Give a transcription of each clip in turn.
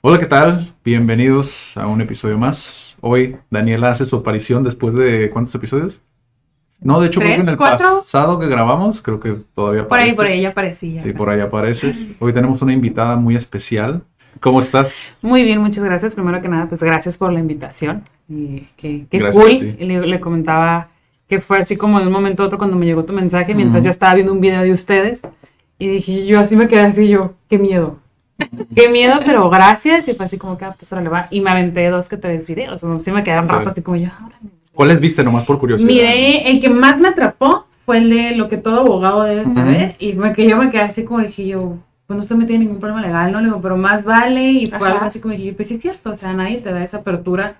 Hola, ¿qué tal? Bienvenidos a un episodio más. Hoy Daniela hace su aparición después de ¿cuántos episodios? No, de hecho creo que en el ¿Tres, cuatro? pasado que grabamos, creo que todavía Por ahí, aparece. por ahí ya aparecía. Sí, por ahí apareces. Hoy tenemos una invitada muy especial. ¿Cómo estás? Muy bien, muchas gracias. Primero que nada, pues gracias por la invitación. Y qué, cool. le, le comentaba que fue así como de un momento a otro cuando me llegó tu mensaje, mientras yo estaba viendo un video de ustedes. Y dije, yo así me quedé así, yo, qué miedo. Qué miedo, pero gracias. Y fue así como que, ah, pues órale, va. Y me aventé dos que tres videos. O sí me quedé un rato Sí. así como yo, ahora. ¿Cuáles viste nomás por curiosidad? Miré, el que más me atrapó fue el de lo que todo abogado debe saber. Y me, que yo me quedé así como dije yo, pues no usted me tiene ningún problema legal, ¿no? Le digo, pero más vale. Y fue algo así como dije, pues sí es cierto, o sea, nadie te da esa apertura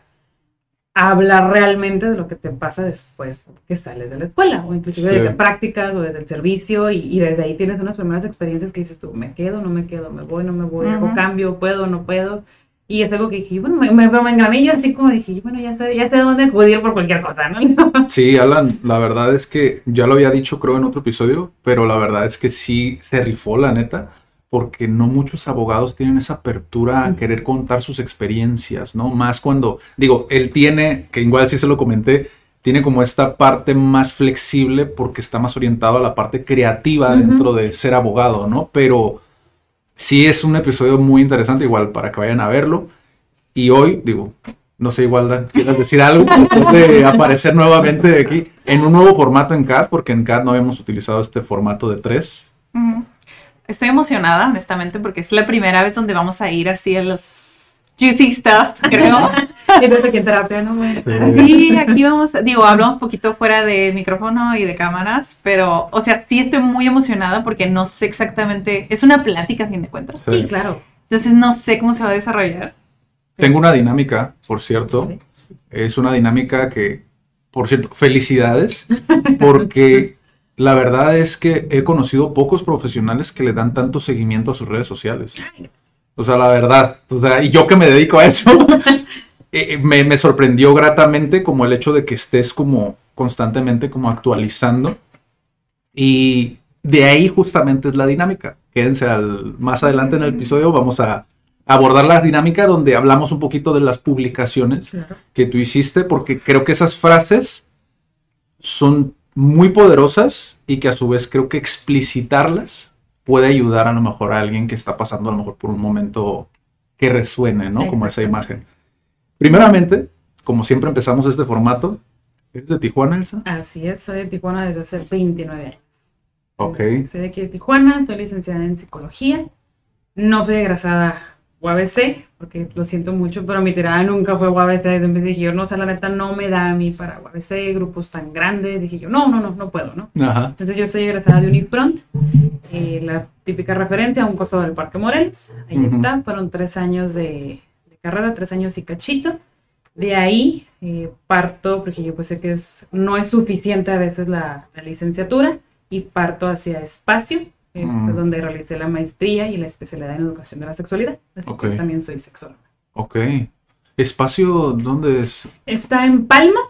hablar realmente de lo que te pasa después que sales de la escuela, o inclusive Sí. desde prácticas o desde el servicio, y, y desde ahí tienes unas primeras experiencias que dices tú, me quedo, no me quedo, me voy, no me voy, Ujú. cambio, puedo, no puedo. Y es algo que dije, bueno, me, me, me engané yo así como dije, bueno, ya sé, ya sé dónde acudir por cualquier cosa, ¿no? Sí, Alan, la verdad es que ya lo había dicho creo en otro episodio, pero la verdad es que sí se rifó la neta, porque no muchos abogados tienen esa apertura a querer contar sus experiencias, ¿no? Más cuando, digo, él tiene, que igual sí se lo comenté, tiene como esta parte más flexible porque está más orientado a la parte creativa Ujú. dentro de ser abogado, ¿no? Pero sí es un episodio muy interesante, igual para que vayan a verlo. Y hoy, digo, no sé, igual, Dan, ¿quieres decir algo después de aparecer nuevamente aquí en un nuevo formato en CAD? Porque en CAD no habíamos utilizado este formato de tres. Ujú. Estoy emocionada, honestamente, porque es la primera vez donde vamos a ir así a los juicy stuff, creo. Y desde que en terapia no me... Y aquí vamos, a- digo, hablamos poquito fuera de micrófono y de cámaras, pero, o sea, sí estoy muy emocionada porque no sé exactamente, es una plática a fin de cuentas. Sí, claro. Entonces no sé cómo se va a desarrollar. Tengo una dinámica, por cierto. Es una dinámica que, por cierto, felicidades, porque la verdad es que he conocido pocos profesionales que le dan tanto seguimiento a sus redes sociales. O sea, la verdad, o sea, y yo que me dedico a eso, eh, me, me sorprendió gratamente como el hecho de que estés como constantemente como actualizando. Y de ahí justamente es la dinámica. Quédense al, más adelante en el episodio, vamos a abordar la dinámica donde hablamos un poquito de las publicaciones Claro. que tú hiciste, porque creo que esas frases son muy poderosas y que a su vez creo que explicitarlas puede ayudar a lo mejor a alguien que está pasando a lo mejor por un momento que resuene, ¿no? Como esa imagen. Primeramente, como siempre empezamos este formato, ¿eres de Tijuana, Elsa? Así es, soy de Tijuana desde hace 29 años. Ok. Soy de aquí de Tijuana, estoy licenciada en psicología. No soy egresada UABC, porque lo siento mucho, pero mi tirada nunca fue UABC. Desde empecé dije yo, no, o sea, la neta no me da a mí para UABC, grupos tan grandes. Dije yo, no, no, no, no puedo, ¿no? Ajá. Entonces yo soy egresada de Unifront, eh, la típica referencia a un costado del Parque Morelos. Ahí Ujú. está, fueron tres años de, de carrera, tres años y cachito. De ahí eh, parto, porque yo pues sé que es, no es suficiente a veces la, la licenciatura, y parto hacia espacio, es Mm. donde realicé la maestría y la especialidad en educación de la sexualidad. Así Ok. que también soy sexóloga. Ok. ¿Espacio dónde es? Está en Palmas,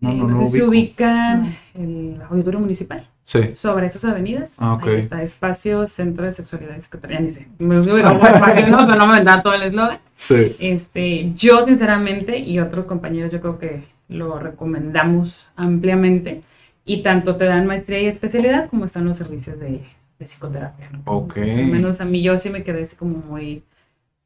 No, eh, no, no, no sé si ubican el auditorio municipal. Sí. sobre esas avenidas. Ah, ok. Ahí está Espacio Centro de Sexualidad y Secretaría. Ni sé. Me olvidó, imagino, pero no me da todo el eslogan. Sí. Este, yo, sinceramente, y otros compañeros, yo creo que lo recomendamos ampliamente. Y tanto te dan maestría y especialidad como están los servicios de, de psicoterapia. ¿no? Ok. Entonces, al menos a mí, yo sí me quedé así como muy.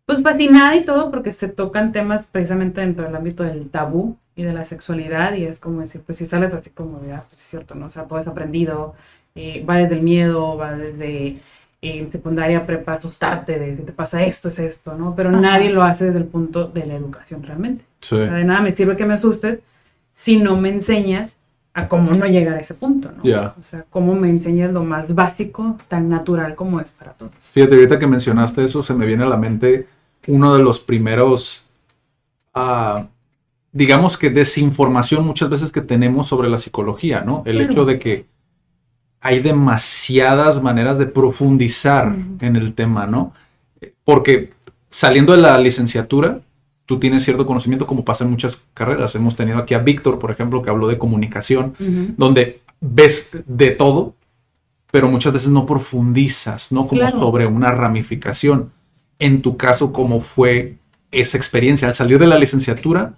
Pues fascinada y todo, porque se tocan temas precisamente dentro del ámbito del tabú y de la sexualidad, y es como decir, pues si sales así como de, ah, pues es cierto, ¿no? O sea, todo es aprendido, eh, va desde el miedo, va desde eh, en secundaria, prepa, asustarte de si te pasa esto, es esto, ¿no? Pero Ajá. nadie lo hace desde el punto de la educación realmente. Sí. O sea, de nada me sirve que me asustes si no me enseñas a cómo no llegar a ese punto, ¿no? O sea, cómo me enseñas lo más básico, tan natural como es para todos. Fíjate, ahorita que mencionaste eso, se me viene a la mente uno de los primeros, ah, digamos que desinformación muchas veces que tenemos sobre la psicología, ¿no? El Claro. hecho de que hay demasiadas maneras de profundizar en el tema, ¿no? Porque saliendo de la licenciatura, tú tienes cierto conocimiento como pasa en muchas carreras. Hemos tenido aquí a Víctor, por ejemplo, que habló de comunicación, donde ves de todo, pero muchas veces no profundizas, ¿no? Como Claro. sobre una ramificación. En tu caso, ¿cómo fue esa experiencia? Al salir de la licenciatura,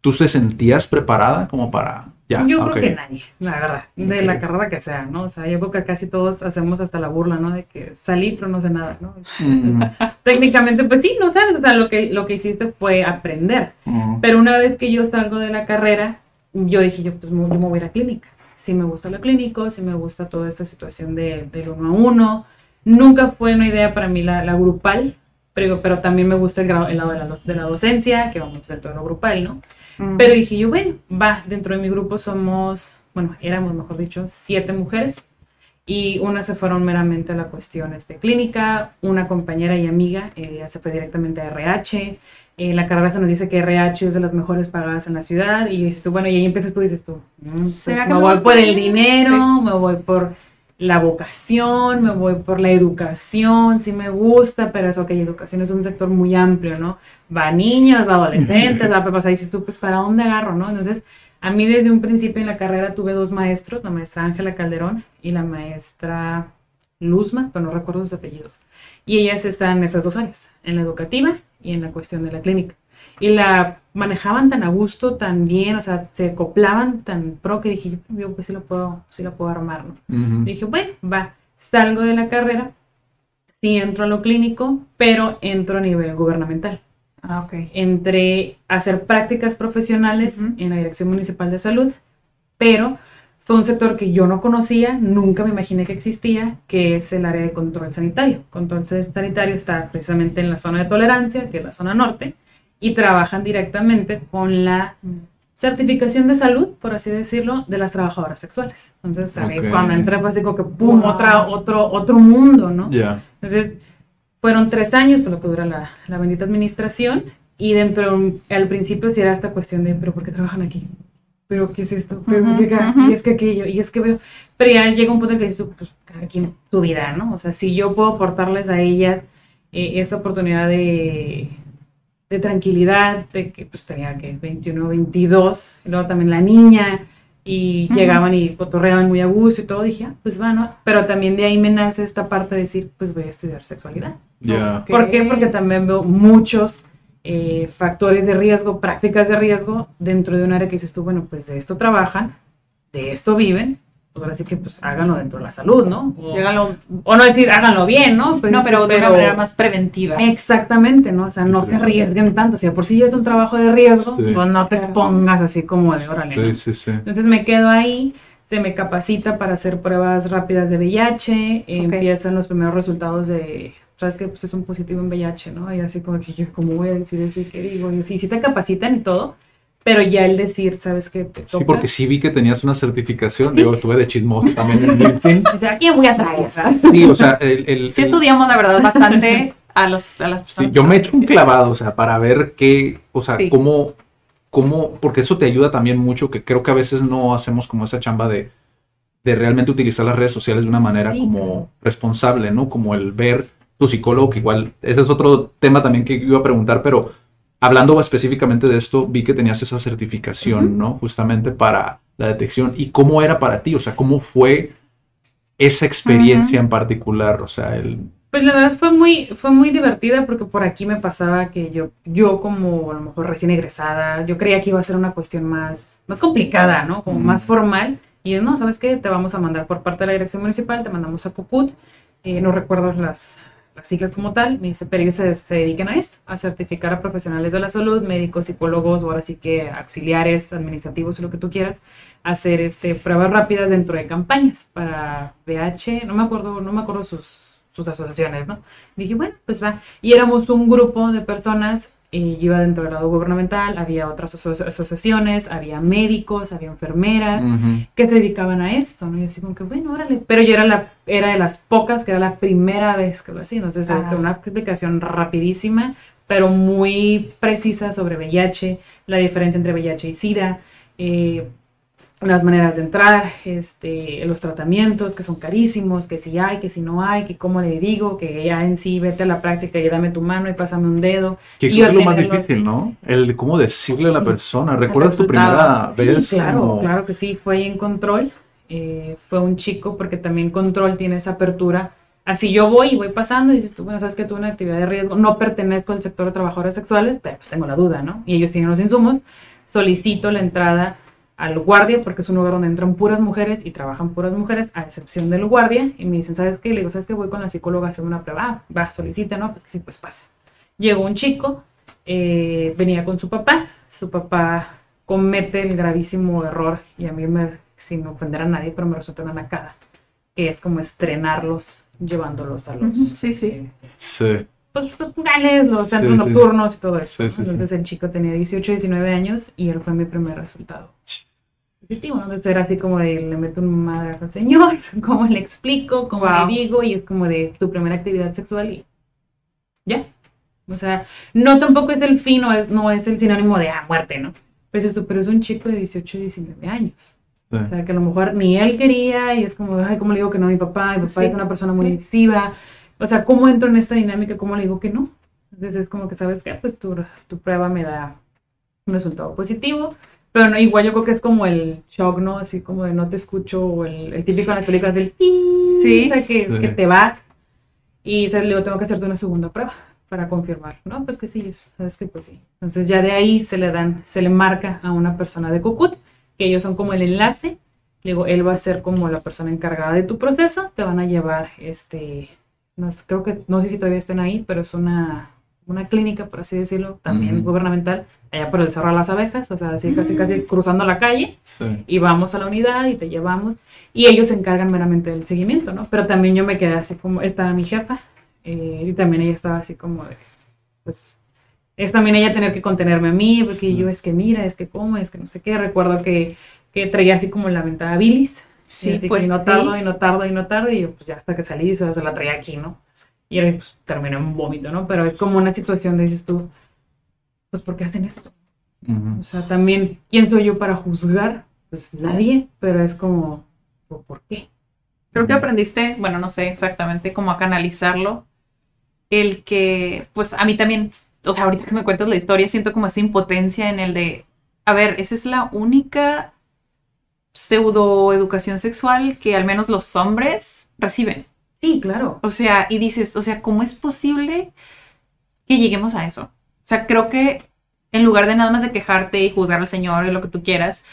¿tú te sentías preparada como para... Ya, yo ok. creo que nadie, la verdad, de Ok. la carrera que sea, ¿no? O sea, yo creo que casi todos hacemos hasta la burla, ¿no? De que salí, pero no sé nada, ¿no? Mm, Técnicamente, pues sí, no sabes, o sea, lo que, lo que hiciste fue aprender. mm, Pero una vez que yo salgo de la carrera, yo dije, yo pues me- yo me voy a ir a clínica. Sí me gusta lo clínico, sí me gusta toda esta situación de, del uno a uno. Nunca fue una idea para mí la, la grupal, pero, pero también me gusta el, grado, el lado de la, de la docencia, que vamos dentro de lo grupal, ¿no? Mm. Pero dije yo, bueno, va, dentro de mi grupo somos, bueno, éramos, mejor dicho, siete mujeres y unas se fueron meramente a la cuestión este, clínica, una compañera y amiga eh, ya se fue directamente a RH, en la carrera se nos dice que RH es de las mejores pagadas en la ciudad y dices tú, bueno, y ahí empiezas tú dices tú, mm, pues, ¿Será que me me voy voy por el dinero, me voy por la vocación, me voy por la educación, sí me gusta, pero eso, ok, educación es un sector muy amplio, ¿no? Va a niños, va a adolescentes, va a pues ahí dices tú, pues, ¿para dónde agarro, no? Entonces, a mí desde un principio en la carrera tuve dos maestros, la maestra Ángela Calderón y la maestra Luzma, pero no recuerdo sus apellidos. Y ellas están en esas dos áreas, en la educativa y en la cuestión de la clínica. Y la manejaban tan a gusto, tan bien, o sea, se acoplaban tan pro que dije, yo, yo pues sí lo puedo, sí lo puedo armar, ¿no? Dije, bueno, va, salgo de la carrera, sí entro a lo clínico, pero entro a nivel gubernamental. Ah, ok. Entré a hacer prácticas profesionales en la Dirección Municipal de Salud, pero fue un sector que yo no conocía, nunca me imaginé que existía, que es el área de control sanitario. Control sanitario está precisamente en la zona de tolerancia, que es la zona norte, y trabajan directamente con la certificación de salud, por así decirlo, de las trabajadoras sexuales. Entonces, cuando entré fue así como que, ¡pum!, Wow. otra, otro, otro mundo, ¿no? Ya. Entonces, fueron tres años, por lo que dura la, la bendita administración, y dentro, de un- al principio sí era esta cuestión de, ¿pero por qué trabajan aquí? ¿Pero qué es esto? ¿Pero. Y es que aquello, y es que veo... Pero ya llega un punto en que dices pues, cada quien su vida, ¿no? O sea, si yo puedo aportarles a ellas eh, esta oportunidad de, de tranquilidad, de que pues tenía que 21, 22, y luego también la niña, y llegaban y cotorreaban muy a gusto y todo, dije, ah, pues va, ¿no? Pero también de ahí me nace esta parte de decir, pues voy a estudiar sexualidad. Ya. Ok. ¿Por qué? Porque también veo muchos eh, factores de riesgo, prácticas de riesgo dentro de un área que dices tú, bueno, pues de esto trabajan, de esto viven, pues ahora sí que pues háganlo dentro de la salud, ¿no? O, Llegalo- o no decir háganlo bien, ¿no? no, pero de una manera más preventiva. Exactamente, ¿no? O sea, no se arriesguen tanto. O sea, por si ya es un trabajo de riesgo, Sí. pues no te expongas así como de órale. ¿no? Sí, sí, sí. Entonces me quedo ahí, se me capacita para hacer pruebas rápidas de VIH, eh, empiezan los primeros resultados de, sabes que pues es un positivo en VIH, ¿no? Y así como que yo, ¿cómo voy a decir eso? ¿Y qué digo? Y sí, sí te capacitan y todo, pero ya el decir, ¿sabes qué? Te toca. Sí, porque sí vi que tenías una certificación. Sí. Digo, tuve de chismoso también en LinkedIn. O sea, ¿a quién voy a traer? ¿sabes? Sí, o sea, el, el- Sí el- estudiamos, la verdad, bastante a, los, a las sí, personas. yo me echo un clavado, o sea, para ver qué, o sea, Sí. cómo, cómo, porque eso te ayuda también mucho, que creo que a veces no hacemos como esa chamba de, de realmente utilizar las redes sociales de una manera Sí, como claro. responsable, ¿no? Como el ver tu psicólogo, que igual, ese es otro tema también que iba a preguntar, pero hablando específicamente de esto, vi que tenías esa certificación, ¿no? Justamente para la detección. ¿Y cómo era para ti? O sea, ¿cómo fue esa experiencia en particular? O sea, el... Pues la verdad fue muy, fue muy divertida porque por aquí me pasaba que yo, yo como a lo mejor recién egresada, yo creía que iba a ser una cuestión más, más complicada, ¿no? Como más formal. Y no, ¿sabes qué? Te vamos a mandar por parte de la dirección municipal, te mandamos a CUCUT, eh, no recuerdo las, las siglas como tal, me dice, pero ellos se, se dedican a esto, a certificar a profesionales de la salud, médicos, psicólogos, o ahora sí que auxiliares, administrativos, lo que tú quieras, hacer este, pruebas rápidas dentro de campañas para VH, no me acuerdo, no me acuerdo sus, sus asociaciones, ¿no? Dije, bueno, pues va. Y éramos un grupo de personas eh, yo iba dentro del lado gubernamental, había otras aso- asociaciones, había médicos, había enfermeras que se dedicaban a esto, ¿no? Y así como que, bueno, órale. Pero yo era, la, era de las pocas que era la primera vez que lo hacía. Entonces, Ah. este, una explicación rapidísima, pero muy precisa sobre VIH, la diferencia entre VIH y SIDA, eh, las maneras de entrar, este, los tratamientos que son carísimos, que si hay, que si no hay, que cómo le digo, que ya en sí vete a la práctica y dame tu mano y pásame un dedo. Que Y es lo más difícil. ¿no? El cómo decirle a la persona. ¿Recuerdas tu primera vez? Sí, claro, como- claro que sí, fue en control. eh, fue un chico, porque también control tiene esa apertura. Así yo voy y voy pasando y dices tú, bueno, sabes que tuve una actividad de riesgo, no pertenezco al sector de trabajadores sexuales, pero pues tengo la duda, ¿no? Y ellos tienen los insumos, solicito la entrada al guardia, porque es un lugar donde entran puras mujeres y trabajan puras mujeres, a excepción del guardia, y me dicen, ¿sabes qué? Le digo, ¿sabes qué? Voy con la psicóloga a hacer una prueba, ah, va, solicita, ¿no? Pues que sí, pues pasa. Llegó un chico, eh, venía con su papá, su papá comete el gravísimo error, y a mí me, sin ofender a nadie, pero me resulta una nacada, que es como estrenarlos llevándolos a los... Sí, sí. eh, Sí. Pues, los lugares, los centros Sí, sí. nocturnos y todo eso. Sí, sí, sí. Entonces el chico tenía 18, 19 años y él fue mi primer resultado. Positivo, ¿no? Entonces era así como de, le meto un madre al señor, cómo le explico, cómo Wow. le digo, y es como de tu primera actividad sexual y ya. O sea, no tampoco es el fin, no es, no es el sinónimo de, ah, muerte, ¿no? Pero tú, pero es un chico de 18, 19 años. sí. O sea, que a lo mejor ni él quería y es como, ay, ¿cómo le digo que no a mi papá? Mi papá Sí, es una persona muy sí. O sea, ¿cómo entro en esta dinámica? ¿Cómo le digo que no? Entonces es como que, ¿sabes qué? Pues tu, tu prueba me da un resultado positivo. Pero no, igual yo creo que es como el shock, ¿no? Así como de no te escucho, o el, el típico en las películas del Sí. o sea, que, Sí. que te vas. Y o sea, le digo, tengo que hacerte una segunda prueba para confirmar. No, pues que sí, sabes que pues sí. Entonces ya de ahí se le dan, se le marca a una persona de Cocut, que ellos son como el enlace. Le digo, él va a ser como la persona encargada de tu proceso. Te van a llevar, este, no creo que, no sé si todavía estén ahí, pero es una, una clínica, por así decirlo, también gubernamental, allá por el Cerro de las Abejas, o sea, así casi, casi cruzando la calle Sí. y vamos a la unidad y te llevamos y ellos se encargan meramente del seguimiento, ¿no? Pero también yo me quedé así como, estaba mi jefa eh, y también ella estaba así como de, pues, es también ella tener que contenerme a mí, porque Sí. yo es que mira, es que cómo, es que no sé qué, recuerdo que, que traía así como la mentada bilis, Sí, y así pues que no sí. tardo y no tardo y no tardo y yo pues ya hasta que salí se, se la traía aquí, ¿no? Y ahora pues terminó en vómito, ¿no? Pero es como una situación de dices tú, pues ¿por qué hacen esto? Ujú. O sea, también, ¿quién soy yo para juzgar? Pues nadie, pero es como, ¿por por qué? Creo que aprendiste, bueno, no sé exactamente cómo a canalizarlo. El que, pues a mí también, o sea, ahorita que me cuentas la historia, siento como esa impotencia en el de, a ver, esa es la única pseudo educación sexual que al menos los hombres reciben. Sí, claro. O sea, y dices, o sea, ¿cómo es posible que lleguemos a eso? O sea, creo que en lugar de nada más de quejarte y juzgar al Señor y lo que tú quieras,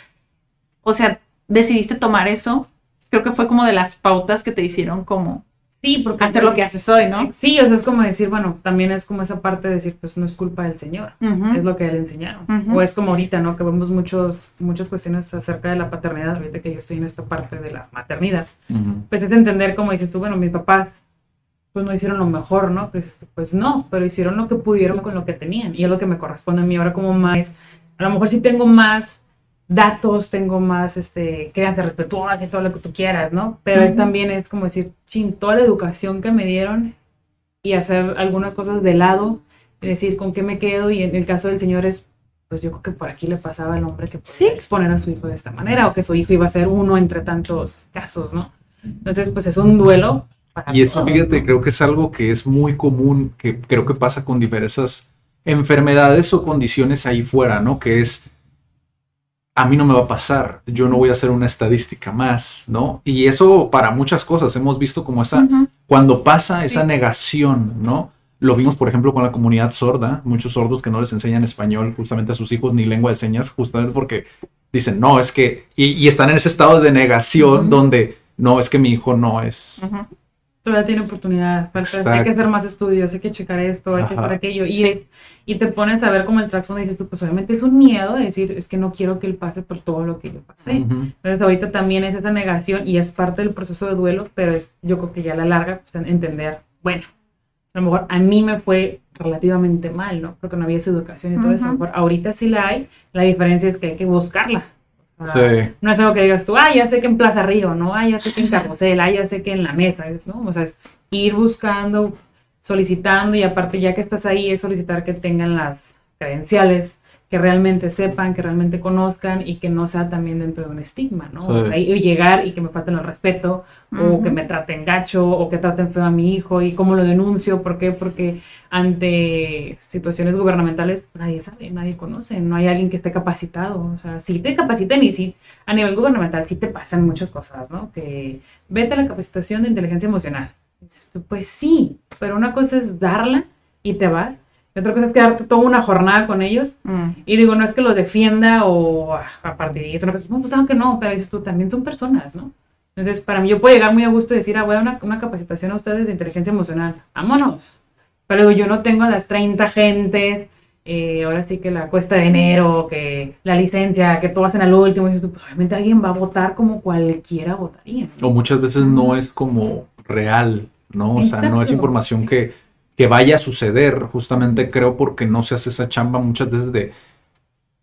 o sea, decidiste tomar eso. Creo que fue como de las pautas que te hicieron como Sí, porque... hacer lo que haces hoy, ¿no? Sí, o sea, es como decir, bueno, también es como esa parte de decir, pues no es culpa del Señor, Ujú. es lo que le enseñaron. Ujú. O es como ahorita, ¿no? Que vemos muchos, muchas cuestiones acerca de la paternidad, ahorita que yo estoy en esta parte de la maternidad. Ujú. Pues es de entender, como dices tú, bueno, mis papás pues no hicieron lo mejor, ¿no? Pues, tú, pues no, pero hicieron lo que pudieron con lo que tenían. Y es lo que me corresponde a mí ahora como más, a lo mejor sí tengo más datos, tengo más, este, créanse respetuosa y todo lo que tú quieras, ¿no? Pero es también es como decir, chin, toda la educación que me dieron y hacer algunas cosas de lado, y decir con qué me quedo. Y en el caso del señor es, pues yo creo que por aquí le pasaba al hombre que Sí. exponer a su hijo de esta manera, o que su hijo iba a ser uno entre tantos casos, ¿no? Entonces, pues es un duelo. para Y eso, todos, fíjate, ¿no? creo que es algo que es muy común, que creo que pasa con diversas enfermedades o condiciones ahí fuera, ¿no? Que es, a mí no me va a pasar, yo no voy a hacer una estadística más, ¿no? Y eso para muchas cosas, hemos visto como esa, cuando pasa esa negación, ¿no? Lo vimos, por ejemplo, con la comunidad sorda, muchos sordos que no les enseñan español justamente a sus hijos ni lengua de señas, justamente porque dicen, no, es que, y, y están en ese estado de negación donde, no, es que mi hijo no es... Todavía tiene oportunidad, falta- hay que hacer más estudios, hay que checar esto, hay que Ajá. hacer aquello. Y, es- y te pones a ver como el trasfondo y dices tú, pues obviamente es un miedo de decir, es que no quiero que él pase por todo lo que yo pasé. Ujú. Entonces ahorita también es esa negación y es parte del proceso de duelo, pero es yo creo que ya a la larga pues, en- entender, bueno, a lo mejor a mí me fue relativamente mal, ¿no? Porque no había esa educación y todo eso. Ujú. Por- ahorita sí la hay, la diferencia es que hay que buscarla. Sí. No es algo que digas tú, ah, ya sé que en Plaza Río, ¿no? Ah, ya sé que en Carrusel, ah, ya sé que en la mesa, es, ¿no? O sea, es ir buscando, solicitando y aparte ya que estás ahí es solicitar que tengan las credenciales, que realmente sepan, que realmente conozcan y que no sea también dentro de un estigma, ¿no? O sea, y llegar y que me falten el respeto o que me traten gacho o que traten feo a mi hijo y cómo lo denuncio, ¿por qué? Porque ante situaciones gubernamentales nadie sabe, nadie conoce, no hay alguien que esté capacitado, o sea, sí te capacitan y sí, a nivel gubernamental sí te pasan muchas cosas, ¿no? Que vete a la capacitación de inteligencia emocional. Dices tú, pues sí, pero una cosa es darla y te vas, y otra cosa es quedarte toda una jornada con ellos Mm. y digo, no es que los defienda o ah, apartidista, no, pues, pues claro que no, pero dices tú, también son personas, ¿no? Entonces, para mí, yo puedo llegar muy a gusto y decir, ah, voy a dar una, una capacitación a ustedes de inteligencia emocional, vámonos. Pero digo, yo no tengo a las 30 gentes, eh, ahora sí que la cuesta de enero, que la licencia, que todo hacen al último, y dices tú, pues obviamente alguien va a votar como cualquiera votaría. ¿no? O muchas veces no es como real, ¿no? O sea, no es información que, que vaya a suceder, justamente creo porque no se hace esa chamba muchas veces de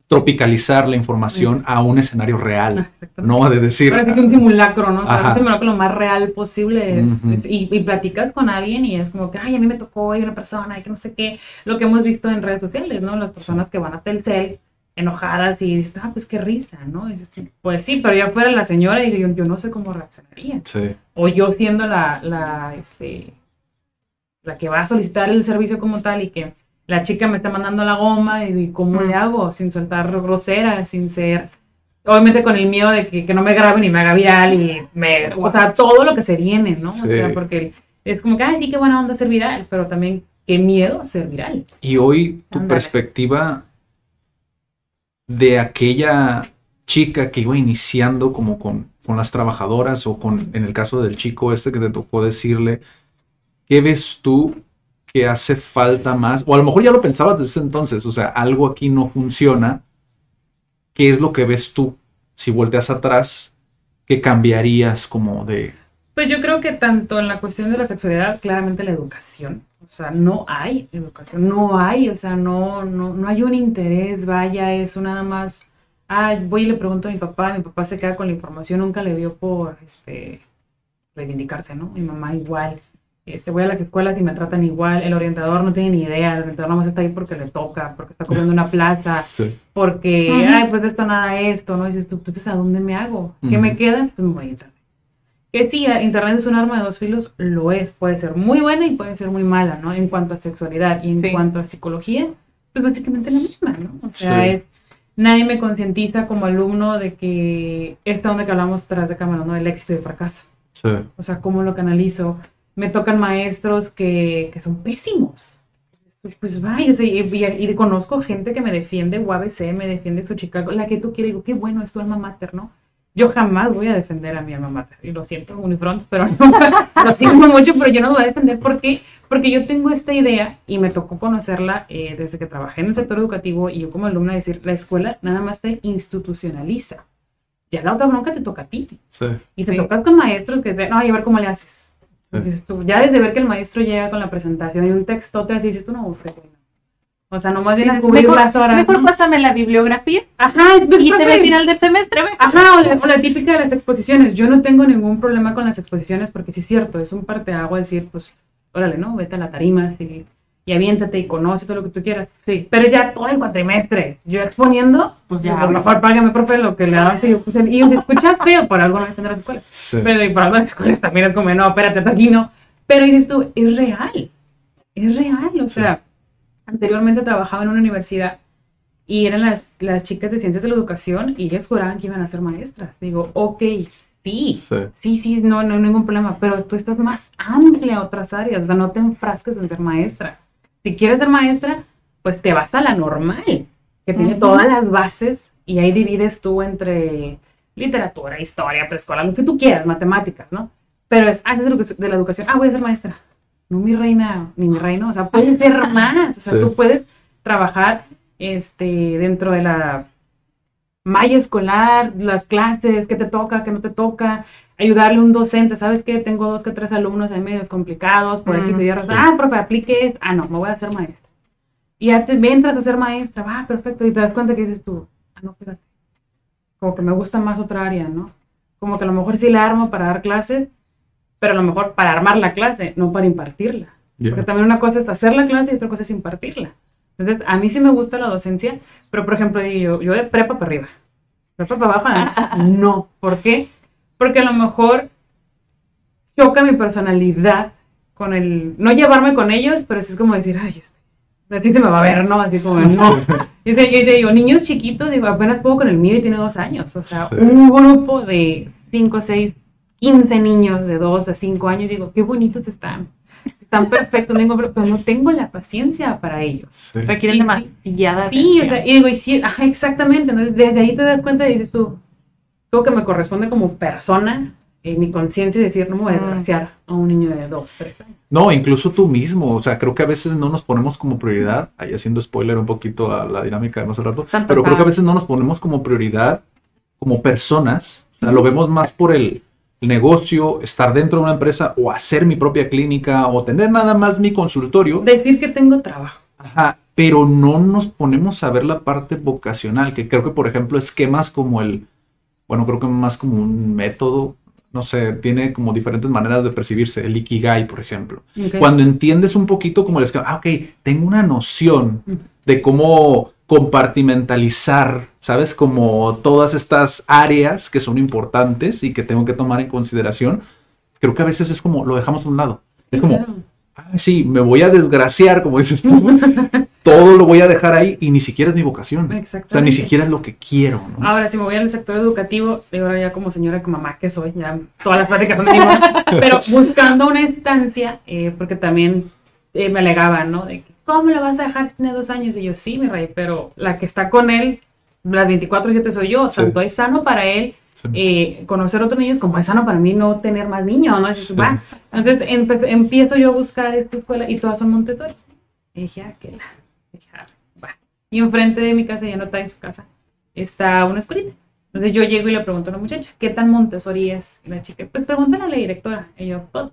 tropicalizar la información a un escenario real, Exactamente. no de decir, sí que un simulacro, ¿no? O sea, Ajá. un simulacro lo más real posible es, y, y platicas con alguien y es como que, ay, a mí me tocó, hay una persona, y que no sé qué, lo que hemos visto en redes sociales, ¿no? Las personas que van a Telcel enojadas y dices, ah, pues qué risa, ¿no? Dices pues sí, pero ya fuera la señora y yo, yo no sé cómo reaccionaría. sí, O yo siendo la, la, este, la que va a solicitar el servicio como tal y que la chica me está mandando la goma y, y cómo Mm. le hago sin soltar grosera, sin ser, obviamente con el miedo de que, que no me graben y me haga viral y me, o sea, todo lo que se viene, ¿no? Sí. O sea, porque es como que, ay, sí, qué buena onda ser viral, pero también qué miedo ser viral. Y hoy tu perspectiva de aquella chica que iba iniciando como con, con las trabajadoras o con, en el caso del chico este que te tocó decirle, ¿qué ves tú que hace falta más? O a lo mejor ya lo pensabas desde ese entonces, o sea, algo aquí no funciona. ¿Qué es lo que ves tú? Si volteas atrás, ¿qué cambiarías como de... Pues yo creo que tanto en la cuestión de la sexualidad, claramente la educación. O sea, no hay educación, no hay, o sea, no, no, no hay un interés, vaya, eso nada más. Ah, voy y le pregunto a mi papá, mi papá se queda con la información, nunca le dio por este reivindicarse, ¿no? Mi mamá igual. Este, voy a las escuelas y me tratan igual. El orientador no tiene ni idea, el orientador nomás está ahí porque le toca, porque está comiendo una plaza, Sí, porque, Ujú. ay, pues de esto nada esto, ¿no? Y dices tú, entonces, ¿a dónde me hago? ¿Qué Ujú. me queda? Pues me voy a internet. Que a- internet es un arma de dos filos, lo es, puede ser muy buena y puede ser muy mala, ¿no? En cuanto a sexualidad y en Sí. cuanto a psicología, pues básicamente la misma, ¿no? O sea, Sí. es, nadie me concientiza como alumno de que esta onda que hablamos tras de cámara, ¿no? El éxito y el fracaso. sí, O sea, cómo lo canalizo. Me tocan maestros que, que son pésimos. Pues vaya, y, y- y conozco gente que me defiende, UABC, me defiende su Chicago, la que tú quieres, digo, qué bueno es tu alma mater, ¿no? Yo jamás voy a defender a mi alma mater, y lo siento, Unifront, pero no, lo siento mucho, pero yo no lo voy a defender. ¿Por qué? Porque yo tengo esta idea y me tocó conocerla eh, desde que trabajé en el sector educativo y yo como alumna decir, la escuela nada más te institucionaliza. Ya la otra bronca te toca a ti. sí. Y te Sí. tocas con maestros que te, no, a ver cómo le haces. Sí. Entonces tú, ya desde ver que el maestro llega con la presentación y un textote así, dices tú, no, güey, no. O sea, nomás viene a cubrir mejor, las horas. mejor ¿no? pásame la bibliografía Ajá, es y te ve al final del semestre. ve. Ajá, o la, o la típica de las exposiciones. Yo no tengo ningún problema con las exposiciones porque sí es cierto, es un parteagua decir, pues, órale, ¿no? Vete a la tarima y, y aviéntate y conoce todo lo que tú quieras. Sí. Pero ya todo el cuatrimestre, yo exponiendo, Pues ya, a lo mejor págame, profe, lo que le das. Y, yo, pues, y se escucha feo, por algo no defender las escuelas. sí. Pero y por algo las escuelas también es como, no, espérate, hasta aquí no. Pero dices tú, es real. Es real. O sea, anteriormente trabajaba en una universidad y eran las, las chicas de ciencias de la educación y ellas juraban que iban a ser maestras. Digo, ok, sí. Sí. Sí, sí, no, no hay ningún problema, pero tú estás más amplia a otras áreas, o sea, no te enfrasques en ser maestra. Si quieres ser maestra, pues te vas a la normal, que tiene todas las bases y ahí divides tú entre literatura, historia, preescolar, lo que tú quieras, matemáticas, ¿no? Pero es, ah, es de, lo que- de la educación, ah, voy a ser maestra. No mi reina, ni mi reino, o sea, puedes ser más, o sea, Sí. tú puedes trabajar este, dentro de la malla escolar, las clases, qué te toca, qué no te toca, ayudarle a un docente, ¿sabes qué? Tengo dos que tres alumnos ahí medios complicados, por aquí Mm, y Y. sí. Ah, profe, aplique esto. Ah, no, me voy a hacer maestra. Y ya te entras a ser maestra, va, perfecto, y te das cuenta que dices tú, ah, no, espérate, como que me gusta más otra área, ¿no? Como que a lo mejor sí la armo para dar clases, pero a lo mejor para armar la clase, no para impartirla. Ya. Porque también una cosa es hacer la clase y otra cosa es impartirla. Entonces, a mí sí me gusta la docencia, pero por ejemplo, digo yo, yo de prepa para arriba, prepa para abajo, no. ¿Por qué? Porque a lo mejor choca mi personalidad con el, no llevarme con ellos, pero sí es como decir, ay, este, así se me va a ver, ¿no? Así como, no. Y te, digo, niños chiquitos, digo, apenas puedo con el mío y tiene dos años. O sea, Sí. un grupo de 5, 6, 15 niños de 2 a 5 años, digo, qué bonitos están. Están perfectos, tengo- pero no tengo la paciencia para ellos. Sí. Requieren Y- demasiada Sí, o atención. sea, y digo, y sí, ajá, exactamente. Entonces, desde ahí te das cuenta y dices tú, creo que me corresponde como persona, en mi conciencia, decir, no me voy a Mm. desgraciar a un niño de 2, 3 años. No, incluso tú mismo, o sea, creo que a veces no nos ponemos como prioridad, ahí haciendo spoiler un poquito a la dinámica de más al rato, pero creo que a veces no nos ponemos como prioridad como personas, o sea, lo vemos más por el negocio, estar dentro de una empresa o hacer mi propia clínica o tener nada más mi consultorio, Decir que tengo trabajo. Ajá, pero no nos ponemos a ver la parte vocacional, que creo que, por ejemplo, esquemas como el, bueno, creo que más como un método, no sé, tiene como diferentes maneras de percibirse, el Ikigai, por ejemplo. Cuando entiendes un poquito como el esquema, ah, ok, tengo una noción de cómo compartimentalizar, ¿sabes? Como todas estas áreas que son importantes y que tengo que tomar en consideración, creo que a veces es como, lo dejamos a un lado. Es como, claro. sí, me voy a desgraciar, como dices tú. Todo lo voy a dejar ahí y ni siquiera es mi vocación. O sea, ni siquiera es lo que quiero, ¿no? Ahora, si me voy al sector educativo, digo, ya como señora, como mamá que soy, ya todas las pláticas son mamá, pero buscando una estancia, eh, porque también eh, me alegaban, ¿no? De que, ¿cómo lo vas a dejar si tiene dos años? Y yo, sí, mi rey, pero la que está con él, las 24-7 soy yo, Sí. tanto es sano para él Sí. eh, conocer otros niños como es sano para mí no tener más niños, ¿no? Sí. Entonces empiezo yo a buscar esta escuela y todas son Montessori. Y dije, ah, que la, dije, ah, va. Y enfrente de mi casa, ya no está en su casa, está una escuelita. Entonces yo llego y le pregunto a la muchacha, ¿qué tan Montessori es? Y la chica, pues pregúntale a la directora. Y yo, puta.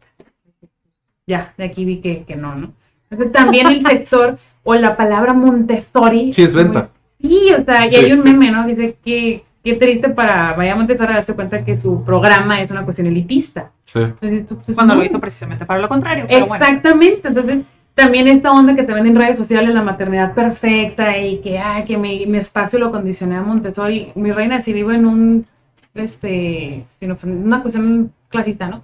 Ya, de aquí vi que, que no, ¿no? Entonces también el sector o la palabra Montessori. Sí, es venta. Sí, o sea, y Sí, hay un meme, ¿no? Que dice que qué triste para Vaya Montessori a darse cuenta que su programa es una cuestión elitista. Sí. Entonces, tú, pues, Cuando no. lo hizo precisamente para lo contrario. Pero bueno. Exactamente, entonces también esta onda que te ven en redes sociales, la maternidad perfecta y que, ay, que mi, mi espacio lo condicioné a Montessori. Mi reina, si vivo en un, este, una cuestión clasista, ¿no?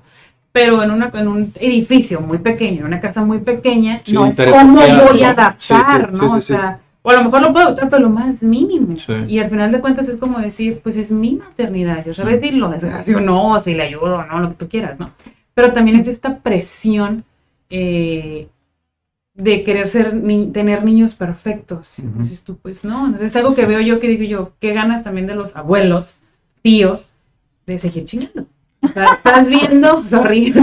Pero en, una, en un edificio muy pequeño, en una casa muy pequeña, Sí, no es cómo voy a adaptar, Sí, sí, ¿no? sí, o sí, sea, o a lo mejor lo puedo adaptar, pero lo más mínimo. Sí. Y al final de cuentas es como decir, pues es mi maternidad. Yo Sí. sabes si lo desgracio o no, si le ayudo o no, lo que tú quieras, ¿no? Pero también es esta presión eh, de querer ser ni- tener niños perfectos. Entonces tú, pues no. Entonces es algo que Sí. veo yo que digo yo, qué ganas también de los abuelos, tíos, de seguir chingando. O sea, estás viendo, sorry,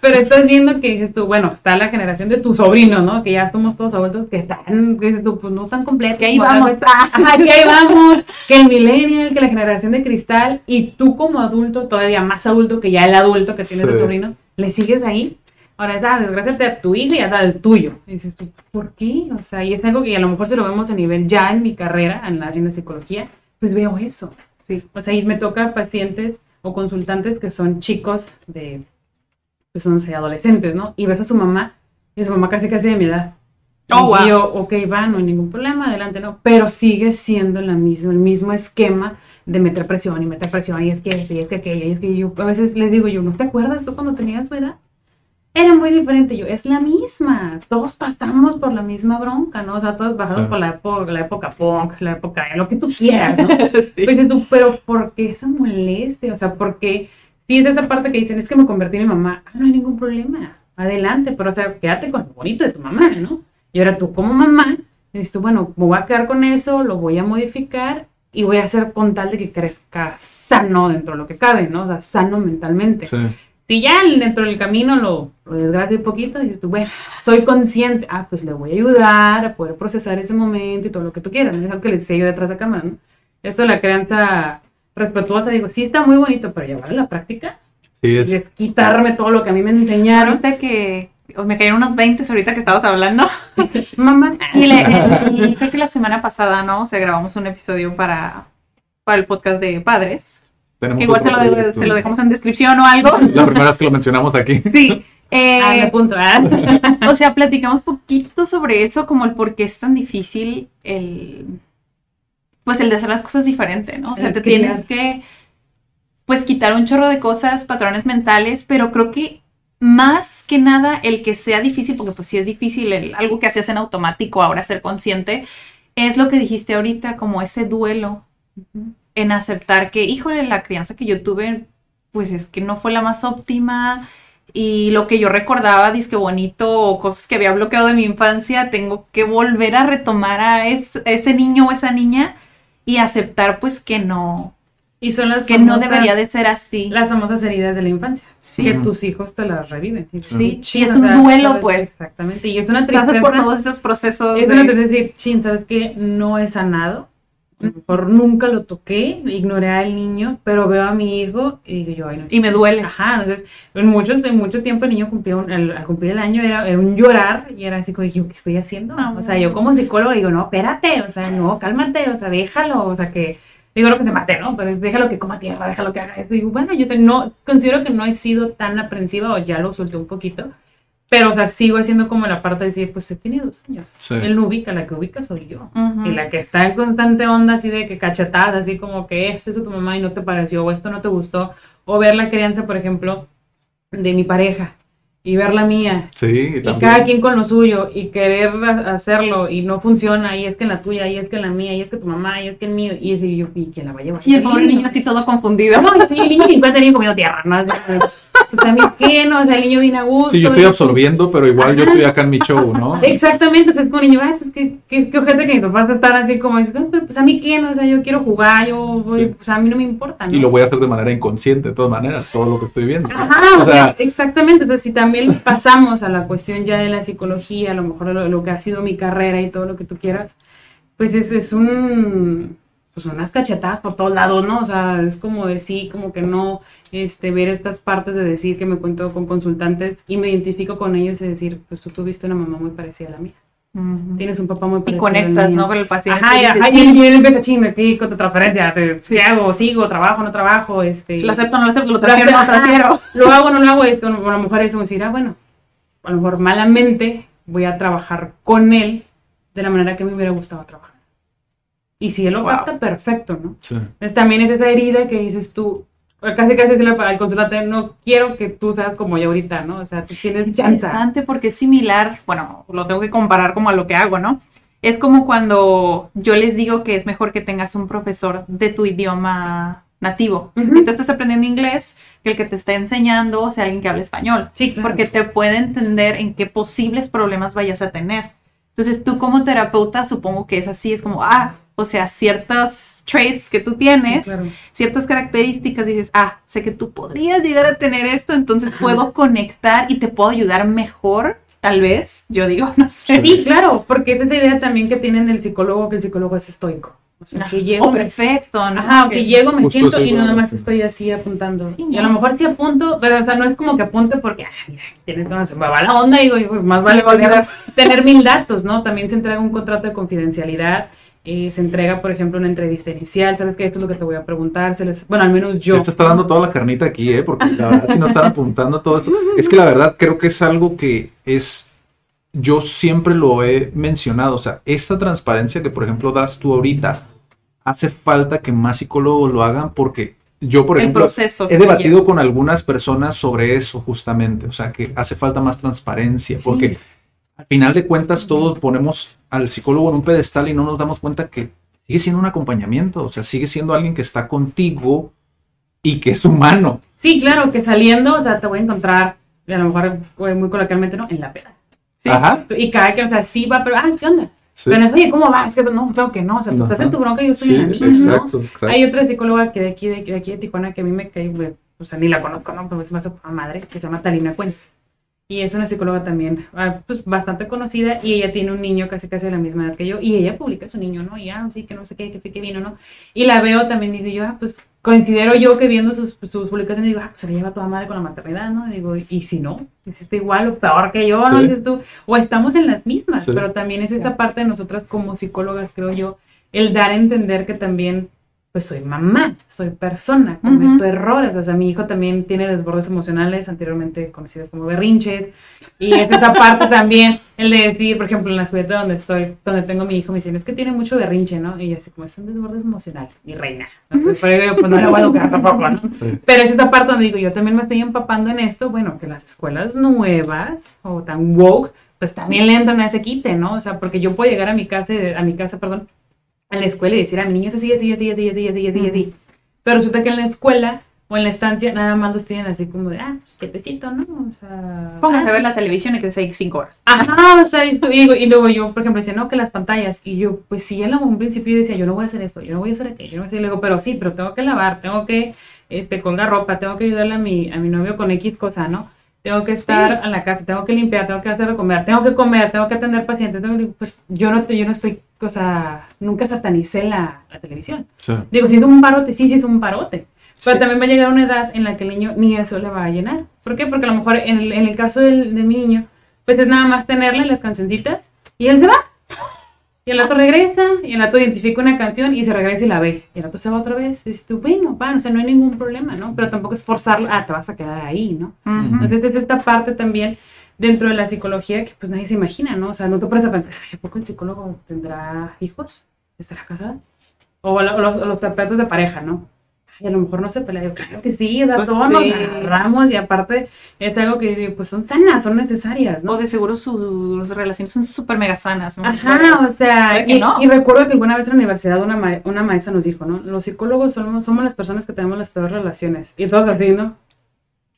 pero estás viendo que dices tú, bueno, está la generación de tu sobrino, ¿no? Que ya somos todos adultos que están, que dices tú, pues no tan completos. Que ahí vamos. Ajá, que ahí vamos, que el millennial, que la generación de cristal, y tú como adulto, todavía más adulto que ya el adulto que tiene Sí. tu sobrino, le sigues ahí. Ahora es, ah, desgraciate a tu hija y hasta al tuyo. Y dices tú, ¿por qué? O sea, y es algo que a lo mejor si lo vemos a nivel ya en mi carrera, en la, en la psicología, pues veo eso. Sí. O sea, y me toca pacientes o consultantes que son chicos de, pues no sé, adolescentes, ¿no? Y ves a su mamá, y su mamá casi casi de mi edad. Oh, y wow. yo, ok, va, no hay ningún problema, adelante, ¿no? Pero sigue siendo la misma, el mismo esquema de meter presión y meter presión, y es que y es que aquello, y es que yo, a veces les digo yo, ¿no te acuerdas tú cuando tenías su edad? Era muy diferente, yo, es la misma, todos pasamos por la misma bronca, ¿no? O sea, todos pasamos Claro. por la época, la época punk, la época, lo que tú quieras, ¿no? Pues dices tú, pero ¿por qué esa molestia? O sea, porque si es esta parte que dicen, es que me convertí en mi mamá, ah, no hay ningún problema, adelante, pero o sea, quédate con lo bonito de tu mamá, ¿no? Y ahora tú como mamá, dices tú, bueno, me voy a quedar con eso, lo voy a modificar y voy a hacer con tal de que crezca sano dentro de lo que cabe, ¿no? O sea, sano mentalmente. Sí. Si ya dentro del camino lo, lo desgracio un poquito, dices tú, bueno, soy consciente, ah, pues le voy a ayudar a poder procesar ese momento y todo lo que tú quieras, ¿no? es algo que les decía yo detrás de cámara, ¿no? Esto de la crianza respetuosa, digo, sí está muy bonito, pero llevar a la práctica Sí, y es, es quitarme todo lo que a mí me enseñaron. Ahorita que, me cayeron unos 20 ahorita que estabas hablando. Mamá. Y, le- y creo que la semana pasada, ¿no? O sea, grabamos un episodio para, para el podcast de padres. Tenemos igual se lo, proyecto. se lo dejamos en descripción o algo. La primera vez que lo mencionamos aquí. Sí. Eh, Ah, punto. ah. o sea, platicamos poquito sobre eso, como el por qué es tan difícil el, pues el de hacer las cosas diferente, ¿no? O sea, El te tienes que, pues, quitar un chorro de cosas, patrones mentales, pero creo que más que nada el que sea difícil, porque pues sí es difícil, el- algo que hacías en automático, ahora ser consciente, es lo que dijiste ahorita, como ese duelo en aceptar que, híjole, la crianza que yo tuve, pues es que no fue la más óptima y lo que yo recordaba, disque bonito o cosas que había bloqueado de mi infancia, tengo que volver a retomar a, es- a ese niño o esa niña y aceptar pues que no, Y son las que no debería de ser así. Las famosas heridas de la infancia. Sí. Que tus hijos te las reviven. Sí, chin, y es o un sea, duelo, sabes- pues. Exactamente. Y es una Pasas tristeza. por todos esos procesos. Es de- una tristeza decir, chin, ¿sabes qué? No he sanado. A lo mejor nunca lo toqué, ignoré al niño, pero veo a mi hijo y digo yo, ay, no. y me duele. Ajá, entonces, en mucho, en mucho tiempo el niño cumplía un- al cumplir el año era, era un llorar y era así como dije, ¿qué estoy haciendo? Ah. O sea, yo como psicóloga digo, no, espérate, o sea, no, cálmate, o sea, déjalo, o sea, que, digo lo que se mate, ¿no? Pero es déjalo que coma tierra, déjalo que haga esto. Y digo, bueno, yo sé, no, considero que no he sido tan aprensiva o ya lo solté un poquito, pero, o sea, sigo haciendo como la parte de decir, pues, tiene dos años. Sí. Él no ubica, la que ubica soy yo. Y la que está en constante onda así de que cachetadas, así como que este es tu mamá y no te pareció, o esto no te gustó, o ver la crianza, por ejemplo, de mi pareja y ver la mía, Sí, y también. cada quien con lo suyo, y querer ha- hacerlo, y no funciona, y es que en la tuya, y es que en la mía, y es que tu mamá, y es que el mío, y, y yo, ¿y quién la va a llevar? Y el pobre niño así todo confundido. No, y el niño ni encuentra comiendo tierra, ¿no? O sea, pues a mí qué, ¿no? O sea, el niño viene a gusto. Sí, yo estoy absorbiendo, pero igual yo estoy acá en mi show, ¿no? Exactamente, o sea, es como niño, ay, pues qué, qué, qué ojete que mis papás están así como dices, "No, pero pues a mí qué, no, o sea, yo quiero jugar, yo voy, Sí. pues a mí no me importa, ¿no? Y lo voy a hacer de manera inconsciente, de todas maneras, todo lo que estoy viendo. Ajá, O sea, exactamente, entonces si también pasamos a la cuestión ya de la psicología, a lo mejor lo, lo que ha sido mi carrera y todo lo que tú quieras, pues es, es un, pues unas cachetadas por todos lados, ¿no? O sea, es como decir, como que no, este, ver estas partes de decir que me cuento con consultantes y me identifico con ellos y decir, pues tú tuviste una mamá muy parecida a la mía, tienes un papá muy Y parecido al conectas. ¿no? Con el paciente. Ajá, y y, ajá, "Sí, y, y él empieza chingue aquí con tu transferencia, te- ¿qué hago? ¿Sigo? ¿Trabajo? ¿No trabajo? Este, Lo acepto, no lo acepto, lo lo transfiero, no lo transfiero. Lo hago, no lo hago, esto, a la mujer es como decir, ah, bueno, a lo mejor malamente voy a trabajar con él de la manera que me hubiera gustado trabajar. Y si él lo Wow. capta, perfecto, ¿no? sí. Entonces también es esa herida que dices tú, casi casi decirle para el consultante, no quiero que tú seas como yo ahorita, ¿no? O sea, tú tienes chance. Interesante porque es similar, bueno, lo tengo que comparar como a lo que hago, ¿no? Es como cuando yo les digo que es mejor que tengas un profesor de tu idioma nativo. Sea, Ujú. Si tú estás aprendiendo inglés, que el que te está enseñando sea alguien que hable español. Sí, claro. Porque te puede entender en qué posibles problemas vayas a tener. Entonces tú como terapeuta supongo que es así, es como, ah, o sea, ciertos traits que tú tienes, Sí, claro. ciertas características, dices, ah, sé que tú podrías llegar a tener esto, entonces puedo conectar y te puedo ayudar mejor, tal vez, yo digo, no sé. Sí, claro, porque es esta idea también que tienen el psicólogo, que el psicólogo es estoico. O sea, que llego, Oh, perfecto, ¿no? Ajá, que llego, me siento y nada más estoy así apuntando. Sí, y a lo mejor sí apunto, pero o sea, no es como que apunte porque, ah, mira, tienes, no, se me va la onda y digo, pues, más vale va a tener mil datos, ¿no? También se entrega un contrato de confidencialidad, eh, se entrega, por ejemplo, una entrevista inicial, ¿sabes qué? Esto es lo que te voy a preguntar, se les, bueno, al menos yo. Se está dando toda la carnita aquí, ¿eh? Porque la verdad, si no están apuntando todo esto. Es que la verdad creo que es algo que es. Yo siempre lo he mencionado. O sea, esta transparencia que, por ejemplo, das tú ahorita, hace falta que más psicólogos lo hagan porque yo, por ejemplo, que he debatido con algunas personas sobre eso justamente. O sea, que hace falta más transparencia porque al final de cuentas todos ponemos al psicólogo en un pedestal y no nos damos cuenta que sigue siendo un acompañamiento. O sea, sigue siendo alguien que está contigo y que es humano. Sí, claro, que saliendo, o sea, te voy a encontrar, a lo mejor eh, muy coloquialmente, ¿no? En la peda. Sí. Ajá. Y cada que, o sea, sí va, pero, ay, ¿qué onda? Sí. Pero no es, oye, ¿cómo vas? Que no, claro que no, o sea, tú estás en tu bronca y yo estoy Sí, en la mía, ¿no? exacto, exacto. Hay otra psicóloga que de aquí, de, de aquí de Tijuana que a mí me cae, o sea, ni la conozco, ¿no? Pero es más a madre, que se llama Talina Cuen. Y es una psicóloga también, ah, pues bastante conocida, y ella tiene un niño casi casi de la misma edad que yo, y ella publica a su niño, ¿no? Y ah, sí, que no sé qué, que que vino, ¿no? Y la veo también, digo yo, ah, pues considero yo que viendo sus, sus publicaciones digo, ah, pues se le lleva toda madre con la maternidad, ¿no? digo, y si no, hiciste igual o peor que yo, ¿no? Sí. Dices tú, o estamos en las mismas, Sí. pero también es esta parte de nosotras como psicólogas, creo yo, el dar a entender que también, pues soy mamá, soy persona, cometo errores, o sea, mi hijo también tiene desbordes emocionales, anteriormente conocidos como berrinches, y es esa parte también, el de decir, por ejemplo, en la escuela donde estoy, donde tengo a mi hijo, me dicen, es que tiene mucho berrinche, ¿no? Y yo así como, es un desborde emocional, mi reina. ¿no? Pues, pero yo, pues no le voy a educar tampoco, ¿no? Sí. Pero es esta parte donde digo, yo también me estoy empapando en esto, bueno, que las escuelas nuevas o tan woke, pues también le entran a ese quite, ¿no? O sea, porque yo puedo llegar a mi casa, a mi casa, perdón, a la escuela y decir a mi niño así, así, así, así, así, así, así, así. Pero resulta que en la escuela o en la estancia nada más los tienen así como de, ah, pues quietecito, ¿no? O sea... Póngase ah, a ver la televisión y que se cinco horas. Ajá, o sea, y, digo- y luego yo, por ejemplo, decía, no, que las pantallas. Y yo, pues sí, en un principio yo decía, yo no voy a hacer esto, yo no voy a hacer aquello, yo no voy a hacer, y luego, pero sí, pero tengo que lavar, tengo que, este, colgar ropa, tengo que ayudarle a mi, a mi novio con X cosa, ¿no? Tengo que estar en la casa, tengo que limpiar, tengo que hacer de comer, tengo que comer, tengo que atender pacientes. tengo que- pues yo no, yo no estoy, o sea, nunca satanicé la, la televisión. Sí. Digo, si es un parote, sí, sí es un parote. Pero también va a llegar una edad en la que el niño ni eso le va a llenar. ¿Por qué? Porque a lo mejor en el, en el caso del, de mi niño, pues es nada más tenerle las cancioncitas y él se va. Y el otro regresa, y el otro identifica una canción y se regresa y la ve. Y el otro se va otra vez. Y dices tú, bueno, va, o sea, no hay ningún problema, ¿no? Pero tampoco es forzarlo, ah, te vas a quedar ahí, ¿no? Entonces es esta parte también dentro de la psicología que pues nadie se imagina, ¿no? O sea, no te pones a pensar, "Ay, ¿a poco el psicólogo tendrá hijos? ¿Estará casado? O, la- o los, los terapeutas de pareja, ¿no? Ay, a lo mejor no se pelea. Yo, claro que sí, da Pues todo, nos sí. agarramos y aparte es algo que pues son sanas, son necesarias, ¿no? O de seguro sus relaciones son súper mega sanas. ¿no? Ajá, o sea, y, no. y recuerdo que alguna vez en la universidad una, ma- una maestra nos dijo, ¿no? Los psicólogos somos, somos las personas que tenemos las peores relaciones. Y todos así, ¿no?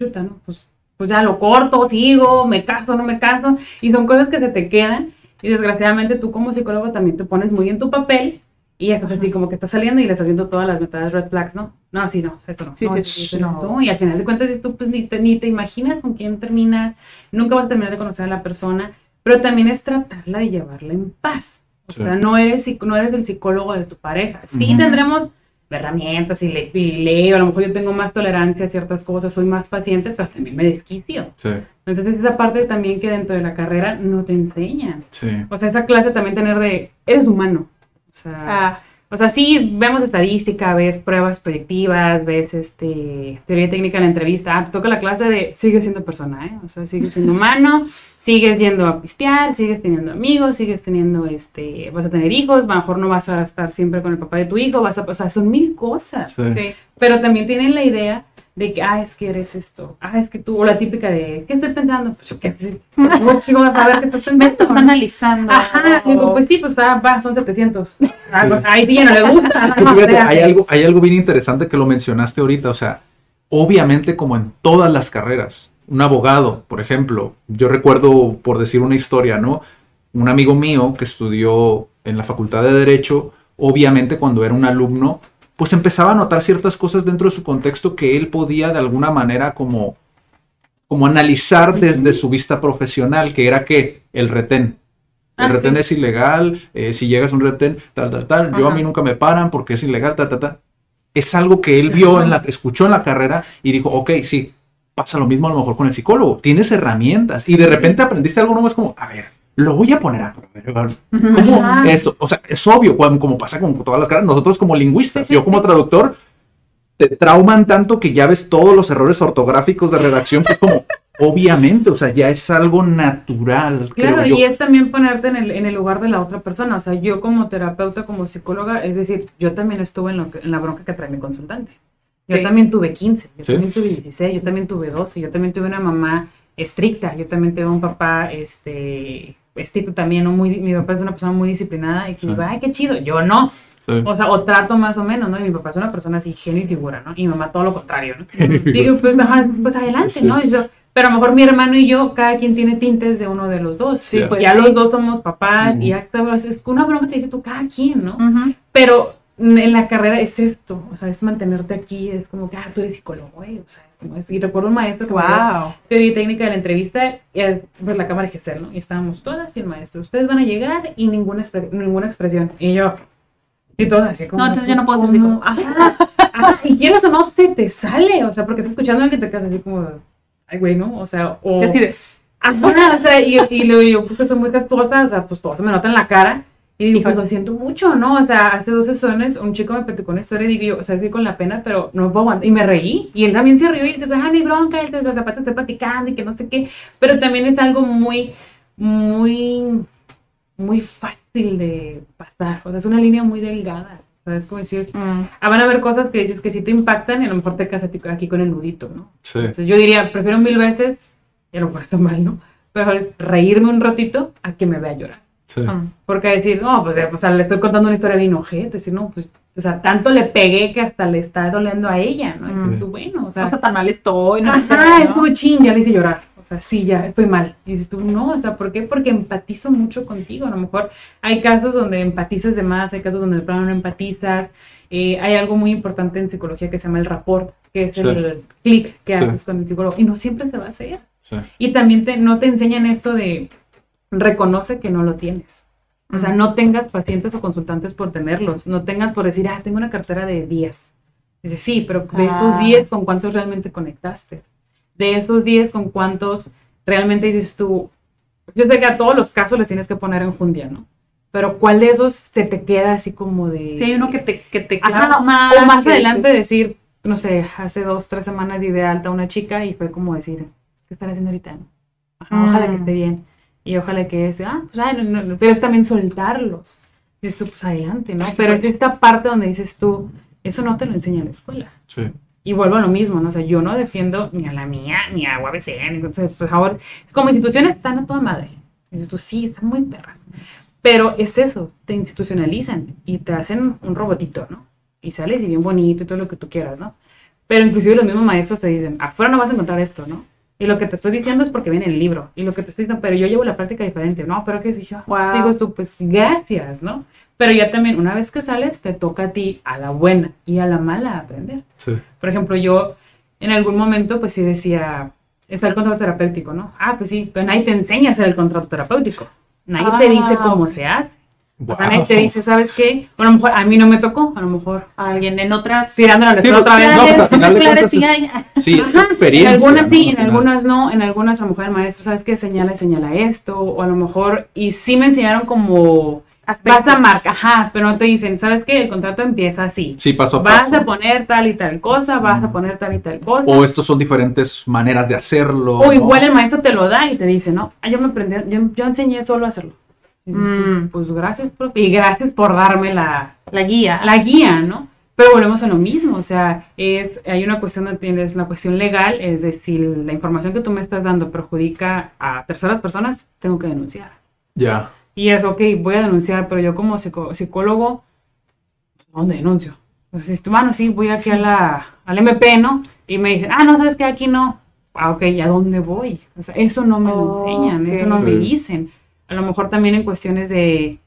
Chuta, ¿no? Pues, pues ya lo corto, sigo, me caso, no me caso. Y son cosas que se te quedan. Y desgraciadamente tú como psicólogo también te pones muy en tu papel. Y estás así como que estás saliendo y le estás viendo todas las metadas red flags, ¿no? No, sí, no, esto no. Sí, no, sí, esto, sí, esto no. Y al final de cuentas, tú pues ni te, ni te imaginas con quién terminas, nunca vas a terminar de conocer a la persona, pero también es tratarla de llevarla en paz. O Sí. sea, no eres, no eres el psicólogo de tu pareja. Sí Ujú. tendremos herramientas y, le, y leo, a lo mejor yo tengo más tolerancia a ciertas cosas, soy más paciente, pero también me desquicio. Sí, Entonces es esa parte también que dentro de la carrera no te enseñan. sí. O sea, esa clase también tener de, eres humano. O sea, Ah, o sea, sí vemos estadística, ves pruebas proyectivas, ves este teoría técnica en la entrevista. Ah, te toca la clase de sigue siendo persona, ¿eh? O sea, sigues siendo humano, sigues yendo a pistear, sigues teniendo amigos, sigues teniendo este, vas a tener hijos, a lo mejor no vas a estar siempre con el papá de tu hijo, vas a, o sea, son mil cosas. sí. sí. Pero también tienen la idea de que, ah, es que eres esto, ah, es que tú, o la típica de, ¿qué estoy pensando? Pues qué sé, ¿cómo chico vas a ver qué estás pensando? Me estás analizando. Ajá, digo, pues sí, pues ah, va, son 700. Ah, pues, ahí sí ya no le gusta. Es que fíjate, hay algo, hay algo bien interesante que lo mencionaste ahorita, o sea, obviamente como en todas las carreras, un abogado, por ejemplo, yo recuerdo, por decir una historia, ¿no? Un amigo mío que estudió en la Facultad de Derecho, obviamente cuando era un alumno, pues empezaba a notar ciertas cosas dentro de su contexto que él podía de alguna manera como, como analizar desde su vista profesional, que era que el retén. El Ah, retén sí. es ilegal, eh, si llegas a un retén, tal, tal, tal, yo a mí nunca me paran porque es ilegal, tal, tal, tal. Es algo que él vio, en la, escuchó en la carrera y dijo, ok, sí, pasa lo mismo a lo mejor con el psicólogo, tienes herramientas y de repente aprendiste algo nuevo, es como, a ver, lo voy a poner a. ¿Cómo esto? O sea, es obvio, como, pasa con todas las carreras, nosotros como lingüistas, yo como traductor, te trauman tanto que ya ves todos los errores ortográficos de redacción, que es como, obviamente, o sea, ya es algo natural. Claro, y es también ponerte en el, en el lugar de la otra persona. O sea, yo como terapeuta, como psicóloga, es decir, yo también estuve en, lo que- en la bronca que trae mi consultante. Yo Sí. también tuve 15, yo Sí. también tuve 16, yo también tuve 12, yo también tuve una mamá estricta, yo también tuve un papá, este, estricto también, ¿no? muy, mi papá es una persona muy disciplinada y que me Sí. digo, ay, qué chido, yo no. Sí. O sea, o trato más o menos, ¿no? Y mi papá es una persona así, genio y figura, ¿no? Y mi mamá todo lo contrario, ¿no? Y. Digo, pues, ajá, pues adelante, Sí. ¿no? Y yo- pero a lo mejor mi hermano y yo, cada quien tiene tintes de uno de los dos. Sí, pues pues ya sí. los dos somos papás Ujú. y ya pues, es una broma que dices tú, cada quien, ¿no? Pero en la carrera es esto, o sea, es mantenerte aquí, es como que, ah, tú eres psicólogo, güey, o sea, es como esto. Y recuerdo un maestro que me Wow. teoría y técnica de la entrevista, y es, pues la cámara ejercer, ¿no? Y estábamos todas y el maestro, ustedes van a llegar y ninguna, ninguna expresión. Y yo, Y todo así como. No, entonces yo no puedo ser ¿cómo? psicóloga. Ajá, ajá, y quieres o no, se te sale. O sea, porque estás escuchando a alguien que te quedas así como. Ay, güey, ¿no? O sea, o. Es que- Ajá, o sea, y, y lo, yo porque soy muy gestuosa, o sea, pues todo se me nota en la cara. Y digo, pues lo siento mucho, ¿no? O sea, hace dos sesiones un chico me platicó una historia y digo yo, o sea, es que con la pena, pero no me puedo aguantar. Y me reí. Y él también se rió y dice, ah, ni bronca, él se zapata está platicando y que no sé qué. Pero también es algo muy, muy, muy fácil de pasar. O sea, es una línea muy delgada. O sea, es como decir, Mm. ah, van a haber cosas que dices que sí te impactan y a lo mejor te aquí- aquí con el nudito, ¿no? Sí. Entonces yo diría, prefiero mil veces, y a lo mejor está mal, ¿no? Pero reírme un ratito a que me vea llorar. Sí. Mm. Porque decir, no, pues, o sea, le estoy contando una historia bien ojete, decir, no, pues, o sea, tanto le pegué que hasta le está doliendo a ella, ¿no? Y Mm. tú, bueno, o sea, O sea, tan mal estoy. No ajá, es como ching, ya le hice llorar. O sea, sí, ya, estoy mal. Y dices tú, no, o sea, ¿por qué? Porque empatizo mucho contigo. A lo mejor hay casos donde empatizas de más, hay casos donde de plano no empatizas. Eh, hay algo muy importante en psicología que se llama el rapport, que es Sí. el clic que Sí. haces con el psicólogo. Y no siempre se va a hacer. Sí. Y también te, no te enseñan esto de reconoce que no lo tienes. O sea, no tengas pacientes o consultantes por tenerlos. No tengas por decir, ah, tengo una cartera de 10. Dice, sí, pero de estos Ah. 10, ¿con cuántos realmente conectaste? De esos 10, ¿con cuántos realmente dices tú? Yo sé que a todos los casos les tienes que poner en jundia, ¿no? Pero ¿cuál de esos se te queda así como de... Si hay uno que te, que te Ajá, más. o más adelante dices, decir, no sé, hace dos, tres semanas di de alta a una chica y fue como decir, ¿qué estará haciendo ahorita? no? Ajá, Ojalá que Mm. esté bien. Y ojalá que esté, ah, pues, ay, no, no, pero es también soltarlos. Dices tú, pues adelante, ¿no? Ay, pero es fuerte. esta parte donde dices tú, eso no te lo enseña la escuela. Sí. Y vuelvo a lo mismo, ¿no? O sea, yo no defiendo ni a la mía, ni a UABC, ni entonces, por favor, como instituciones están a toda madre. Dices tú, sí, están muy perras. Pero es eso, te institucionalizan y te hacen un robotito, ¿no? Y sales y bien bonito y todo lo que tú quieras, ¿no? Pero inclusive los mismos maestros te dicen, afuera no vas a encontrar esto, ¿no? Y lo que te estoy diciendo es porque viene en el libro. Y lo que te estoy diciendo, pero yo llevo la práctica diferente, ¿no? Pero que dije, Wow. digo tú, pues gracias, ¿no? Pero ya también, una vez que sales, te toca a ti a la buena y a la mala aprender. Sí. Por ejemplo, yo en algún momento, pues sí decía, está el contrato terapéutico, ¿no? Ah, pues sí, pero nadie te enseña a hacer el contrato terapéutico. Nadie te Ah, dice cómo ok. se hace. O sea, Wow. nadie te dice, ¿sabes qué? A lo mejor a mí no me tocó, a lo mejor Alguien en otras. tirándola de Sí, otra vez. no, pues, al final de Claro, cuentas sí es- hay- Sí, es tu Ajá, experiencia. En algunas sí, ¿no? en algunas no, en algunas a lo mejor el maestro, ¿sabes qué? Señala y señala esto, o a lo mejor, y sí me enseñaron como, Aspectos. vas a marcar, ajá, pero no te dicen, ¿sabes qué? El contrato empieza así. Sí, paso a Vas paso. a poner tal y tal cosa, vas a poner tal y tal cosa. O estos son diferentes maneras de hacerlo. O ¿no? igual el maestro te lo da y te dice, no, ah, yo me aprendí, yo, yo enseñé solo a hacerlo. Mm. Pues gracias, profe, y gracias por darme la, La guía. la guía, ¿no? Pero volvemos a lo mismo, o sea, es, hay una cuestión donde tienes la cuestión legal, es decir, la información que tú me estás dando perjudica a terceras personas, tengo que denunciar. Ya. Y es, ok, voy a denunciar, pero yo como psico- psicólogo, ¿a ¿dónde denuncio? Pues si tú, bueno, sí, voy aquí a la, al MP, ¿no? Y me dicen, ah, no, ¿sabes qué? Aquí no. Ah, ok, ¿y a dónde voy? O sea, eso no me lo enseñan, eso no me dicen. A lo mejor también en cuestiones de,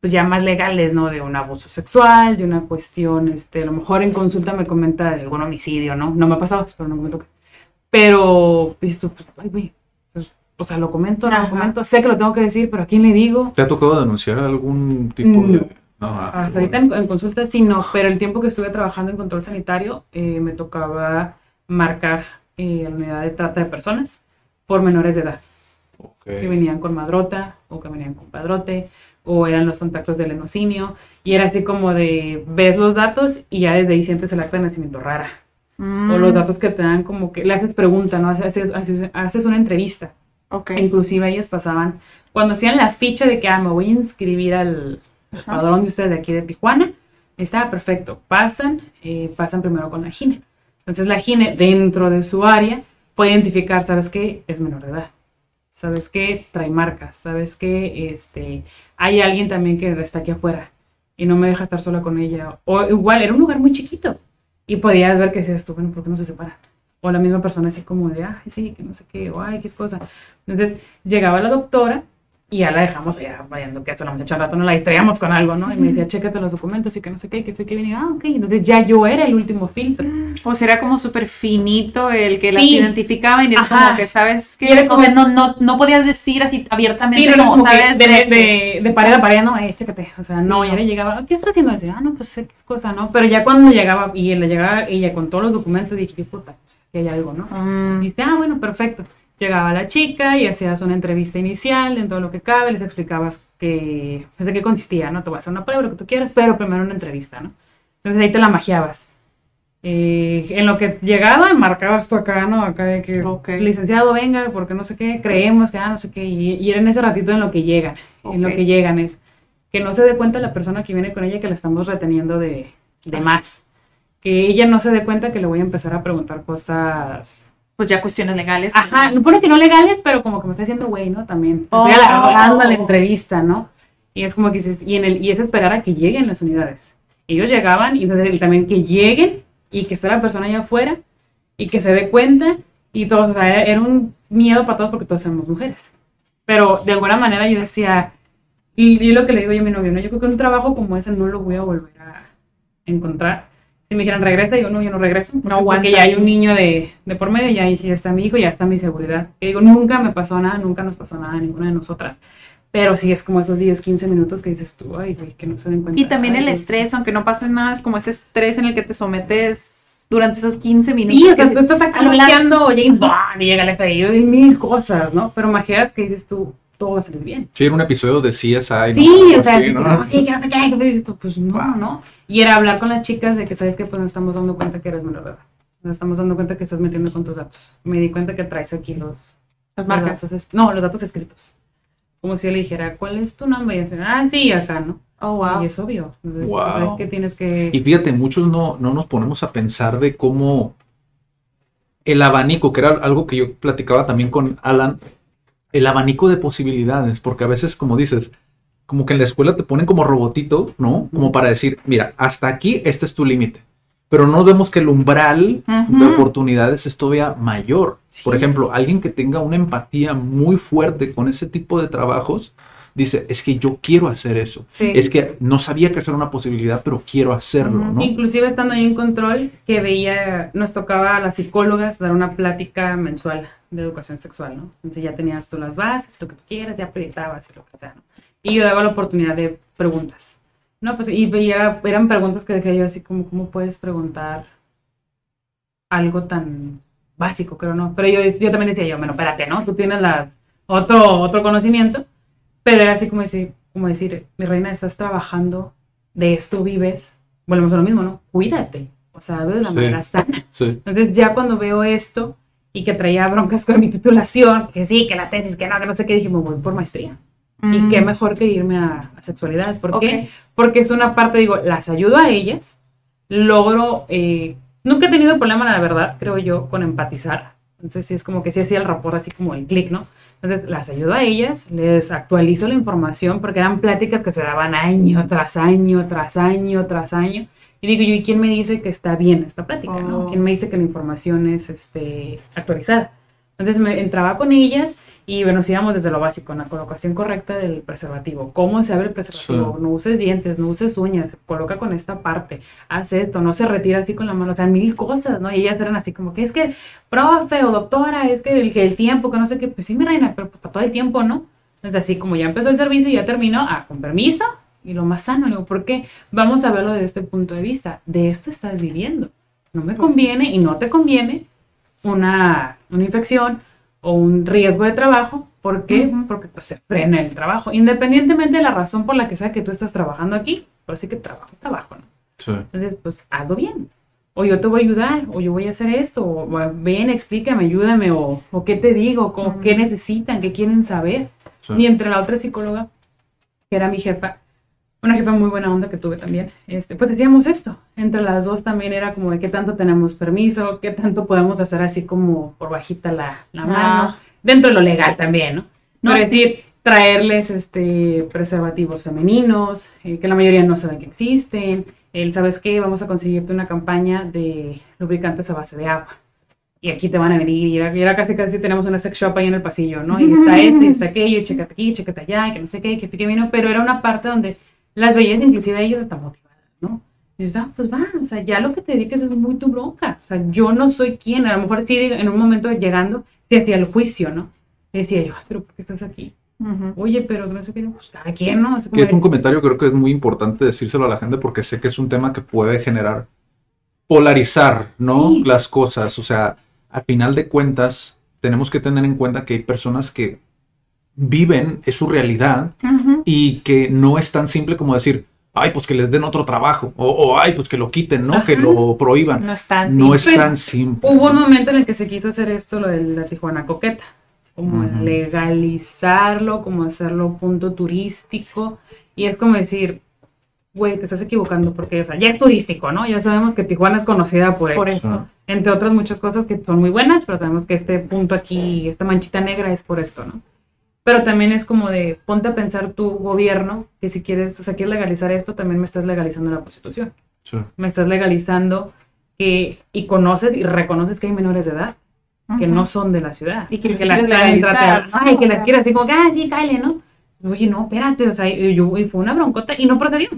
pues ya más legales, ¿no? De un abuso sexual, de una cuestión, este, a lo mejor en consulta me comenta de algún homicidio, ¿no? No me ha pasado, pero no me toca. Pero, dices tú, pues, ay, güey, pues, o sea, lo comento, no Ajá. lo comento, sé que lo tengo que decir, pero ¿a quién le digo? ¿Te ha tocado denunciar algún tipo Mm. de.? No, ah, Hasta bueno. ahorita en, en consulta sí, no, pero el tiempo que estuve trabajando en control sanitario eh, me tocaba marcar eh, la unidad de trata de personas por menores de edad, Que venían con madrota o que venían con padrote o eran los contactos del enocinio y era así como de ves los datos y ya desde ahí sientes el acta de nacimiento rara Mm, o los datos que te dan como que le haces pregunta, ¿no? Haces, haces, haces una entrevista. Ok. Inclusive ellos pasaban, cuando hacían la ficha de que ah, me voy a inscribir al, al padrón de ustedes de aquí de Tijuana, estaba perfecto. Pasan, eh, pasan primero con la GINE. Entonces la GINE, dentro de su área, puede identificar, ¿sabes qué? Es menor de edad. ¿Sabes qué? Trae marcas. ¿Sabes qué? Este, hay alguien también que está aquí afuera y no me deja estar sola con ella. O igual, era un lugar muy chiquito y podías ver que decías tú, bueno, ¿por qué no se separan? O la misma persona así como de, ay, sí, que no sé qué, o ay, qué es cosa. Entonces llegaba la doctora Y ya la dejamos allá vayando que eso la muchacha al rato no la distraíamos con algo, ¿no? Y me decía, chécate los documentos y que no sé qué, que fue que venía, ah, ok. Entonces ya yo era el último filtro. O sea, era como súper finito el que las Sí. identificaba y es como que, ¿sabes Y era qué? O como- sea, no, no, no podías decir así abiertamente Sí, no, no, como, como ¿sabes? de, De- de, de pared a pared, no, eh, chécate. O sea, no, Sí, ya no. le llegaba, ¿qué está haciendo? Dice, ah, no, pues X cosa, ¿no? Pero ya cuando llegaba y le llegaba ella con todos los documentos, dije, qué puta, pues, que hay algo, ¿no? Mm, Y dice, ah, bueno, perfecto. Llegaba la chica y hacías una entrevista inicial en todo lo que cabe, les explicabas que, pues, de qué consistía, ¿no? Te voy a hacer una prueba, lo que tú quieras, pero primero una entrevista, ¿no? Entonces ahí te la magiabas. Eh, en lo que llegaba, marcabas tú acá, ¿no? Acá de que, Ok. licenciado, venga, porque no sé qué, creemos que, ah, no sé qué, y, y era en ese ratito en lo que llegan, en lo que llegan es que no se dé cuenta la persona que viene con ella que la estamos reteniendo de, de más. Que ella no se dé cuenta que le voy a empezar a preguntar cosas pues ya cuestiones legales. Ajá, no pone que no legales, pero como que me está diciendo güey, ¿no? También. Oh. Estoy alargando la entrevista, ¿no? Y es como que dices- y en el, y es esperar a que lleguen las unidades. Ellos llegaban, y entonces también que lleguen y que esté la persona allá afuera y que se dé cuenta y todos, o sea, era, era un miedo para todos porque todos somos mujeres. Pero de alguna manera yo decía, y, y lo que le digo yo a mi novio, ¿no? Yo creo que un trabajo como ese no lo voy a volver a encontrar. Si me dijeran regresa, digo, no, yo no regreso. Porque, aguanta porque ya hay un niño de, de por medio, ya, ya está mi hijo, ya está mi seguridad. Que digo, nunca me pasó nada, nunca nos pasó nada a ninguna de nosotras. Pero sí es como esos 10, 15 minutos que dices tú, ay, güey, que no se den cuenta. Y también Ay, el estrés, aunque no pase nada, es como ese estrés en el que te sometes durante esos 15 minutos. Sí, o sea, tú estás a lo largo- acá James Bond y llega el FBI y mil cosas, ¿no? Pero majeras que dices tú, todo va a salir bien. Sí, era un episodio de CSI. ¿no? Sí, Algo o sea, así, ¿no? no, sí, que no sé qué, que dices tú, pues no, ¿no? Y era hablar con las chicas de que, ¿sabes que Pues nos estamos dando cuenta que eres menor de edad. Nos estamos dando cuenta que estás metiendo con tus datos. Me di cuenta que traes aquí los... Las los marcas. datos es- no, los datos escritos. Como si yo le dijera, ¿cuál es tu nombre? Y así, ah, sí, acá, ¿no? Oh, wow. Y es obvio. Entonces, Wow. tú sabes que tienes que... Y fíjate, muchos no, no nos ponemos a pensar de cómo el abanico, que era algo que yo platicaba también con Alan, el abanico de posibilidades, porque a veces, como dices, como que en la escuela te ponen como robotito, ¿no? Como para decir, mira, hasta aquí, este es tu límite. Pero no vemos que el umbral Ujú. de oportunidades es todavía mayor. Por Sí. ejemplo, alguien que tenga una empatía muy fuerte con ese tipo de trabajos, dice, es que yo quiero hacer eso. Sí. Es que no sabía que eso era una posibilidad, pero quiero hacerlo, Ujú. ¿no? Inclusive estando ahí en control, que veía, nos tocaba a las psicólogas dar una plática mensual de educación sexual, ¿no? Entonces ya tenías tú las bases, lo que tú quieras, ya proyectabas y lo que sea, ¿no? Y yo daba la oportunidad de preguntas. No, pues, y veía, eran preguntas que decía yo así como, ¿cómo puedes preguntar algo tan básico, creo, no? Pero yo, yo también decía yo, bueno, espérate, ¿no? Tú tienes las, otro, otro conocimiento, pero era así como decir, como decir, mi reina, estás trabajando, de esto vives, volvemos a lo mismo, ¿no? Cuídate, o sea, de la Sí. manera sana. Sí. Entonces ya cuando veo esto y que traía broncas con mi titulación, que sí, que la tesis, que no, que no sé qué, dije, me voy por maestría. Y Mm. qué mejor que irme a, a sexualidad. ¿Por qué? Ok. Porque es una parte, digo, las ayudo a ellas, logro, eh, nunca he tenido problema, la verdad, creo yo, con empatizar. Entonces sí es como que sí hacía el rapport así como el clic, ¿no? Entonces las ayudo a ellas, les actualizo la información porque eran pláticas que se daban año tras año, tras año, tras año. Y digo yo, ¿y quién me dice que está bien esta plática, no? Oh. ¿Quién me dice que la información es este, actualizada? Entonces me entraba con ellas y bueno, nos íbamos desde lo básico, la colocación correcta del preservativo. ¿Cómo se abre el preservativo? Sí. No uses dientes, no uses uñas, coloca con esta parte, haz esto, no se retira así con la mano, o sea, mil cosas, ¿no? Y ellas eran así como que es que, profe o doctora, es que el, que el tiempo, que no sé qué, pues sí, mi reina, pero para todo el tiempo, ¿no? Entonces así como ya empezó el servicio y ya terminó, ah, con permiso, y lo más sano, digo, ¿por qué? Vamos a verlo desde este punto de vista, de esto estás viviendo. No me conviene y no te conviene una, una infección o un riesgo de trabajo. ¿Por qué? Porque pues, se frena el trabajo. Independientemente de la razón por la que sea que tú estás trabajando aquí, pero sí que trabajo es trabajo, ¿no? Sí. Entonces, pues hazlo bien. O yo te voy a ayudar, o yo voy a hacer esto, o ven, explícame, ayúdame, o, o qué te digo, o qué necesitan, qué quieren saber. sí. Y entre la otra psicóloga, que era mi jefa, una jefa muy buena onda que tuve también, este, pues decíamos esto. Entre las dos también era como de qué tanto tenemos permiso, qué tanto podemos hacer así como por bajita la, la Ah. mano, dentro de lo legal también, ¿no? No, es decir, traerles este, preservativos femeninos, eh, que la mayoría no saben que existen. El, ¿sabes qué? Vamos a conseguirte una campaña de lubricantes a base de agua. y aquí te van a venir, y era, y era casi casi tenemos una sex shop ahí en el pasillo, ¿no? Y está este, y está aquello, y chécate aquí, chécate allá, y que no sé qué, y que pique vino, pero era una parte donde las veías inclusive ellas hasta motivadas, ¿no? Y yo, ah, pues va, o sea, ya lo que te dediques es muy tu bronca, o sea, yo no soy quien, a lo mejor sí, en un momento llegando, te hacía el juicio, ¿no? Y decía yo, "Ay, pero ¿por qué estás aquí? Oye, pero no sé qué, pues cada quien, ¿no? Es Que es un comentario creo que es muy importante decírselo a la gente porque sé que es un tema que puede generar polarizar, ¿no? Sí. Las cosas. O sea, a final de cuentas, tenemos que tener en cuenta que hay personas que viven, es su realidad, y que no es tan simple como decir, ay, pues que les den otro trabajo, o, o, ay, pues que lo quiten, ¿no? Que lo prohíban. No es tan No simple. es tan simple. Hubo un momento en el que se quiso hacer esto, lo de la Tijuana coqueta, como legalizarlo, como hacerlo punto turístico, y es como decir, güey, te estás equivocando porque, o sea, ya es turístico, ¿no? Ya sabemos que Tijuana es conocida por eso. Por eso. Entre otras muchas cosas que son muy buenas, pero sabemos que este punto aquí, esta manchita negra es por esto, ¿no? Pero también es como de, ponte a pensar tu gobierno, que si quieres, o sea, quieres legalizar esto, también me estás legalizando la prostitución Sí. me estás legalizando que y conoces y reconoces que hay menores de edad que Ujú. no son de la ciudad Y que los las quieres traen legalizar, trata- ¿no? ay, que las sea. quieres así como que ah sí cáele no oye no espérate o sea y, yo- y fue una broncota y no procedió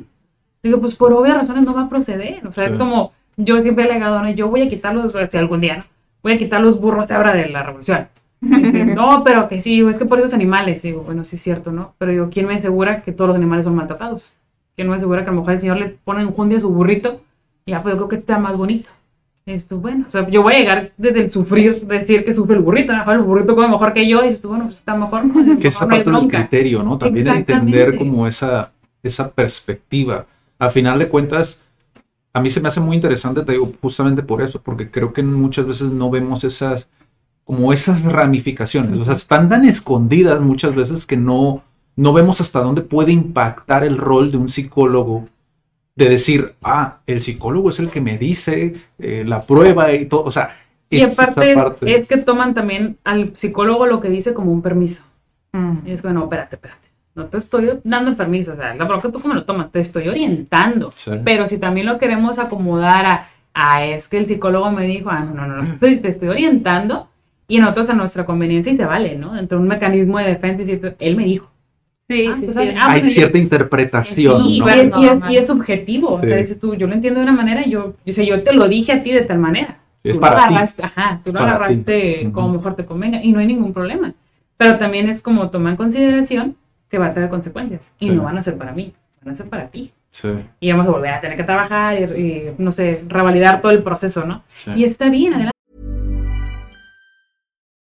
digo pues por obvias razones no va a proceder o sea Sí. es como yo siempre he alegado no yo voy a quitar los si algún día no voy a quitar los burros ahora de la revolución No, pero que sí, es que por esos animales. Digo, bueno, sí es cierto, ¿no? Pero yo, ¿quién me asegura que todos los animales son maltratados? ¿Quién me asegura que a lo mejor el señor le pone en jundia a su burrito? Y ya, pues yo creo que está más bonito. Esto, bueno, o sea, yo voy a llegar desde el sufrir, decir que sufre el burrito, a lo mejor el burrito come mejor que yo, y esto, bueno, pues está mejor. ¿no? Que esa mejor no parte del criterio, ¿no? También entender como esa, esa perspectiva. Al final de cuentas, a mí se me hace muy interesante, te digo, justamente por eso, porque creo que muchas veces no vemos esas, como esas ramificaciones. O sea, están tan escondidas muchas veces que no, no vemos hasta dónde puede impactar el rol de un psicólogo. De decir, ah, el psicólogo es el que me dice eh, la prueba y todo. O sea, Y aparte es, parte. es que toman también al psicólogo lo que dice como un permiso. Mm. Y es como, no, espérate, espérate. No te estoy dando permiso, o sea, la bronca tú como lo tomas, te estoy orientando. Sí. Pero si también lo queremos acomodar a, a es que el psicólogo me dijo, ah, no, no, no, no, estoy, te estoy orientando y nosotros a nuestra conveniencia y se vale, ¿no? Dentro de un mecanismo de defensa y cierto, él me dijo. Sí, Ah, sí, pues, sí. ah, Hay bueno, cierta interpretación, Sí, ¿no? y, es, y, es, Normal. y es subjetivo. O sea, dices tú, yo lo entiendo de una manera y yo, yo, sé, yo te lo dije a ti de tal manera. Es tú para lo ti. agarraste, ajá, tú lo Para agarraste como mejor te convenga y no hay ningún problema. Pero también es como tomar en consideración que va a tener consecuencias y Sí. no van a ser para mí, van a ser para ti. Sí, Y vamos a volver a tener que trabajar y, y, no sé, revalidar todo el proceso, ¿no? sí. Y está bien, adelante.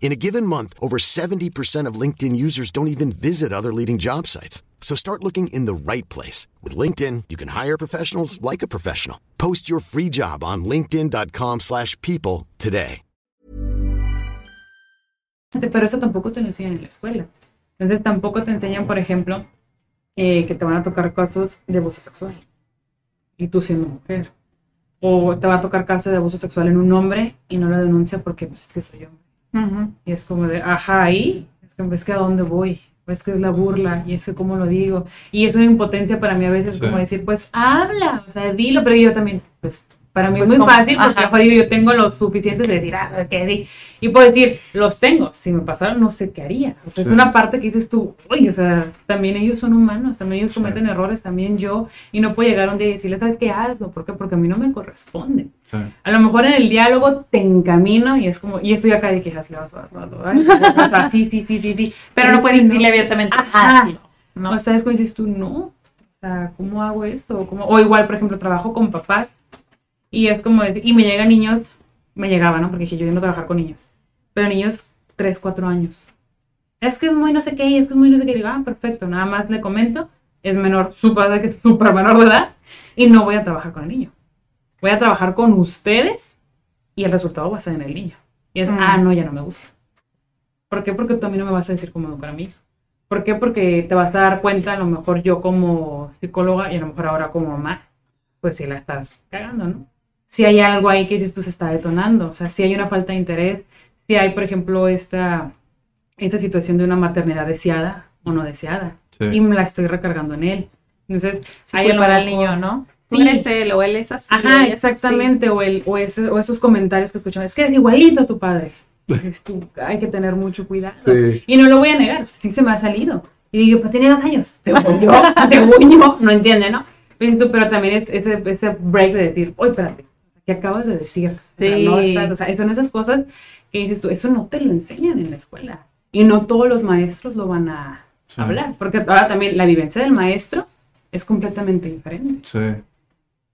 In a given month, over 70% of LinkedIn users don't even visit other leading job sites. So start looking in the right place. With LinkedIn, you can hire professionals like a professional. Post your free job on linkedin.com/people slash people today. pero eso tampoco te lo enseñan en la escuela. Entonces tampoco te enseñan, por ejemplo, eh, que te van a tocar casos de abuso sexual. Y tú siendo mujer. O te va a tocar caso de abuso sexual en un hombre y no lo denuncia porque pues, es que soy hombre. Y es como de, ajá, ahí, es que, es que a dónde voy, es que es la burla, y es que cómo lo digo. Y es una impotencia para mí a veces Sí. como decir, pues habla, o sea, dilo, pero yo también, pues para mí Pues, es muy ¿cómo? fácil porque Ajá. yo tengo los suficientes de decir, ah, es que sí. Y puedo decir, los tengo, si me pasara no sé qué haría. O sea, es Sí. una parte que dices tú, oye, o sea, también ellos son humanos, también ellos Sí. cometen errores, también yo, y no puedo llegar un día y decirles, ¿sabes qué? Hazlo, ¿por qué? Porque a mí no me corresponde. sí. A lo mejor en el diálogo te encamino y es como, y estoy acá de que hazlo, hazlo, hazlo, hazlo, o sea, sí, sí, sí, sí, sí. Pero no Es puedes decirle abiertamente, Ajá. hazlo, ¿no? O sea, es como dices tú, no. O sea, ¿cómo hago esto? ¿Cómo? O igual, por ejemplo, trabajo con papás Y es como decir, y me llegan niños, me llegaba, ¿no? Porque dije, yo no trabajar con niños, pero niños 3, 4 años. Es que es muy no sé qué, y es que es muy no sé qué. Digo, ah, perfecto, nada más le comento, es menor, su padre que es súper menor de edad, y no voy a trabajar con el niño. Voy a trabajar con ustedes y el resultado va a ser en el niño. Y es, Mm. ah, no, ya no me gusta. ¿Por qué? Porque tú a mí no me vas a decir cómo educar a mi hijo. ¿Por qué? Porque te vas a dar cuenta, a lo mejor yo como psicóloga y a lo mejor ahora como mamá, pues si la estás cagando, ¿no? Si hay algo ahí que tú se está detonando, o sea, si hay una falta de interés, si hay, por ejemplo, esta, esta situación de una maternidad deseada o no deseada, Sí. y me la estoy recargando en él. Entonces, Sí, hay para el niño, ¿no? Sí. eres él o él es así. Ajá, es así. exactamente, o, el, o, ese- o esos comentarios que escuchan, es que es igualito a tu padre. Dices tú, hay que tener mucho cuidado. Sí. Y no lo voy a negar, sí se me ha salido. Y digo, pues tiene dos años. Según yo, según yo, no entiende, ¿no? Pero también es ese, ese break de decir, oye, espérate, ¿qué acabas de decir? O sea, Sí. no estás- o sea, son esas cosas que dices tú, eso no te lo enseñan en la escuela. Y no todos los maestros lo van a Sí. hablar, porque ahora también la vivencia del maestro es completamente diferente. Sí.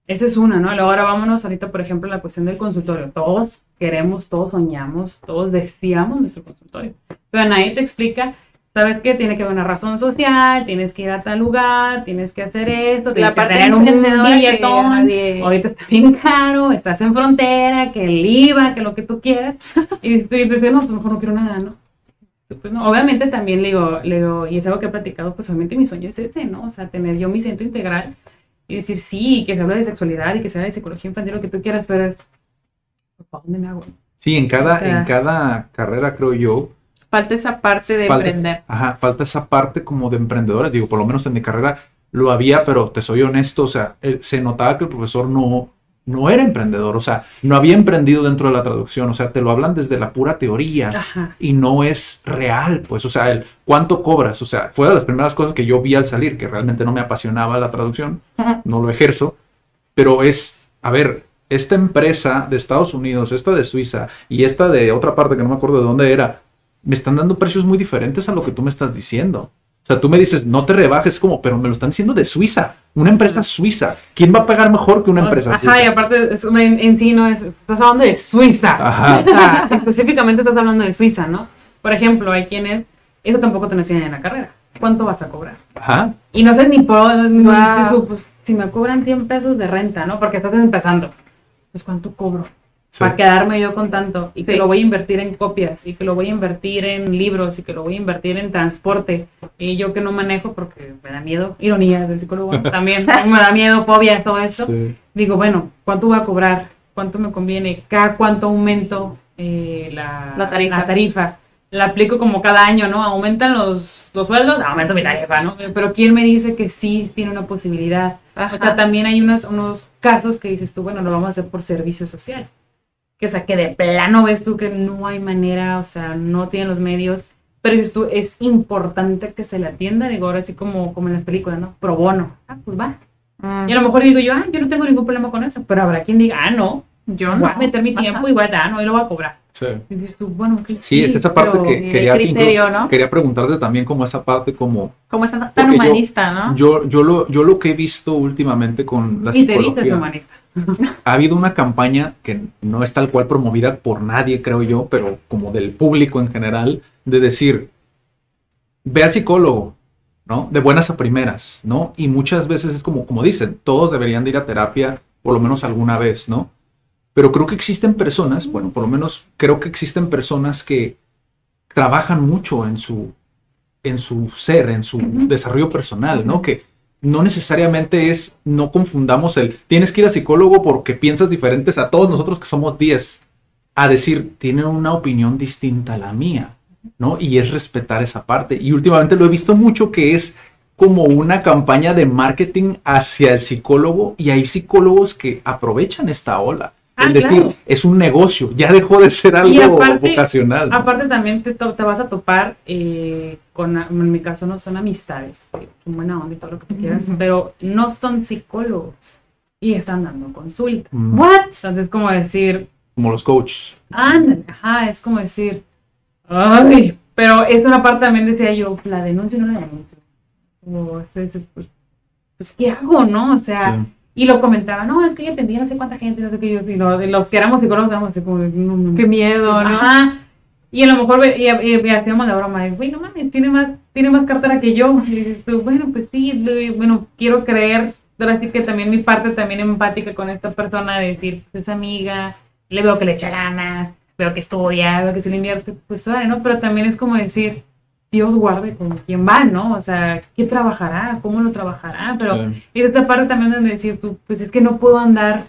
Esa es una, ¿no? Luego ahora vámonos ahorita, por ejemplo, a la cuestión del consultorio. Todos queremos, todos soñamos, todos deseamos nuestro consultorio. Pero nadie te explica, ¿sabes qué? Tiene que haber una razón social, tienes que ir a tal lugar, tienes que hacer esto, tienes La que parte tener un que billetón. nadie- Ahorita está bien caro, estás en frontera, que el IVA, que lo que tú quieras. Y tú, dices, no, pues mejor no quiero nada, ¿no? Pues no, obviamente también le digo, le digo, y es algo que he platicado, pues obviamente mi sueño es ese, ¿no? O sea, tener yo mi centro integral y decir sí, que se habla de sexualidad y que se habla de psicología infantil, lo que tú quieras, pero es, ¿para dónde me hago? Sí, en cada, O sea- en cada carrera, creo yo, Falta esa parte de falta, emprender. ajá, falta esa parte como de emprendedores. Digo, por lo menos en mi carrera lo había, pero te soy honesto, o sea, se notaba que el profesor no, no era emprendedor, o sea, no había emprendido dentro de la traducción, o sea, te lo hablan desde la pura teoría Ajá. y no es real, pues, o sea, el cuánto cobras, o sea, fue de las primeras cosas que yo vi al salir, que realmente no me apasionaba la traducción, no lo ejerzo, pero es, a ver, esta empresa de Estados Unidos, esta de Suiza y esta de otra parte que no me acuerdo de dónde era, me están dando precios muy diferentes a lo que tú me estás diciendo. O sea, tú me dices, no te rebajes, como, pero me lo están diciendo de Suiza, una empresa suiza. ¿Quién va a pagar mejor que una empresa Ajá, suiza? y aparte, es- en, en sí no es, estás hablando de Suiza. Ajá. O sea, específicamente estás hablando de Suiza, ¿no? Por ejemplo, hay quienes, eso tampoco te lo enseñan en la carrera. ¿Cuánto vas a cobrar? Ajá. Y no sé ni por, ni Wow. dices tú, pues, si me cobran 100 pesos de renta, ¿no? Porque estás empezando. Pues, ¿cuánto cobro? Sí. Para quedarme yo con tanto. Y que lo voy a invertir en copias, y que lo voy a invertir en libros, y que lo voy a invertir en transporte. Y yo que no manejo porque me da miedo, ironías del psicólogo, también me da miedo, fobias, todo eso. Sí. Digo, bueno, ¿cuánto voy a cobrar? ¿Cuánto me conviene? ¿Cada cuánto aumento eh, la, La tarifa. la tarifa? La aplico como cada año, ¿no? Aumentan los, los sueldos, aumento mi tarifa, ¿no? Pero ¿quién me dice que sí tiene una posibilidad? Ajá. O sea, también hay unos, unos casos que dices tú, bueno, lo vamos a hacer por servicio social. Que, o sea, que de plano ves tú que no hay manera, o sea, no tienen los medios. Pero dices tú, es importante que se le atienda, digo, ahora así como, como en las películas, ¿no? Pro bono. Ah, pues va. Mm, Y a lo mejor digo yo, ah, yo no tengo ningún problema con eso. Pero habrá quien diga, ah, no, yo voy a no. meter mi tiempo Ajá. y voy a, ah, no, y lo voy a cobrar. Sí. Y dices tú, bueno, ok, Sí, es esa parte que quería, criterio, ¿no? quería preguntarte también como esa parte como Como es tan, tan Porque yo- humanista, ¿no? yo, yo, lo, yo lo que he visto últimamente con la Y te dices psicología, humanista. ha habido una campaña que no es tal cual promovida por nadie, creo yo, pero como del público en general, de decir, ve al psicólogo, ¿no? De buenas a primeras, ¿no? Y muchas veces es como, como dicen, todos deberían de ir a terapia por lo menos alguna vez, ¿no? Pero creo que existen personas, bueno, por lo menos creo que existen personas que trabajan mucho en su, en su ser, en su desarrollo personal, ¿no? Que no necesariamente es, no confundamos el, tienes que ir a psicólogo porque piensas diferentes a todos nosotros que somos 10, a decir, tienen una opinión distinta a la mía, ¿no? Y es respetar esa parte. Y últimamente lo he visto mucho que es como una campaña de marketing hacia el psicólogo y hay psicólogos que aprovechan esta ola. Ah, es decir, claro. es un negocio, ya dejó de ser algo Y aparte- vocacional. Aparte también te, vas a topar eh, con, en mi caso no son amistades, son buena onda y todo lo que tú quieras, pero no son psicólogos y están dando consulta. Mm, What? Entonces como decir, Como los coaches. ándale, ajá, es como decir, ay, pero esta una parte también decía yo, la denuncio o no la denuncio. O, sea, es- pues, pues, ¿qué hago, no? O sea, Sí. Y lo comentaba, no, es que yo atendía no sé cuánta gente, no sé qué, y de los que éramos psicólogos así como, no, no, Qué miedo, ¿no? Ajá. Y a lo mejor y, y- y hacíamos la broma de, güey, no mames, tiene más, tiene más cartera que yo. Y dices tú, bueno, pues sí, bueno, quiero creer, pero así que también mi parte también empática con esta persona de decir, pues es amiga, le veo que le echa ganas, veo que estudia, veo que se le invierte, pues suave, ¿no? Pero también es como decir, Dios guarde con quién va, ¿no? O sea, ¿qué trabajará? ¿Cómo lo trabajará? Pero Sí. y esta parte también donde decir tú, pues es que no puedo andar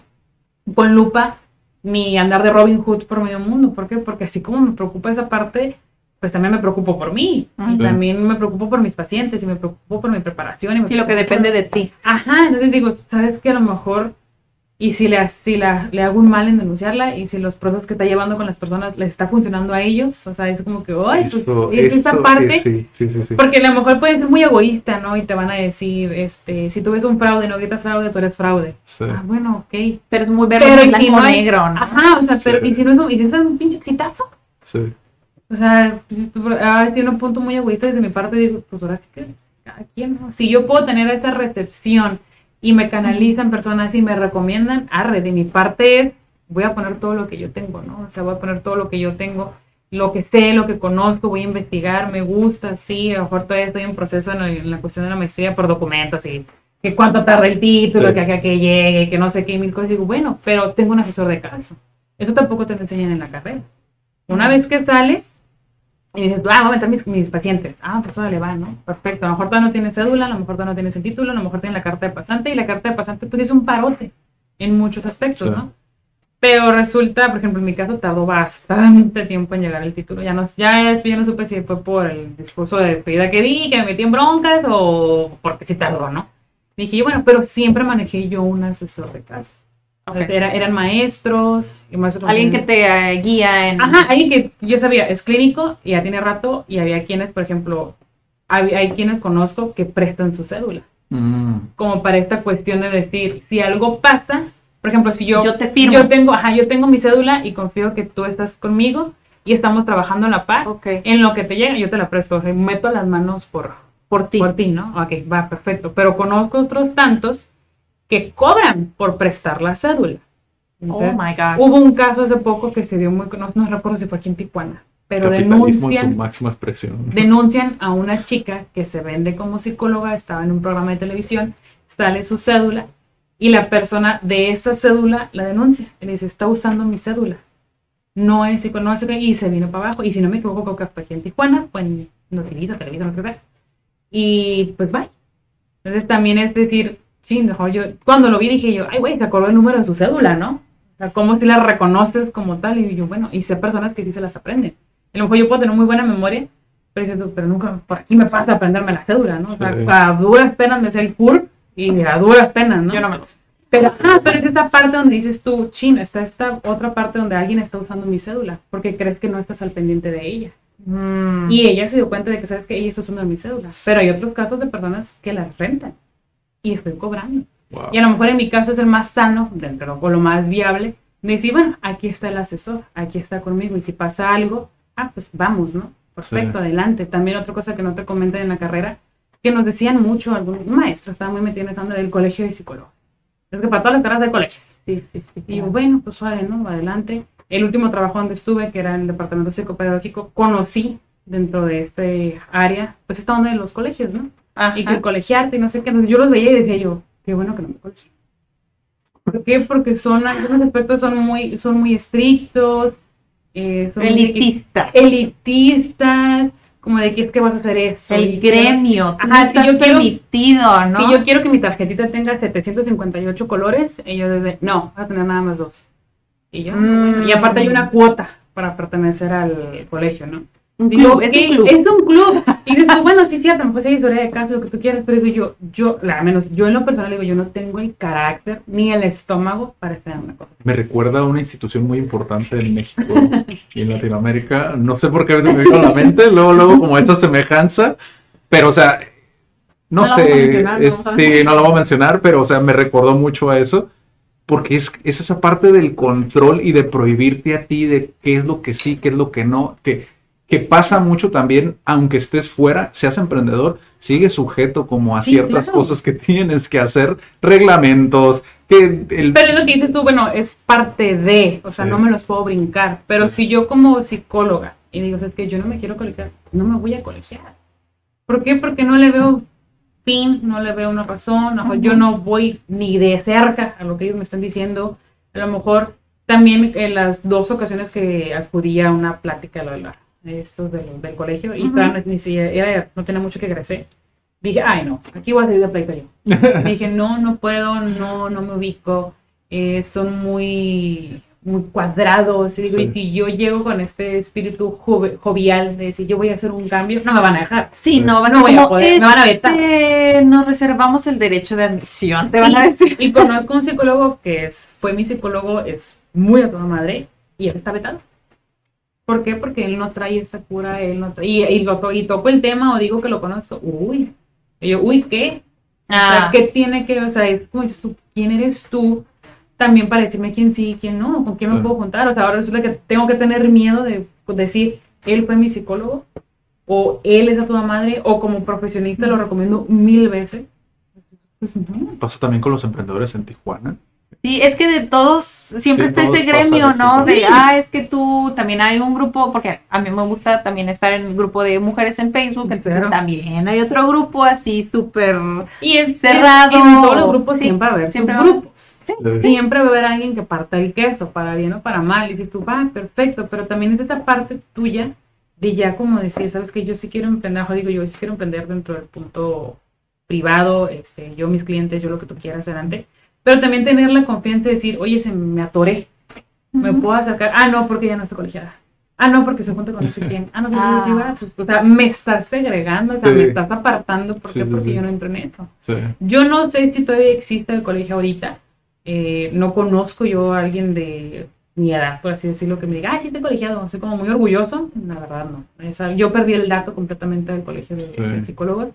con lupa ni andar de Robin Hood por medio mundo. ¿Por qué? Porque así como me preocupa esa parte, pues también me preocupo por mí. Y Sí. también me preocupo por mis pacientes y me preocupo por mi preparación. Y Sí, lo que depende por- de ti. Ajá, entonces digo, ¿sabes qué? A lo mejor, y si, le, si la, le hago un mal en denunciarla, y si los procesos que está llevando con las personas les está funcionando a ellos, o sea, es como que, ay, pues, Eso- y es esta eso, parte, eh, sí, sí, sí, sí. porque a lo mejor puedes ser muy egoísta, ¿no? Y te van a decir, este, si tú ves un fraude, no gritas fraude, tú eres fraude. Sí. Ah, bueno, ok. Pero es muy verde, blanco, si no negro, ¿no? Ajá, o sea, pero y si no es un, y si es un pinche exitazo. Sí. O sea, pues tú, ahora tiene un punto muy egoísta desde mi parte, digo, pues ahora sí que cada quien, ¿no? Si yo puedo tener esta recepción y me canalizan personas y me recomiendan, arre, de mi parte es, voy a poner todo lo que yo tengo, ¿no? O sea, voy a poner todo lo que yo tengo, lo que sé, lo que conozco, voy a investigar, me gusta, sí, a lo mejor todavía estoy en proceso en, en la cuestión de la maestría por documentos y que cuánto tarda el título, Sí. que acá que llegue, que no sé qué, mil cosas, digo, bueno, pero tengo un asesor de caso. Eso tampoco te lo enseñan en la carrera. Una vez que sales, y dices, tú, ah, voy a meter mis, mis pacientes. Ah, pues le va, ¿no? Perfecto. A lo mejor todavía no tienes cédula, a lo mejor todavía no tienes el título, a lo mejor tienes la carta de pasante, y la carta de pasante, pues es un parote en muchos aspectos, Sí. ¿no? Pero resulta, por ejemplo, en mi caso tardó bastante tiempo en llegar el título. Ya no, ya, después ya no supe si fue por el discurso de despedida que di, que me metí en broncas, o porque sí tardó, ¿no? Dije bueno, pero siempre manejé yo un asesor de caso. Ok. Era- eran maestros, y maestros Alguien que te eh, guía en... Ajá, alguien que yo sabía, es clínico y ya tiene rato y había quienes, por ejemplo, hay, hay quienes conozco que prestan su cédula, Mm, como para esta cuestión de decir, si algo pasa, por ejemplo, si yo, Yo te firmo. yo tengo, ajá, yo tengo mi cédula y confío que tú estás conmigo y estamos trabajando a la par, Ok. en lo que te llega yo te la presto, o sea, meto las manos por, Por ti. por ti, ¿no? Ok, va, perfecto, pero conozco otros tantos que cobran por prestar la cédula. Oh Entonces, my God. Hubo un caso hace poco que se dio muy, no, no recuerdo si fue aquí en Tijuana, pero denuncian, máxima expresión. denuncian a una chica que se vende como psicóloga, estaba en un programa de televisión, sale su cédula y la persona de esa cédula la denuncia. Y le dice, está usando mi cédula. No es psicóloga, no es psicóloga", y se vino para abajo. Y si no me equivoco, creo que fue aquí en Tijuana, fue en Notivisa, Televisa, no sé qué sea. Y pues bye. Entonces también es decir, sí, mejor yo, cuando lo vi dije yo, ay, güey, se acordó el número de su cédula, ¿no? O sea, ¿cómo si la reconoces como tal? Y yo, bueno, y sé personas que sí se las aprenden. A lo mejor yo puedo tener muy buena memoria, pero, dices tú, pero nunca, por aquí me pasa aprenderme la cédula, ¿no? O sea, Sí. a duras penas me sé el CURP y a duras penas, ¿no? Yo no me lo sé. Pero, ah, pero es esta parte donde dices tú, chin, está esta otra parte donde alguien está usando mi cédula, porque crees que no estás al pendiente de ella. Mm. Y ella se dio cuenta de que, ¿sabes que Ella está usando mi cédula. Pero hay otros casos de personas que las rentan y estoy cobrando. Wow. Y a lo mejor en mi caso es el más sano, dentro o lo más viable, de decir, bueno, aquí está el asesor, aquí está conmigo, y si pasa algo, ah, pues vamos, ¿no? Perfecto, Sí. adelante. También otra cosa que no te comentan en la carrera, que nos decían mucho, algún maestro estaba muy metido en esa onda del colegio de psicólogos. Es que para todas las carreras hay colegios. Sí, sí, sí. Y yo, bueno, pues suave, ¿no? Adelante. El último trabajo donde estuve, que era el departamento psicopedagógico, conocí dentro de este área, pues esta onda de los colegios, ¿no? Ajá. y que el colegiarte y no sé qué. Entonces yo los veía y decía yo, qué bueno que no me colegié. ¿Por qué? Porque son, algunos aspectos son muy, son muy estrictos, eh, son muy de que- Elitista. elitistas, como de que es que vas a hacer eso. El gremio. Tú Ajá, no estás si yo quiero- permitido, ¿no? Si yo quiero que mi tarjetita tenga 758 colores, ellos desde, no, vas a tener nada más dos. Y yo, Mm. bueno, y aparte hay una cuota para pertenecer al colegio, ¿no? Un Digo, club, es "Ok, un club. Es un club. Y dices tú, bueno, sí, cierto, pues hay historia de caso, lo que tú quieras, pero digo yo, yo, la menos, yo en lo personal digo, yo no tengo el carácter ni el estómago para estar en una cosa así. Me recuerda a una institución muy importante en México y en Latinoamérica. No sé por qué a veces me vino a la mente, luego, luego como esa semejanza, pero o sea, no, No sé, este, no lo voy a mencionar, pero o sea, me recordó mucho a eso, porque es, es esa parte del control y de prohibirte a ti de qué es lo que sí, qué es lo que no, que, que pasa mucho también, aunque estés fuera, seas emprendedor, sigue sujeto como a Sí, ciertas claro. cosas que tienes que hacer, reglamentos, que el... Pero es lo que dices tú, bueno, es parte de, o sea, Sí. no me los puedo brincar. Pero Sí. si yo como psicóloga y digo, es que yo no me quiero colegiar, no me voy a colegiar. ¿Por qué? Porque no le veo fin, no le veo una razón, ojo, yo no voy ni de cerca a lo que ellos me están diciendo. A lo mejor también en las dos ocasiones que acudí a una plática la- de estos de lo- del colegio y todavía no- ni siquiera, era- no tenía mucho que egresé. Dije, ay no, aquí voy a salir de pleito yo. Me dije, no, no puedo, no, no me ubico, eh, son muy, muy cuadrados. Y digo, Sí. y si yo llego con este espíritu jove- jovial de decir, yo voy a hacer un cambio, no me van a dejar. Sí, no, va a No ser voy a poder, me van a vetar. este, nos reservamos el derecho de admisión, te van a decir. Y conozco un psicólogo que es, fue mi psicólogo, es muy a toda madre, y él está vetado. ¿Por qué? Porque él no trae esta cura, él no trae, y, y, lo to- y toco el tema o digo que lo conozco, uy, y yo, uy, ¿qué? O sea, Ah, ¿qué tiene que, o sea, es como dices tú, quién eres tú también para decirme quién sí y quién no, con quién me puedo juntar? O sea, ahora resulta que tengo que tener miedo de decir, él fue mi psicólogo, o él es a toda madre, o como profesionista lo recomiendo mil veces. Pues no. Pasa también con los emprendedores en Tijuana. Sí, es que de todos siempre Sí, está todos este gremio, ¿no? De, ah, es que tú también hay un grupo, porque a mí me gusta también estar en el grupo de mujeres en Facebook, entonces Claro. también hay otro grupo así súper... Cerrado. En todos los grupos Sí, siempre va a haber siempre siempre va a haber. grupos. Siempre va a haber alguien que parta el queso, para bien o para mal. Y dices tú, va, perfecto. Pero también es esta parte tuya de ya como decir, sabes que yo sí quiero emprender, ojo, digo yo sí quiero emprender dentro del punto privado, este, yo mis clientes, yo lo que tú quieras adelante. Pero también tener la confianza de decir, oye, se me atoré, me puedo acercar. Ah, no, porque ya no estoy colegiada. Ah, no, porque se junta con no sé quién. Ah, no, porque Ah. yo iba, pues, o sea, me estás segregando, o sea, Sí. me estás apartando, ¿por Sí, porque sí. yo no entro en esto. sí. Yo no sé si todavía existe el colegio ahorita. Eh, no conozco yo a alguien de mi edad, por así decirlo, que me diga, ah, sí estoy colegiado. Soy como muy orgulloso. La verdad, no. Esa- yo perdí el dato completamente del colegio de, Sí. de psicólogos.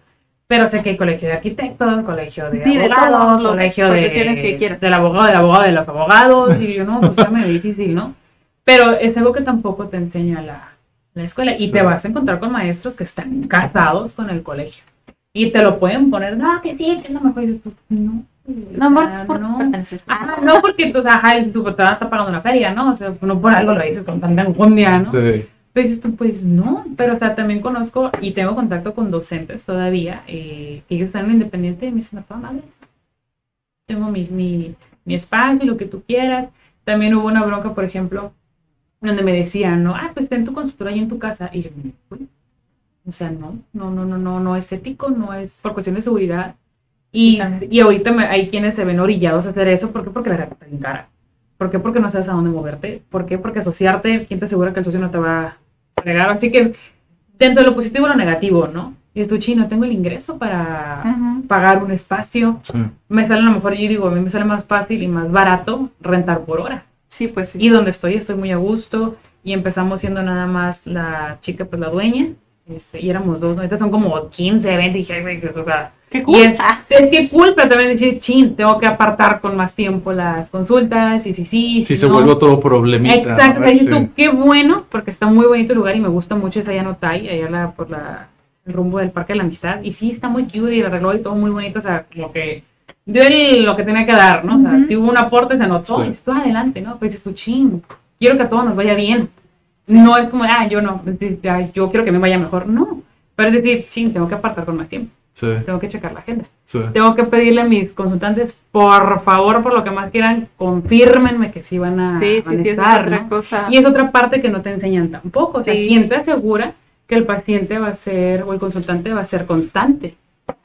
Pero sé que hay colegio de arquitectos, colegio de Sí, de abogados, los colegio de, que quieras. del abogado, del abogado de los abogados. Y yo, no, pues está medio difícil, ¿no? Pero es algo que tampoco te enseña la, la escuela. Y te vas a encontrar con maestros que están casados con el colegio. Y te lo pueden poner, no, que sí, que no me dices tú, no. No, sea, por no. pertenecer. Ah, no, porque entonces, ajá, dices tú, pero te van a estar pagando la feria, ¿no? O sea, no por algo lo dices con tanta enjundia, ¿no? Sí. Pero dices tú, pues no, pero o sea, también conozco y tengo contacto con docentes todavía, eh, que ellos están en independiente y me dicen, toda madre, tengo mi, mi, mi espacio, lo que tú quieras. También hubo una bronca, por ejemplo, donde me decían, no, ah, pues ten tu consultora ahí en tu casa. Y yo, "Uy". o sea, no, no, no, no, no, no es ético, no es por cuestión de seguridad. Y, y ahorita me- hay quienes se ven orillados a hacer eso, ¿por qué? Porque la renta está bien cara. ¿Por qué? Porque no sabes a dónde moverte. ¿Por qué? Porque asociarte, ¿quién te asegura que el socio no te va a fregar? Así que dentro de lo positivo y lo negativo, ¿no? Y es tu chino, tengo el ingreso para pagar un espacio. Sí. Me sale a lo mejor, yo digo, a mí me sale más fácil y más barato rentar por hora. Sí, pues sí. Y donde estoy, estoy muy a gusto. Y empezamos siendo nada más la chica, pues la dueña. Este, y éramos dos, ¿no? Son como 15, 20. Y dije, "Ay, güey, o sea, Qué y cool. es, Ah, es que cool, pero también decir, chin, tengo que apartar con más tiempo las consultas. Y sí, sí, Sí, si se no. vuelve otro problemita. Exacto, ¿no? o sea, dices Sí. tú, qué bueno, porque está muy bonito el lugar y me gusta mucho esa Yanotay, allá la, por la, el rumbo del Parque de la Amistad. Y sí, está muy cute y el arregló y todo muy bonito, o sea, como que dio el- lo que tenía que dar, ¿no? O sea, Ujú. si hubo un aporte, se anotó Sí. y estuvo adelante, ¿no? Pues dices tú, ching, quiero que a todos nos vaya bien. No es como, ah, yo no, yo quiero que me vaya mejor, no. Pero es decir, ching, tengo que apartar con más tiempo, Sí, tengo que checar la agenda. sí. Tengo que pedirle a mis consultantes, por favor, por lo que más quieran, confírmenme que sí van a, sí, van a estar, es otra ¿no? cosa. Y es otra parte que no te enseñan tampoco. O sea, Sí. ¿quién te asegura que el paciente va a ser, o el consultante va a ser constante?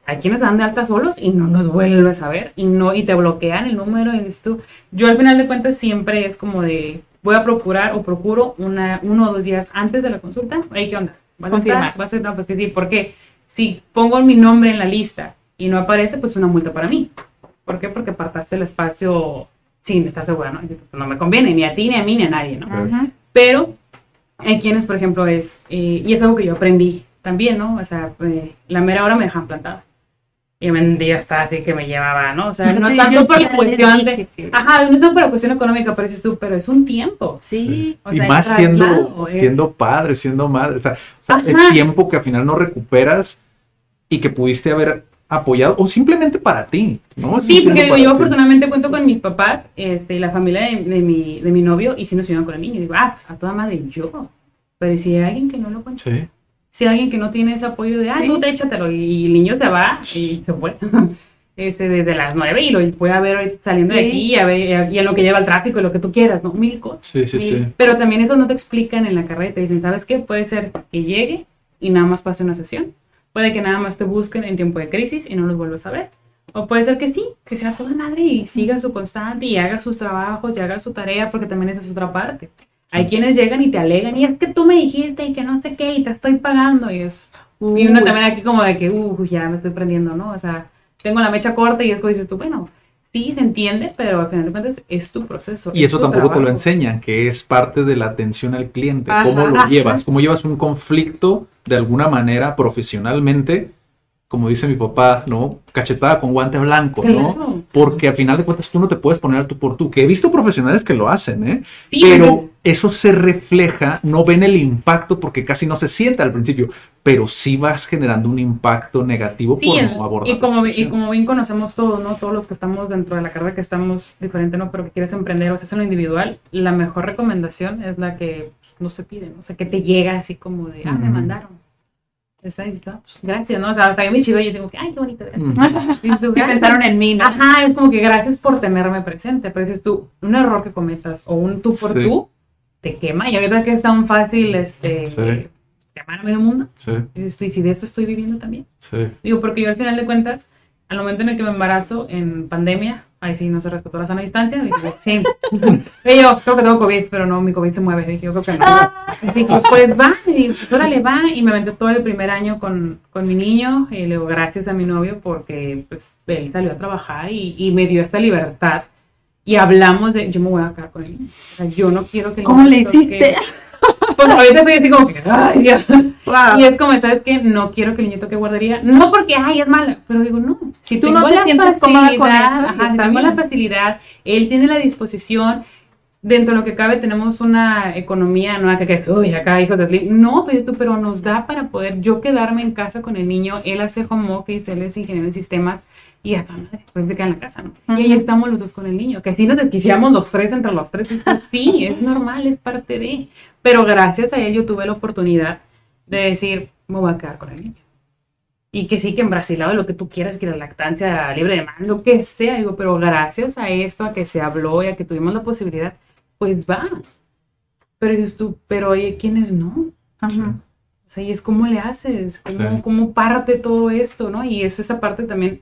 Hay quienes se dan de alta solos y no los vuelves a ver y no y te bloquean el número y dices tú. Yo al final de cuentas siempre es como de voy a procurar o procuro una, uno o dos días antes de la consulta. Hey, ¿qué onda? ¿Vas a Confirmar. estar? ¿Vas a No, pues que sí. ¿Por qué? Si pongo mi nombre en la lista y no aparece, pues es una multa para mí. ¿Por qué? Porque apartaste el espacio sin estar segura, ¿no? Pues, no me conviene ni a ti, ni a mí, ni a nadie, ¿no? Pero hay quienes, por ejemplo, es, eh, y es algo que yo aprendí también, ¿no? O sea, eh, la mera hora me dejan plantada. Y un día estaba así que me llevaba, ¿no? O sea, no Sí, tanto yo por cuestión de... Ajá, no es tanto por la cuestión económica, pero dices tú, pero es un tiempo. Sí. O y sea, más siendo, es- siendo padre, siendo madre. O sea, o sea, el tiempo que al final no recuperas y que pudiste haber apoyado o simplemente para ti, ¿no? Sí, porque yo ti. afortunadamente cuento con mis papás este, y la familia de, de mi, de mi novio y si nos ayudan con el niño. Digo, ah, pues a toda madre yo. Pero si hay alguien que no lo cuenta, Sí. Si alguien que no tiene ese apoyo de, ah, Sí. tú te échatelo y el niño se va y se fue. Este, desde las nueve y lo puede haber hoy saliendo de aquí y, a ver- y en lo que lleva el tráfico y lo que tú quieras, ¿no? Mil cosas. Sí, sí, Mil. sí. Pero también eso no te explican en la carrera y te dicen, ¿sabes qué? Puede ser que llegue y nada más pase una sesión. Puede que nada más te busquen en tiempo de crisis y no los vuelvas a ver. O puede ser que sí, que sea toda madre y siga su constante y haga sus trabajos y haga su tarea porque también esa es otra parte. Hay quienes llegan y te alegan y es que tú me dijiste y que no sé qué y te estoy pagando y es... Y uno también aquí como de que, uh, ya me estoy prendiendo, ¿no? O sea, tengo la mecha corta y es como dices tú, bueno, sí se entiende, pero al final de cuentas es tu proceso. Y es eso tampoco te lo trabajo. enseñan, que es parte de la atención al cliente. Ajá. ¿Cómo lo Ajá. llevas? ¿Cómo llevas un conflicto de alguna manera profesionalmente? Como dice mi papá, ¿no? Cachetada con guante blanco, ¿no? Claro. Porque al final de cuentas tú no te puedes poner al tú por tú. Que he visto profesionales que lo hacen, ¿eh? Sí, pero eso se refleja, no ven el impacto porque casi no se siente al principio, pero sí vas generando un impacto negativo Sí, por no abordar. y como, y bien conocemos todos, ¿no? Todos los que estamos dentro de la carrera que estamos diferente, ¿no? Pero que quieres emprender o haces en lo individual, la mejor recomendación es la que pues, no se pide, ¿no? O sea, que te llega así como de, ah, me mandaron. Está diciendo, ah, pues, gracias, ¿no? O sea, también me chido y yo digo, que, ay, qué bonito, gracias. Dices tú, Sí, pensaron en mí, ¿no? Ajá, es como que gracias por tenerme presente, pero dices tú, un error que cometas o un tú por Sí. tú, te quema. Y ahorita que es tan fácil, este, Sí. llamar a medio mundo, Sí, y dices tú, y si de esto estoy viviendo también. sí. Digo, porque yo al final de cuentas, al momento en el que me embarazo en pandemia, ahí sí no se respetó la sana distancia. Dije, sí. Y yo creo que tengo COVID, pero no, mi COVID se mueve. Dije, yo creo que no. Dije, pues va, y pues órale, va. Y me aventé todo el primer año con, con mi niño. Y le digo, gracias a mi novio, porque pues él salió a trabajar y, y me dio esta libertad. Y hablamos de, yo me voy a quedar con él. O sea, yo no quiero que ¿Cómo le hiciste? Pues ahorita estoy así como que, ay, Dios. Wow. Y es como, ¿sabes qué? No quiero que el niño toque guardería. No porque, ay, es mala. Pero digo, no. Si Tú tengo no te la sientes cómoda con eso, ajá, si tengo la facilidad, él tiene la disposición. Dentro de lo que cabe, tenemos una economía, no que, que es, uy, acá hijos de Slim. No, pues esto, pero nos da para poder yo quedarme en casa con el niño. Él hace home office, él es ingeniero en sistemas y a toda madre, pues se queda en la casa, ¿no? Y ahí estamos los dos con el niño, que así nos desquiciamos los tres entre los tres. y pues sí, es normal, es parte de. Pero gracias a él yo tuve la oportunidad de decir, me voy a quedar con el niño. Y que sí, que en Brasilado lo que tú quieras, que la lactancia libre de mano, lo que sea, digo, pero gracias a esto, a que se habló y a que tuvimos la posibilidad, pues va. Pero dices tú, pero oye, ¿quiénes no? Ajá. O sea, y es cómo le haces, cómo, Sí. cómo parte todo esto, ¿no? Y es esa parte también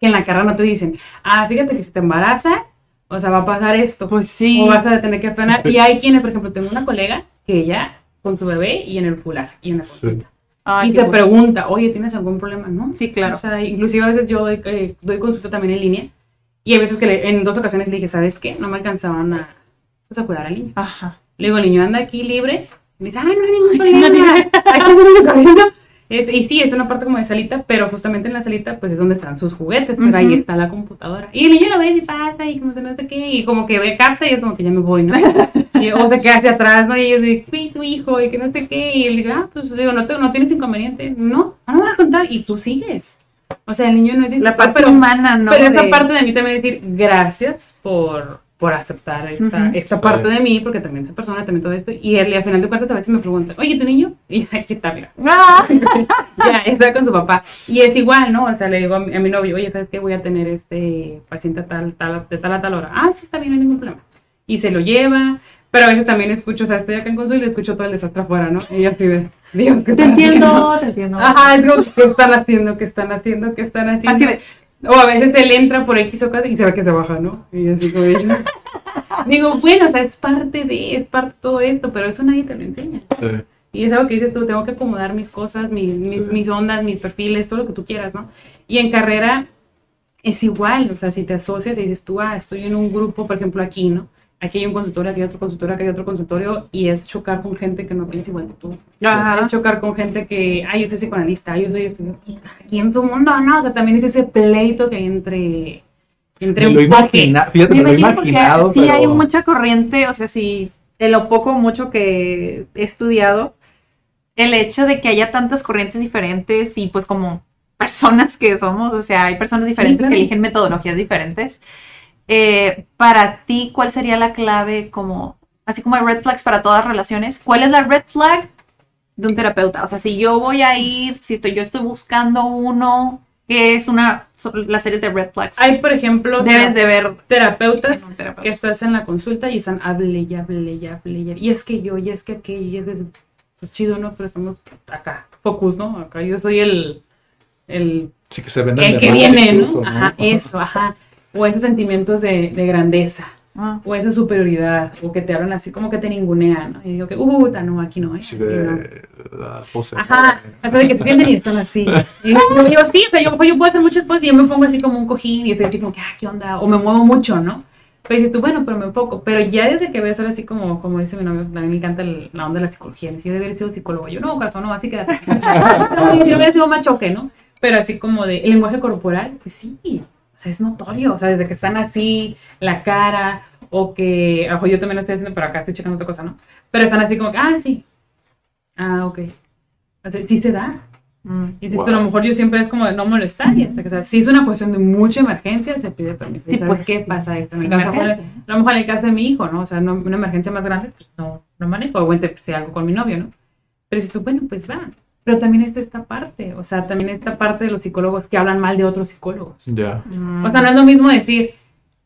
que en la carrera no te dicen, ah, fíjate que si te embarazas, o sea, va a pasar esto, Pues sí. o vas a tener que frenar. Y hay quienes, por ejemplo, tengo una colega que ella con su bebé y en el fular y en la Sí. consulta. Ay, y se bueno. pregunta, oye, ¿tienes algún problema? No. Sí, claro. O sea, inclusive a veces yo doy, eh, doy consulta también en línea y hay veces que le- en dos ocasiones le dije, ¿sabes qué? No me alcanzaban a, pues, a cuidar al niño. Ajá. Le digo, el niño anda aquí libre. Y me dice, ah, no hay ningún problema. Aquí. Este, y sí, es una parte como de salita, pero justamente en la salita, pues es donde están sus juguetes, pero ahí está la computadora. Y el niño lo ve y pasa, y como se no sé qué, y como que ve carta y es como que ya me voy, ¿no? Y, o se queda hacia atrás, ¿no? Y ellos dicen, tu hijo, y que no sé qué. Y él dice, ah, pues digo, no, te, no tienes inconveniente. No, no me vas a contar. Y tú sigues. O sea, el niño no es La parte pero humana, ¿no? pero esa De- parte de mí también decir gracias por, por aceptar esta, Ujú. esta Sí. parte de mí, porque también soy persona, también todo esto. Y él, y al final de cuentas, a veces me pregunta, oye, ¿tu niño? Y aquí está, mira. Ah, ya, está con su papá. Y es igual, ¿no? O sea, le digo a mi, a mi novio, oye, ¿sabes qué? Voy a tener este paciente tal, tal, de tal a tal hora. Ah, sí, está bien, no hay ningún problema. Y se lo lleva. Pero a veces también escucho, o sea, estoy acá en consulta y escucho todo el desastre afuera, ¿no? Y así de, Dios, ¿qué te están haciendo? entiendo, te entiendo. Ajá, es como, ¿qué están haciendo? ¿Qué están haciendo? ¿Qué están haciendo? Así de- O a veces él entra por X o y se ve que se baja, ¿no? Y así como digo, digo, bueno, o sea, es parte de, es parte de todo esto, pero eso nadie te lo enseña. Sí. Y es algo que dices tú, tengo que acomodar mis cosas, mis, mis, Sí. mis ondas, mis perfiles, todo lo que tú quieras, ¿no? Y en carrera es igual, o sea, si te asocias y dices tú, ah, estoy en un grupo, por ejemplo, aquí, ¿no? Aquí hay un consultorio, aquí hay otro consultorio, aquí hay otro consultorio, y es chocar con gente que no piensa igual que tú. Ajá. Es chocar con gente que, ay, yo soy psicoanalista, ay, yo soy esto, aquí en su mundo, ¿no? O sea, también es ese pleito que hay entre, entre Me lo imagina, fíjate, me, Me lo he imaginado. sí pero- hay mucha corriente, o sea, sí, en lo poco o mucho que he estudiado, el hecho de que haya tantas corrientes diferentes y pues como personas que somos, o sea, hay personas diferentes claro. que eligen metodologías diferentes. Eh, para ti, ¿cuál sería la clave como, así como hay red flags para todas las relaciones? ¿Cuál es la red flag de un terapeuta? O sea, si yo voy a ir, si estoy, yo estoy buscando uno, ¿qué es una, sobre las series de red flags? Hay, por ejemplo, Debes de ver terapeutas terapeuta. que estás en la consulta y están hable y hable y hable y, y es que yo, y es que aquello, y es que pues chido, ¿no? Pero estamos acá, focus, ¿no? Acá yo soy el, el, Sí, que se venden el que viene, ¿no? Ajá, eso, ajá. O esos sentimientos de, de grandeza, Ah. o esa superioridad, o que te hablan así como que te ningunean, ¿no? Y digo que, uh, no, aquí no, ¿eh? Sí, Aquí no. de la pose. Ajá, hasta de que se sienten y están así. Y yo, yo sí, o sea, yo, yo puedo hacer muchas cosas y yo me pongo así como un cojín y estoy así como que, ah, ¿qué onda? O me muevo mucho, ¿no? Pero dices tú, bueno, pero me enfoco. Pero ya desde que ves ahora así como, como dice mi novio, a mí me encanta el- la onda de la psicología. Si yo debería haber sido psicólogo, yo no, caso, no, así que si no hubiera sido más choque, ¿no? Pero así como de el lenguaje corporal, pues sí, o sea, es notorio. O sea, desde que están así, la cara, o que, ojo, yo también lo estoy haciendo, pero acá estoy checando otra cosa, ¿no? Pero están así como que, ah, sí. Ah, ok. O sea, sí se da. Mm. Y dices, Wow. a lo mejor yo siempre es como de no molestar y hasta que, o sea, si es una cuestión de mucha emergencia, se pide permiso. Sí, ¿Sabes pues, qué sí. pasa esto? En el caso, a lo mejor en el caso de mi hijo, ¿no? O sea, no, una emergencia más grande, pues no, no manejo. Obviamente, pues, si algo con mi novio, ¿no? Pero si tú, bueno, pues va. Pero también está esta parte, o sea, también esta parte de los psicólogos que hablan mal de otros psicólogos. Ya. Mm. O sea, no es lo mismo decir,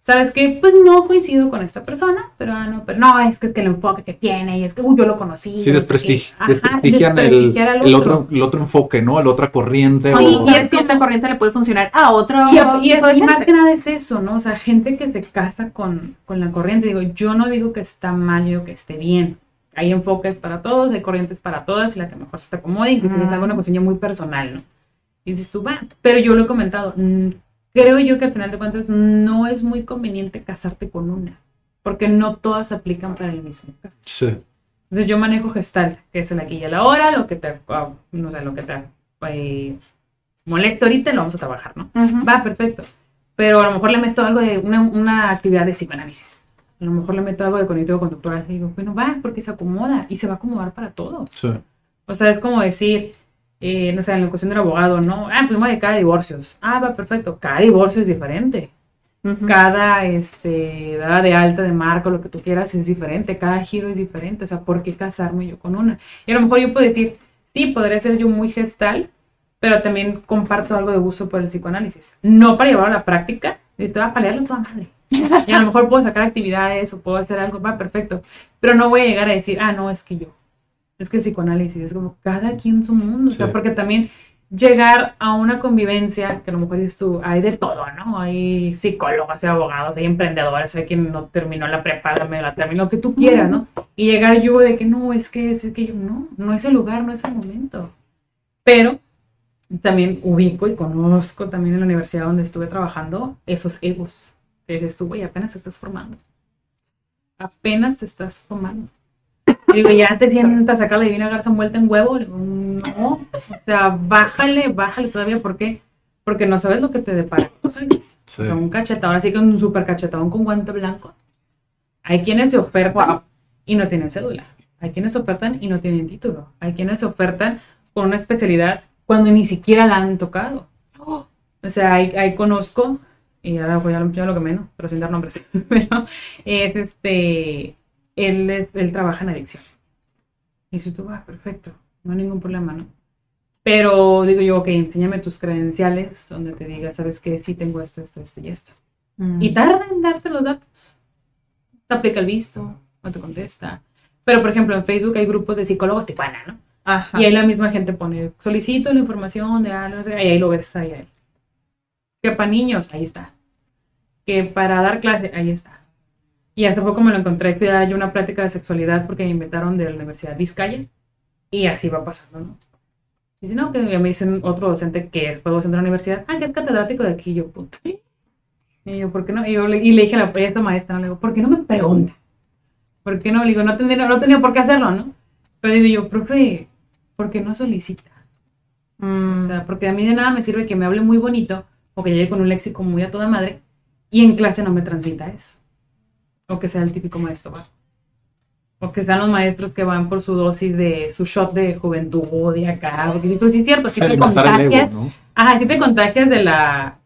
¿sabes qué? Pues no coincido con esta persona, pero ah, no, pero no, es que es que el enfoque que tiene y es que uy, yo lo conocí. Sí, no sé desprestigi- qué. Ajá, desprestigian el, el otro, el otro enfoque, ¿no? La otra corriente. Oye, o- y es que esta corriente le puede funcionar a otro Y, a- y es- y más que nada es eso, ¿no? O sea, gente que se casa con, con la corriente. Digo, yo no digo que está mal, yo digo que esté bien. Hay enfoques para todos, hay corrientes para todas, y la que mejor se te acomode, inclusive es Mm. algo una cuestión ya muy personal, ¿no? Y dices tú, va, pero yo lo he comentado, mm, creo yo que al final de cuentas no es muy conveniente casarte con una, porque no todas aplican para el mismo caso. Sí. Entonces yo manejo gestal, que es el aquí y el ahora, lo que te, ah, no sé, lo que te eh, molesta ahorita lo vamos a trabajar, ¿no? Ujú. Va, perfecto. Pero a lo mejor le meto algo de una, una actividad de psicoanálisis. A lo mejor le meto algo de cognitivo conductual. Y digo, bueno, va, porque se acomoda y se va a acomodar para todos. Sí. O sea, es como decir, eh, no sé, en la cuestión del abogado, ¿no? Ah, pues de cada divorcios. Ah, va, perfecto. Cada divorcio es diferente. Cada, este, dada de alta, de marca, lo que tú quieras, es diferente. Cada giro es diferente. O sea, ¿por qué casarme yo con una? Y a lo mejor yo puedo decir, sí, podría ser yo muy gestal, pero también comparto algo de gusto por el psicoanálisis. No para llevarlo a la práctica, esto va a pelearlo toda madre. Y a lo mejor puedo sacar actividades o puedo hacer algo, va perfecto. Pero no voy a llegar a decir, ah, no, es que yo. Es que el psicoanálisis es como cada quien su mundo. O sea, porque también llegar a una convivencia, que a lo mejor dices tú, hay de todo, ¿no? Hay psicólogos, hay abogados, hay emprendedores, hay quien no terminó la prepa, la medio la terminó, lo que tú quieras, ¿no? Y llegar yo de que no, es que es, es que yo, no, no es el lugar, no es el momento. Pero también ubico y conozco también en la universidad donde estuve trabajando esos egos. Que dices tú, güey, apenas te estás formando. Apenas te estás formando. Y digo, ya te sientas acá la divina garza envuelta en huevo. Digo, no, o sea, bájale, bájale todavía. ¿Por qué? Porque no sabes lo que te depara los ángeles. Sí. O sea, un cachetadón, así que un super cachetadón con guante blanco. Hay quienes se ofertan Wow. y no tienen cédula. Hay quienes ofertan y no tienen título. Hay quienes ofertan con una especialidad cuando ni siquiera la han tocado. O sea, ahí, ahí conozco, y ahora voy a ya lo que menos, pero sin dar nombres, pero es este, él, es- él trabaja en adicción. Y si tú vas, perfecto, no hay ningún problema, ¿no? Pero digo yo, ok, enséñame tus credenciales donde te diga, sabes que sí tengo esto, esto, esto y esto. Mm. Y tarda en darte los datos. Te aplica el visto, no te contesta. Pero, por ejemplo, en Facebook hay grupos de psicólogos tijuana, ¿no? Ajá. Y ahí la misma gente pone, solicito la información de algo, no sé, y ahí lo ves ahí. ahí. Que para niños, ahí está. Que para dar clase, ahí está. Y hace poco me lo encontré, fui a una plática de sexualidad porque me invitaron de la Universidad Vizcaya. Y así va pasando, ¿no? Dice, no, que me dicen otro docente que fue docente de la universidad, ah, que es catedrático de aquí, yo, puta. Y yo, ¿por qué no? Y, yo le, y le dije a, la, a esta maestra, le digo, ¿por qué no me pregunta? ¿Por qué no? Le digo, no tendría, no tenía por qué hacerlo, ¿no? Pero digo yo, profe, ¿por qué no solicita? Mm. O sea, porque a mí de nada me sirve que me hable muy bonito o que llegue con un léxico muy a toda madre y en clase no me transmita eso. O que sea el típico maestro, ¿va? O que están los maestros que van por su dosis de su shot de juventud y acá. Porque dices, pues sí es cierto, si te el ego, contagias. ¿no? Ajá, si te contagias de la.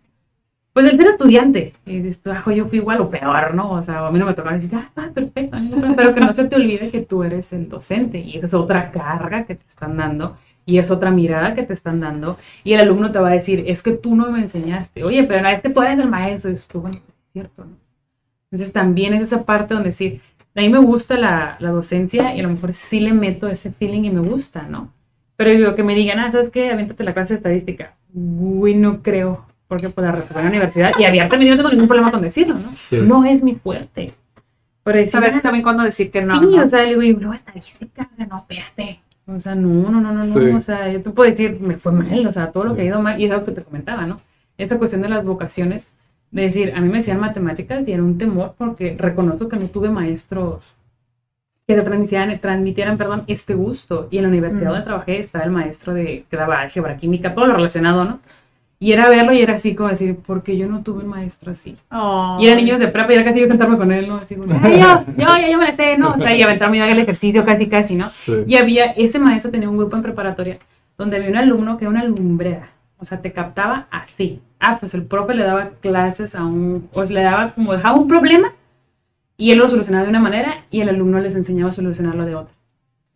Pues del ser estudiante. Y dices, tú, "Ajo, yo fui igual o peor, ¿no? O sea, a mí no me tocaba decir, ah, ah, perfecto. ningún problema". Pero que no se te olvide que tú eres el docente. Y esa es otra carga que te están dando. Y es otra mirada que te están dando. Y el alumno te va a decir, es que tú no me enseñaste. Oye, pero no, es que tú eres el maestro. Y dices tú, bueno, es cierto, ¿no? Entonces también es esa parte donde decir, a mí me gusta la, la docencia y a lo mejor sí le meto ese feeling y me gusta, ¿no? Pero digo, que me digan, ah, ¿sabes qué? Aviéntate la clase de estadística. Uy, no creo, porque pues la recuperé en la universidad y abiertamente yo no tengo ningún problema con decirlo, ¿no? Sí. No es mi fuerte. Pero decir, Saber también cuándo decir que no. sí, ¿no? o sea, le digo, y luego estadística, o sea, no, espérate. O sea, no, no, no, no, no, o sea, yo te puedo decir, me fue mal, o sea, todo lo que ha ido mal, y es algo que te comentaba, ¿no? Esa cuestión de las vocaciones, de decir, a mí me decían matemáticas y era un temor porque reconozco que no tuve maestros que te transmitieran, transmitieran perdón, este gusto. Y en la universidad Mm. donde trabajé estaba el maestro de, que daba álgebra, química, todo lo relacionado, ¿no? Y era verlo y era así como decir, porque yo no tuve un maestro así. Oh. Y eran niños de prepa y era casi yo sentarme con él, ¿no? Así como, "Ay, yo, yo, yo me la sé, ¿no? O sea, y aventarme y hacer el ejercicio casi, casi, ¿no? Sí. Y había, ese maestro tenía un grupo en preparatoria donde había un alumno que era una lumbrera. O sea, te captaba así. Ah, pues el profe le daba clases a un, o sea, le daba como, dejaba un problema y él lo solucionaba de una manera y el alumno les enseñaba a solucionarlo de otra.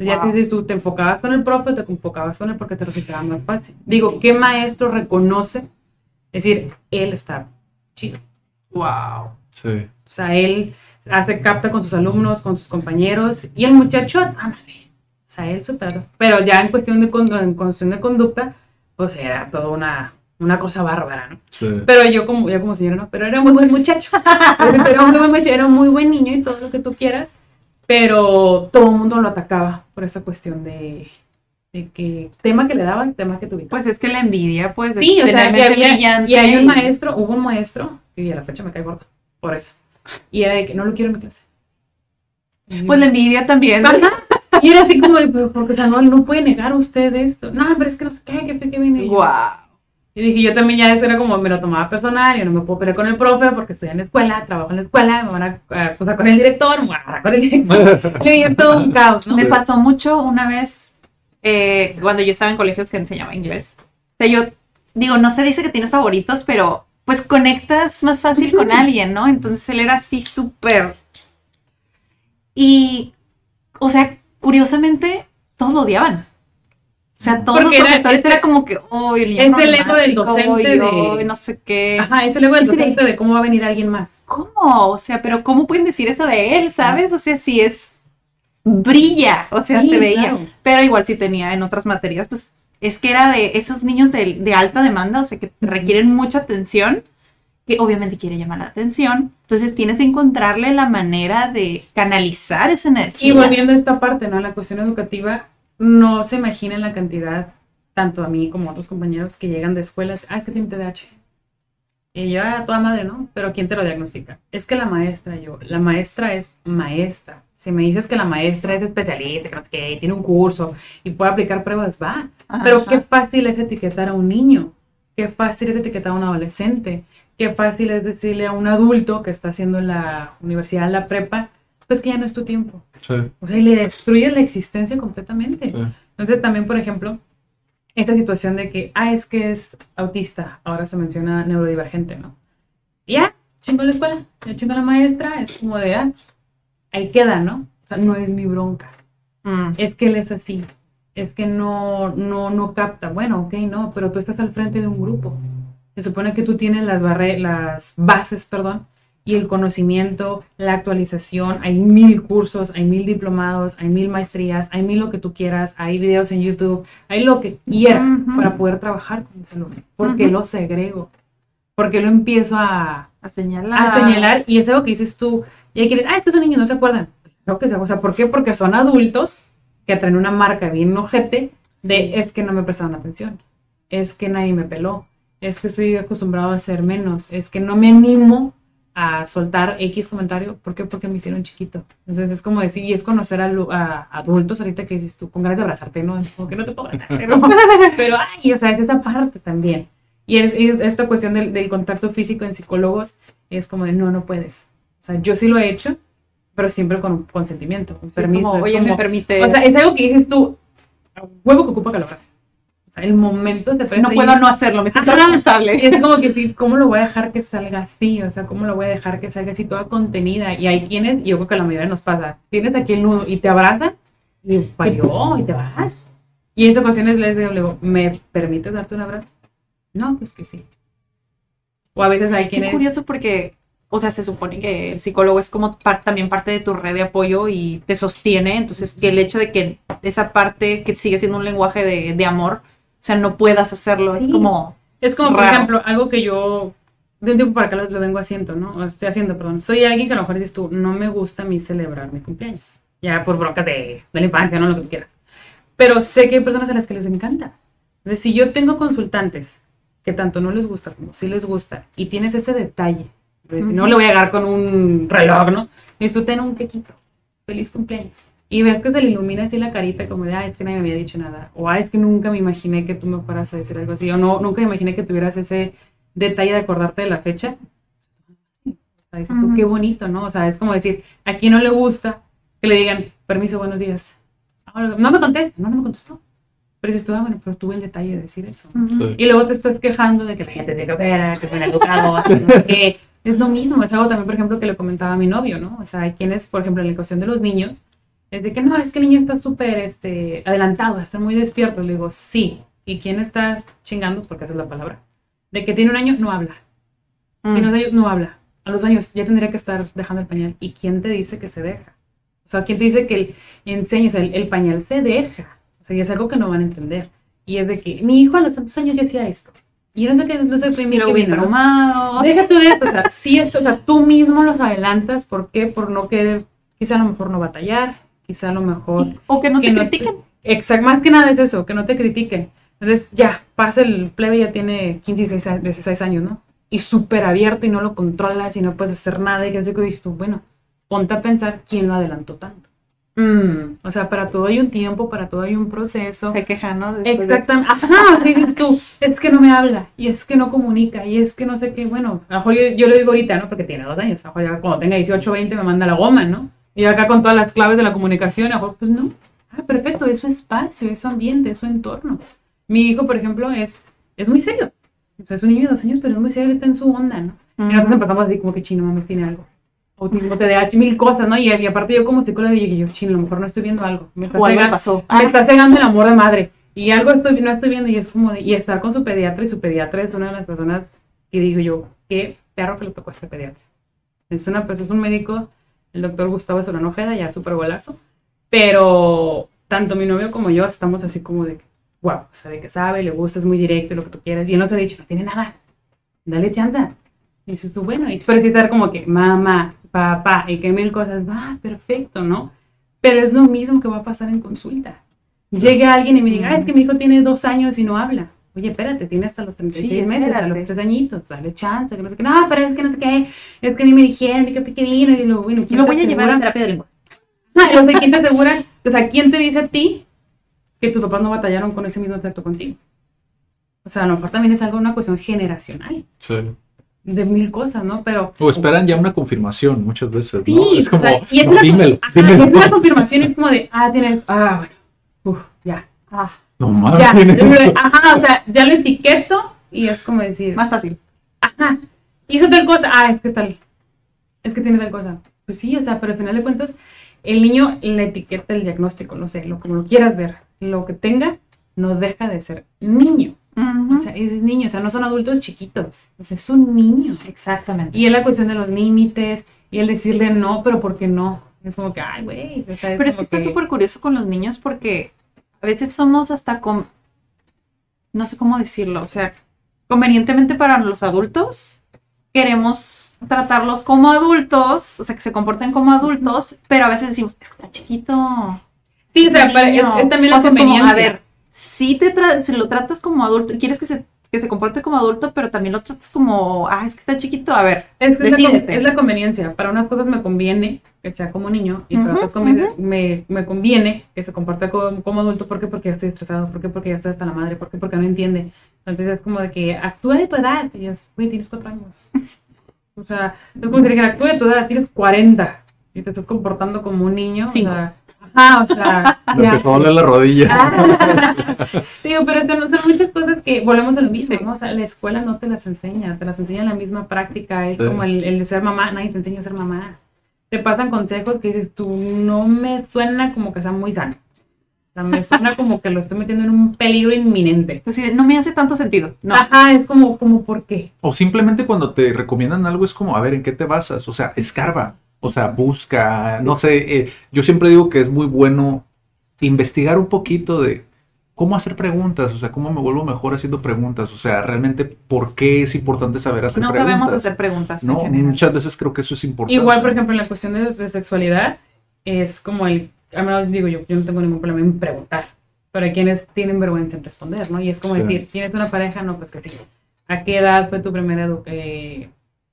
Ya Wow. dices tú te enfocabas con el profe, te enfocabas con él porque te resultaba más fácil. Digo, ¿qué maestro reconoce? Es decir, él está chido. Wow. Sí. O sea, él hace capta con sus alumnos, con sus compañeros, y el muchacho, ah, madre, o sea, él súper. Pero ya en cuestión de, en cuestión de conducta, pues era toda una, una cosa bárbara, ¿no? Sí. Pero yo como, ya como señora, no, pero era muy buen muchacho. era, muy buen muchacho, era muy buen niño y todo lo que tú quieras, pero todo el mundo lo atacaba por esa cuestión de, de que tema que le dabas, tema que tuviste. Pues es que la envidia, pues, Sí, o sea, mente había, brillante y hay un maestro, hubo un maestro, y a la fecha me cae gordo, por eso. Y era de que no lo quiero en mi clase. Pues la envidia también. Ajá. Y era así como, de, porque, o sea, no, no puede negar usted esto. No, pero es que no sé qué, que que viene. Yo- Wow. Y dije, yo también ya esto era como, me lo tomaba personal, yo no me puedo pelear con el profe porque estoy en la escuela, trabajo en la escuela, me van a a acusar con el director, me van a agarrar con el director. Dije, es todo un caos, ¿no? Me pasó mucho una vez eh, cuando yo estaba en colegios que enseñaba inglés. O sea, yo digo, no se dice que tienes favoritos, pero pues conectas más fácil con alguien, ¿no? Entonces él era así súper. Y, o sea, curiosamente, todos lo odiaban. O sea, todos Porque los era- profesores este- era como que, oh, el es el ego del docente de- "Ay, no sé qué. Ajá, ese luego del Ese de- docente de cómo va a venir alguien más. ¿Cómo? O sea, pero ¿cómo pueden decir eso de él, sabes? O sea, si es brilla, o sea, Sí, se veía. claro. Pero igual si tenía en otras materias, pues es que era de esos niños de, de alta demanda, o sea, que requieren mucha atención, que obviamente quiere llamar la atención. Entonces tienes que encontrarle la manera de canalizar esa energía. Y volviendo a esta parte, ¿no? La cuestión educativa, no se imaginan la cantidad, tanto a mí como a otros compañeros que llegan de escuelas, ah, es que tiene TDAH. Y yo, a toda madre, ¿no? Pero ¿quién te lo diagnostica? Es que la maestra, yo, la maestra es maestra. Si me dices que la maestra es especialista, que tiene un curso y puede aplicar pruebas, va. Ajá. Pero qué fácil es etiquetar a un niño, qué fácil es etiquetar a un adolescente, qué fácil es decirle a un adulto que está haciendo la universidad, la prepa, pues que ya no es tu tiempo. Sí. O sea, y le destruye la existencia completamente. Sí. Entonces también, por ejemplo, esta situación de que, ah, es que es autista, ahora se menciona neurodivergente, ¿no? Y ya, chingo la escuela, ya chingo la maestra, es como de, ah, pues, ahí queda, ¿no? O sea, no es mi bronca Mm. es que él es así, es que no, no, no capta. Bueno, ok, no, pero tú estás al frente de un grupo. Se supone que tú tienes las, barre las bases, perdón, y el conocimiento, la actualización. Hay mil cursos, hay mil diplomados, hay mil maestrías, hay mil lo que tú quieras, hay videos en YouTube, hay lo que quieras para poder trabajar con ese alumno. Porque Ujú. lo segrego, porque lo empiezo a, A señalar. a señalar y es algo que dices tú y hay quienes, ah, estos son niños, no se acuerdan. Creo que se, o sea, ¿por qué? Porque son adultos que traen una marca bien ojete de Sí. es que no me prestaron atención, es que nadie me peló, es que estoy acostumbrado a hacer menos, es que no me animo a soltar X comentario, ¿por qué? Porque me hicieron chiquito. Entonces es como decir, y es conocer a, a adultos ahorita que dices tú, con ganas de abrazarte, ¿no? Es como que no te puedo abrazar, pero, pero ay, o sea, es esa parte también. Y es, es esta cuestión del, del contacto físico en psicólogos es como de, no, no puedes. O sea, yo sí lo he hecho, pero siempre con consentimiento, con permiso. como, oye, me como- permite. O sea, es algo que dices tú, huevo que ocupa que lo hagas. O sea, el momento se no puedo no hacerlo, me siento responsable. es como que sí, ¿cómo lo voy a dejar que salga así? O sea, ¿cómo lo voy a dejar que salga así toda contenida? Y hay quienes, y yo creo que a la mayoría nos pasa, tienes aquí el nudo y te abraza, y parió, y te vas. Y en esas ocasiones les digo, ¿me permites darte un abrazo? No, pues que sí. O a veces hay quienes... curioso porque, o sea, se supone que el psicólogo es como par- también parte de tu red de apoyo y te sostiene. Entonces, que el hecho de que esa parte que sigue siendo un lenguaje de, de amor, sea, no puedas hacerlo, es Sí. como, Es como, por Raro. ejemplo, algo que yo de un tiempo para acá lo, lo vengo haciendo, ¿no? O estoy haciendo, perdón. Soy alguien que a lo mejor dices tú, no me gusta a mí celebrar mi cumpleaños. Ya por broncas de, de la infancia, ¿no? Lo que tú quieras. Pero sé que hay personas a las que les encanta. Entonces, si yo tengo consultantes que tanto no les gusta como sí les gusta y tienes ese detalle, si no le voy a llegar con un reloj, ¿no? Y tú ten un quequito. Feliz cumpleaños. Y ves que se le ilumina así la carita como de, ay, es que nadie me había dicho nada. O, ay, es que nunca me imaginé que tú me fueras a decir algo así. O no, nunca me imaginé que tuvieras ese detalle de acordarte de la fecha. O sea, dices tú, qué bonito, ¿no? O sea, es como decir, a quien no le gusta que le digan, permiso, buenos días. Ahora, no me contesta, no, no me contestó. Pero dices tú, ah, bueno, pero tuve el detalle de decir eso. Sí. Y luego te estás quejando de que la gente es grosera, que bien educado, así, no sé qué. Es lo mismo, es algo también, por ejemplo, que le comentaba a mi novio, ¿no? O sea, hay quienes, por ejemplo, en la cuestión de los niños, es de que no, es que el niño está súper este, adelantado, está muy despierto. Le digo, sí. ¿Y quién está chingando? Porque esa es la palabra. De que tiene un año, no habla. mm, Tiene dos años, no habla. A los años ya tendría que estar dejando el pañal. ¿Y quién te dice que se deja? O sea, ¿quién te dice que el enseño, o sea, el, el pañal se deja? O sea, y es algo que no van a entender. Y es de que mi hijo a los tantos años ya hacía esto. Y yo no sé qué, no sé qué bien traumado. Déjate de eso, o sea, sí, o sea, tú mismo los adelantas, ¿por qué? Por no querer, quizá a lo mejor no batallar, quizá a lo mejor... O que no que te no critiquen. Exacto, más que nada es eso, que no te critiquen. Entonces, ya, pasa el plebe, ya tiene 15 y 16 a- 16 años, ¿no? Y súper abierto y no lo controlas y no puedes hacer nada y que así que dices tú, bueno, ponte a pensar quién lo adelantó tanto. Mm, O sea, para todo hay un tiempo, para todo hay un proceso. se queja, ¿no? Exactamente. Ajá, ¿qué dices tú, es que no me habla, y es que no comunica, y es que no sé qué, bueno, a lo mejor yo, yo lo digo ahorita, ¿no? Porque tiene dos años, a lo mejor ya cuando tenga 18 20 me manda la goma, ¿no? Y acá con todas las claves de la comunicación, pues no. Ah, perfecto, es su espacio, es su ambiente, es su entorno. Mi hijo, por ejemplo, es, es muy serio. O sea, es un niño de dos años, pero es muy serio, está en su onda, ¿no? Y nosotros empezamos así como que chino, mames, tiene algo. Autismo, TDAH, mil cosas, ¿no? Y, y aparte yo como psicóloga dije yo, chino, a lo mejor no estoy viendo algo. Me está O algo pasó. me está cegando el amor de madre. Y algo estoy, no estoy viendo y es como de, y estar con su pediatra y su pediatra es una de las personas que digo yo, qué perro que le tocó a este pediatra. Es una pues, es un médico, el doctor Gustavo Solano Ojeda, ya súper golazo, pero tanto mi novio como yo estamos así como de, wow, o sea, de que sabe, le gusta, es muy directo lo que tú quieras. Y él nos ha dicho, no tiene nada, dale chance. Y dices tú, bueno, y pero sí estar como que mamá, papá, y que mil cosas, va, perfecto, ¿no? Pero es lo mismo que va a pasar en consulta. Llegue alguien y me diga, ah, es que mi hijo tiene dos años y no habla. Oye, espérate, tiene hasta los 36 Sí, meses, a los espérate. tres añitos, dale chance, que no sé qué. No, pero es que no sé qué, es que ni me dijeron, ni qué piquedino, y luego, bueno, ¿quién Lo te voy a llevar a terapia de lengua. Ah, o sea, ¿quién te asegura? O sea, ¿quién te dice a ti que tus papás no batallaron con ese mismo efecto contigo? O sea, a lo mejor también es algo, una cuestión generacional, Sí. de mil cosas, ¿no? Pero... O esperan ya una confirmación muchas veces, Sí, ¿no? Es o como, sea, y es no, una, dímelo, ajá, dímelo. es una confirmación, es como de, ah, tienes, ah, bueno, uf, ya, Ah, No ya, mames. ajá, o sea, ya lo etiqueto y es como decir, más fácil. ajá, hizo tal cosa, ah, es que tal, es que tiene tal cosa. Pues sí, o sea, pero al final de cuentas, el niño, la etiqueta, el diagnóstico, no sé, lo como lo quieras ver, lo que tenga, no deja de ser niño. O sea, es niño, o sea, no son adultos chiquitos, o sea, es un niño. Exactamente. Y es la cuestión de los límites y el decirle no, pero ¿por qué no? Es como que, ay, güey. o sea, Pero es que como está súper curioso con los niños porque a veces somos hasta con, no sé cómo decirlo, o sea, convenientemente para los adultos, queremos tratarlos como adultos, o sea, que se comporten como adultos, pero a veces decimos, es que está chiquito. Sí, o sea, es para- es, niño". es también O la sea, es como, conveniencia. a ver, si te tra- si lo tratas como adulto, quieres que se, que se comporte como adulto, pero también lo tratas como, ah, es que está chiquito, a ver, Es, es la, es la conveniencia. Para unas cosas me conviene que sea como niño y para otras conviene- me, me conviene que se comporte como, como adulto. ¿Por qué? Porque ya estoy estresado. ¿Por qué? Porque ya estoy hasta la madre. ¿Por qué? Porque no entiende. Entonces es como de que actúa de tu edad. Y es, güey, tienes cuatro años. O sea, es como si dijera, actúa de tu edad, tienes 40. y te estás comportando como un niño, Cinco. o sea, ajá, o sea, Me ya. empezó a doler la rodilla. Digo, pero esto no son muchas cosas que volvemos a lo mismo, Sí. ¿no? O sea, la escuela no te las enseña, te las enseña en la misma práctica, es Sí. como el, el de ser mamá, nadie te enseña a ser mamá. Te pasan consejos que dices, tú no me suena como que sea muy sano. O sea, me suena como que lo estoy metiendo en un peligro inminente. Entonces, no me hace tanto sentido. No. Ajá, es como, como, ¿por qué? O simplemente cuando te recomiendan algo es como, a ver, ¿en qué te basas? O sea, escarba, o sea, busca, no sé, eh, yo siempre digo que es muy bueno investigar un poquito de cómo hacer preguntas, o sea, cómo me vuelvo mejor haciendo preguntas, o sea, realmente por qué es importante saber hacer No preguntas. sabemos hacer preguntas. No, muchas veces creo que eso es importante. Igual, por ejemplo, en la cuestión de, de sexualidad, es como el, al menos digo yo, yo no tengo ningún problema en preguntar, pero hay quienes tienen vergüenza en responder, ¿no? Y es como Sí. decir, ¿tienes una pareja? No, pues que sí. ¿A qué edad fue tu primera eh,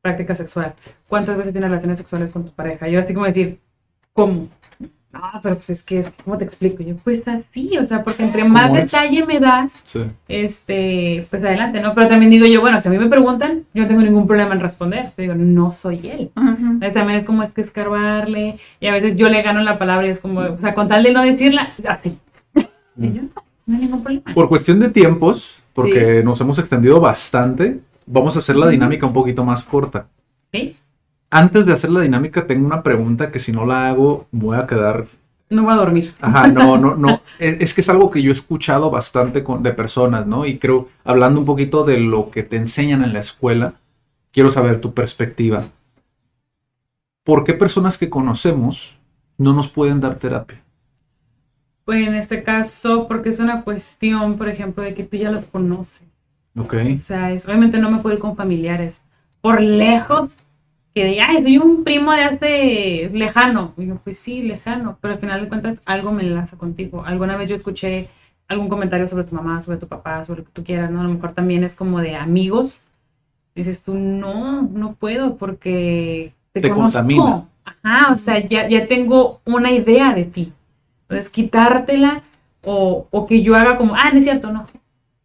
práctica sexual? ¿Cuántas veces tienes relaciones sexuales con tu pareja? Y ahora así como decir, ¿cómo? No, pero pues es que, es que, ¿cómo te explico? Yo, pues así, o sea, porque entre más detalle me das, Sí. este, pues adelante, ¿no? Pero también digo yo, bueno, si a mí me preguntan, yo no tengo ningún problema en responder. Pero digo, no soy él. Ujú. Entonces también es como es que escarbarle y a veces yo le gano la palabra y es como, o sea, con tal de no decirla, así. Y yo, no, no hay ningún problema. Por cuestión de tiempos, porque nos hemos extendido bastante, vamos a hacer la dinámica un poquito más corta. ¿Sí? Antes de hacer la dinámica, tengo una pregunta que si no la hago, me voy a quedar No voy a dormir. Ajá, no, no, no. Es es que es algo que yo he escuchado bastante con, de personas, ¿no? Y creo, hablando un poquito de lo que te enseñan en la escuela, quiero saber tu perspectiva. ¿Por qué personas que conocemos no nos pueden dar terapia? Pues en este caso, porque es una cuestión, por ejemplo, de que tú ya los conoces. ¿Ok? O sea, es, obviamente no me puedo ir con familiares. Por lejos, que diga, ay, soy un primo de hace lejano. Y yo, pues sí, lejano, pero al final de cuentas algo me enlaza contigo. Alguna vez yo escuché algún comentario sobre tu mamá, sobre tu papá, sobre lo que tú quieras, ¿no? A lo mejor también es como de amigos. Dices tú, no, no puedo porque te, Te conozco. contamina. Ajá, o sea, ya, ya tengo una idea de ti. Entonces, quitártela o, o que yo haga como, ah, no es cierto, no.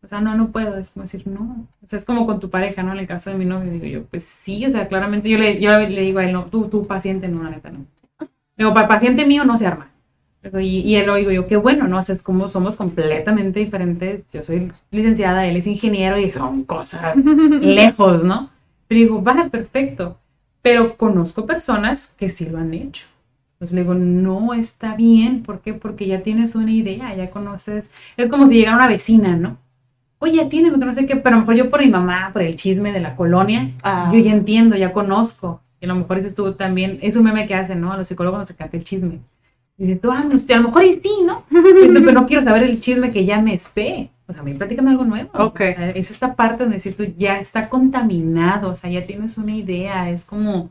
O sea, no, no puedo. Es como decir, no. O sea, es como con tu pareja, ¿no? En el caso de mi novio, digo yo, pues sí, o sea, claramente yo le, yo le digo a él, no, tú, tú, paciente, no, la neta, no. Digo, para paciente mío no se arma. Y, y él lo digo yo, qué bueno, ¿no? O sea, es como somos completamente diferentes. Yo soy licenciada, él es ingeniero y son cosas lejos, ¿no? Pero digo, va, perfecto. Pero conozco personas que sí lo han hecho. Entonces le digo, no está bien. ¿Por qué? Porque ya tienes una idea, ya conoces. Es como si llegara una vecina, ¿no? Oye, atiéndeme, que no sé qué, pero a lo mejor yo por mi mamá, por el chisme de la colonia, Ah. yo ya entiendo, ya conozco. Y a lo mejor dices tú también, es un meme que hacen, ¿no? A los psicólogos nos encanta el chisme. Y dices tú, ah, no sé, a lo mejor y sí, ¿no? No, pero no quiero saber el chisme que ya me sé. O sea, a mí platícame algo nuevo. Ok. O sea, es esta parte donde decir tú ya está contaminado, o sea, ya tienes una idea, es como,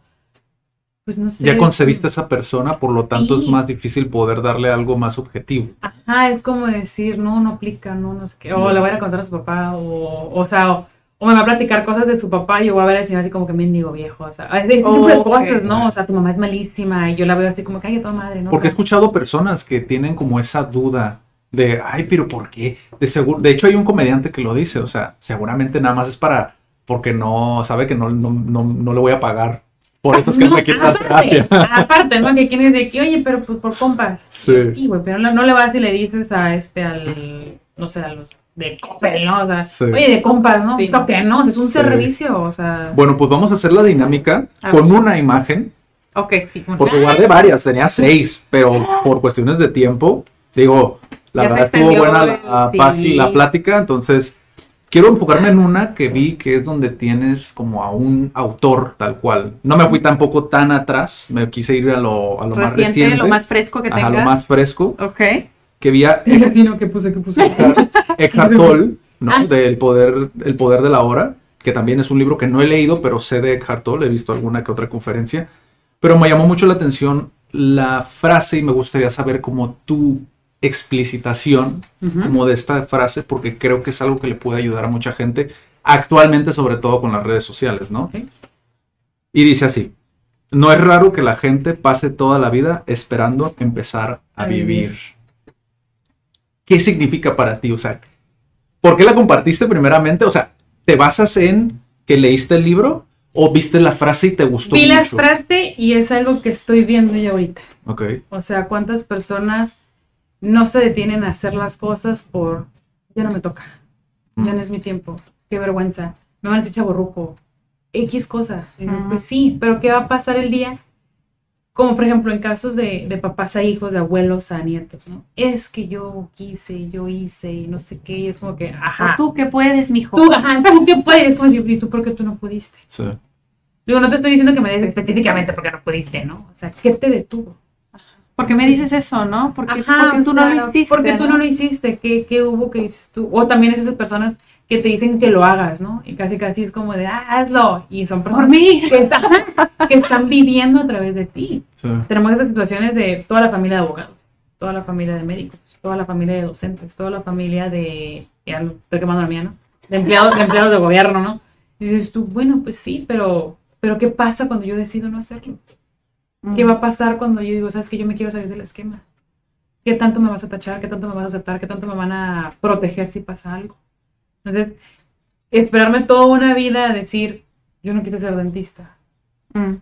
pues no sé. Ya es concebiste a esa persona, por lo tanto Sí. es más difícil poder darle algo más objetivo. Ajá, es como decir, no, no aplica, no, no sé qué. O No. le voy a contar a su papá, o, o sea, o, o me va a platicar cosas de su papá y yo voy a ver al señor así como que mendigo viejo, o sea, tipo de Ok. cosas, ¿no? O sea, tu mamá es malísima y yo la veo así como que, toda madre, ¿no? Porque he escuchado personas que tienen como esa duda de, ay, pero ¿por qué? De, seguro, de hecho hay un comediante que lo dice, o sea, seguramente nada más es para, porque no, sabe que no, no, no, no le voy a pagar. Por eso es que no, me aparte, terapia. aparte, ¿no? Que quienes de que, oye, pero pues por compas. Sí. Sí, güey, pero no, no le vas y le dices a este, al, no sé, a los de Coppel, ¿no? O sea, Sí. oye, de compas, ¿no? Sí. ¿Esto qué, no? Es un Sí. servicio, o sea. Bueno, pues vamos a hacer la dinámica A con ver. una imagen, Ok, sí. muy porque guardé varias, tenía seis, pero por cuestiones de tiempo, digo, la Ya verdad estuvo buena la, sí. pa- la plática, entonces quiero enfocarme en una que vi que es donde tienes como a un autor tal cual. No me fui tampoco tan atrás, me quise ir a lo, a lo más Reciente, reciente, lo más fresco que tenga. lo más fresco, Ok. que vi a destino que puse, que puse. Eckhart Tolle, ¿no? Ah. Del poder, el poder de la hora, que también es un libro que no he leído, pero sé de Eckhart Tolle, he visto alguna que otra conferencia. Pero me llamó mucho la atención la frase y me gustaría saber como tu explicitación como de esta frase, porque creo que es algo que le puede ayudar a mucha gente, actualmente sobre todo con las redes sociales, ¿no? Y dice así, no es raro que la gente pase toda la vida esperando empezar a, A vivir. vivir. ¿Qué significa para ti? O sea, ¿por qué la compartiste primeramente? O sea, ¿te basas en que leíste el libro ¿O viste la frase y te gustó Vi la frase y es algo que estoy viendo ya ahorita. Ok. O sea, cuántas personas no se detienen a hacer las cosas por, ya no me toca, ya no es mi tiempo, qué vergüenza, me van a decir chaborruco, X cosa. Digo. Pues sí, pero ¿qué va a pasar el día? Como por ejemplo en casos de, de papás a hijos, de abuelos a nietos, ¿no? Es que yo quise, yo hice y no sé qué, y es como que, ajá. O tú que puedes, mijo. Tú, ajá, tú qué puedes, como decir, ¿y tú por qué tú no pudiste? Sí. Digo, no te estoy diciendo que me des específicamente porque no pudiste, ¿no? O sea, ¿qué te detuvo? ¿Por qué me dices eso, no? Porque, Ajá, porque tú o no lo hiciste. Porque tú no lo hiciste. ¿Qué, qué hubo que dices tú? O también es esas personas que te dicen que lo hagas, ¿no? Y casi casi es como de, ah, hazlo. Y son Por personas mí. que están, que están viviendo a través de ti. Sí. Tenemos estas situaciones de toda la familia de abogados, toda la familia de médicos, toda la familia de docentes, toda la familia de, ya no, estoy quemando la mía, ¿no? De empleados, de empleados de gobierno, ¿no? Y dices tú, bueno, pues sí, pero, pero ¿qué pasa cuando yo decido no hacerlo? ¿Qué va a pasar cuando yo digo, sabes que yo me quiero salir del esquema? ¿Qué tanto me vas a tachar? ¿Qué tanto me vas a aceptar? ¿Qué tanto me van a proteger si pasa algo? Entonces, esperarme toda una vida a decir, yo no quise ser dentista. Mm.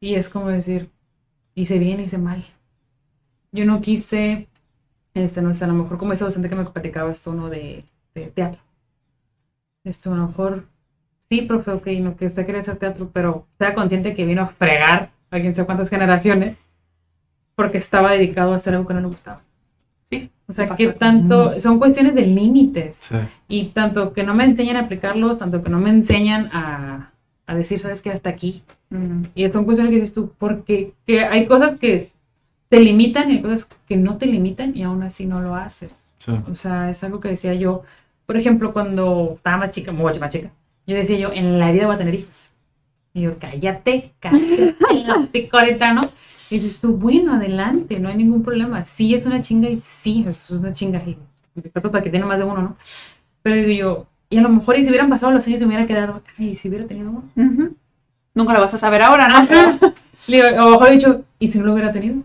Y es como decir, hice bien, hice mal. Yo no quise, este, no sé, a lo mejor como ese docente que me platicaba esto, ¿no? De, de teatro. Esto, a lo mejor, sí, profe, ok, no, que usted quería hacer teatro, pero sea consciente que vino a fregar a quién sabe cuántas generaciones porque estaba dedicado a hacer algo que no le gustaba. Sí. O sea, que tanto, muchos. son cuestiones de límites. Sí. Y tanto que no me enseñan a aplicarlos, tanto que no me enseñan a, a decir, sabes que hasta aquí. Mm. Y esto es cuestiones que dices tú, porque que hay cosas que te limitan y hay cosas que no te limitan y aún así no lo haces. Sí. O sea, es algo que decía yo, por ejemplo, cuando estaba más chica, mucho más chica, yo decía yo, en la vida voy a tener hijos. Y yo, cállate, cállate, cállate, ¿no? Y dices tú, bueno, adelante, no hay ningún problema. Sí es una chinga y sí es una chinga. Y para que tiene más de uno, ¿no? Pero digo yo, y a lo mejor y si hubieran pasado los años y me hubiera quedado, ay, si hubiera tenido uno. Nunca lo vas a saber ahora, ¿no? Ajá. Le digo, o mejor dicho, ¿y si no lo hubiera tenido?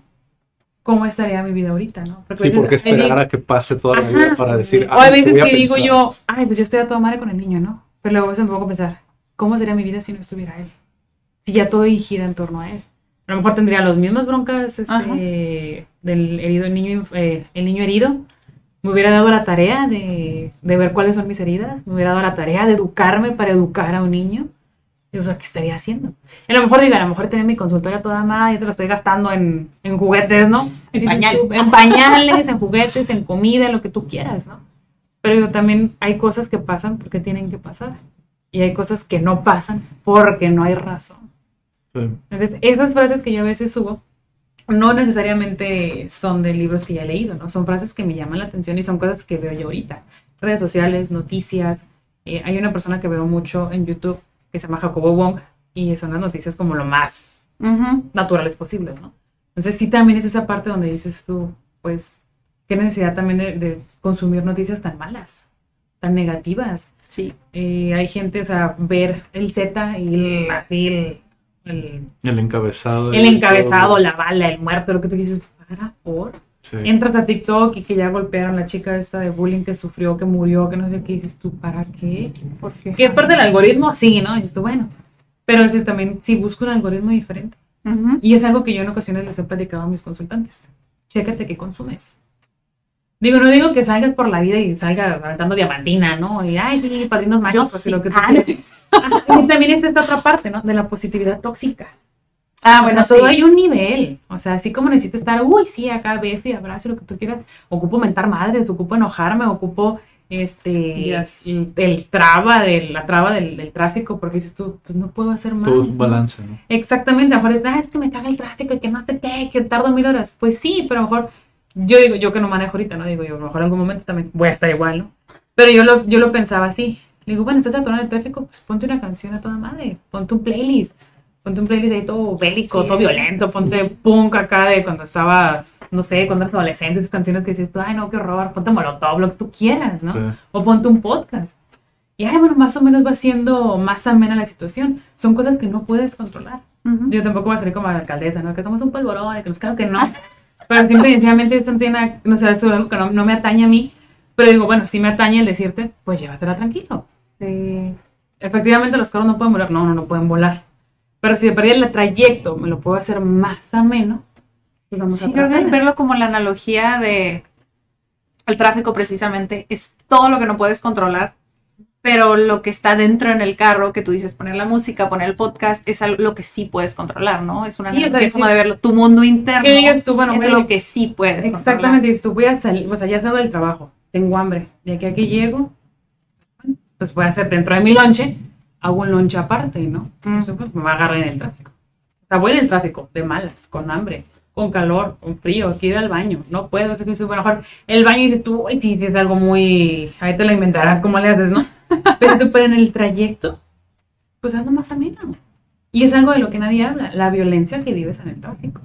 ¿Cómo estaría mi vida ahorita, no? Sí, veces porque esperar a que pase toda la Ajá. vida para decir. O hay "Ah, te veces que digo pensar". yo, ay, pues yo estoy a toda madre con el niño, ¿no? Pero luego a veces me pongo a pensar, ¿cómo sería mi vida si no estuviera él? Si ya todo gira en torno a él. A lo mejor tendría las mismas broncas este, del herido, el niño, eh, el niño herido. Me hubiera dado la tarea de, de ver cuáles son mis heridas. Me hubiera dado la tarea de educarme para educar a un niño. O sea, ¿qué estaría haciendo? Y a lo mejor diga, a lo mejor tener mi consultoria toda madre, yo te lo estoy gastando en, en juguetes, ¿no? En pañales. tú, En pañales, en juguetes, en comida, en lo que tú quieras, ¿no? Pero digo, también hay cosas que pasan porque tienen que pasar. Y hay cosas que no pasan porque no hay razón. Sí. Entonces, esas frases que yo a veces subo, no necesariamente son de libros que ya he leído, ¿no? Son frases que me llaman la atención y son cosas que veo yo ahorita. Redes sociales, noticias. Eh, hay una persona que veo mucho en YouTube que se llama Jacobo Wong y son las noticias como lo más Ujú. naturales posibles, ¿no? Entonces sí también es esa parte donde dices tú, pues, qué necesidad también de, de consumir noticias tan malas, tan negativas. Sí. Eh, hay gente, o sea, ver el Z y el- así el, el, El encabezado. el encabezado, todo. la bala, el muerto, lo que tú dices, para, por. Sí. Entras a TikTok y que ya golpearon a la chica esta de bullying que sufrió, que murió, que no sé qué, dices tú, ¿para qué? ¿Por qué? Que es parte del algoritmo, sí, ¿no? Y dices tú, bueno. Pero es también, si busco un algoritmo diferente. Y es algo que yo en ocasiones les he platicado a mis consultantes. Chécate qué consumes. Digo, no digo que salgas por la vida y salgas aventando diamantina, ¿no? Y, ay, sí, padrinos mágicos sí. y lo que tú Ah, no Y también está esta otra parte, ¿no? De la positividad tóxica. Ah, O bueno, sea, todo sí. hay un nivel. O sea, así como necesito estar, uy, sí, acá beso y abrazo, lo que tú quieras. Ocupo mentar madres, ocupo enojarme, ocupo este Yes. el, el traba del, la traba del, del tráfico, porque dices tú, pues no puedo hacer más. Todo es un ¿no? balance, ¿no? Exactamente, a lo mejor es, ah, es que me caga el tráfico y que no sé qué, que tardo mil horas. Pues sí, pero a lo mejor, yo digo, yo que no manejo ahorita, ¿no? Digo, yo a lo mejor en algún momento también voy a estar igual, ¿no? Pero yo lo, yo lo pensaba así. Le digo, bueno, estás atorado en el tráfico, pues ponte una canción a toda madre, ponte un playlist, ponte un playlist ahí todo bélico, Sí, todo violento, sí. ponte punk acá de cuando estabas, no sé, cuando eras adolescente, esas canciones que dices tú, ay, no, qué horror, ponte molotov, lo que tú quieras, ¿no? Sí. o ponte un podcast. Y ay, bueno, más o menos va siendo más amena la situación. Son cosas que no puedes controlar. Ujú. Yo tampoco voy a salir como la alcaldesa, ¿no? Que somos un polvorón, y que nos claro que no. Pero simple y sencillamente eso no tiene no sé, eso es algo que no, no me atañe a mí. Pero digo, bueno, sí me atañe el decirte, pues llévatela tranquilo. Sí. efectivamente los carros no pueden volar. No, no, no pueden volar. Pero si de perdí el trayecto me lo puedo hacer más ameno, pues vamos Sí, a creo que verlo como la analogía de el tráfico precisamente es todo lo que no puedes controlar, pero lo que está dentro en el carro, que tú dices poner la música, poner el podcast, es algo lo que sí puedes controlar, ¿no? Es una Sí, analogía como de verlo, tu mundo interno ¿Qué digas tú? Bueno, es lo que sí puedes Exactamente, dices tú voy a salir, o sea, ya salgo del trabajo, tengo hambre, de aquí a aquí llego, pues voy a hacer dentro de mi lonche, hago un lonche aparte, ¿no? Mm. Entonces, pues, me va a agarrar en el tráfico. O sea, voy en el tráfico, de malas, con hambre, con calor, con frío, quiero ir al baño, no puedo, o sea, que dices, bueno, mejor el baño dices tú, uy, sí, sí, es algo muy, ahí te lo inventarás cómo le haces, ¿no? Pero, tú, pero en el trayecto, pues ando más ameno. Y es algo de lo que nadie habla, la violencia que vives en el tráfico.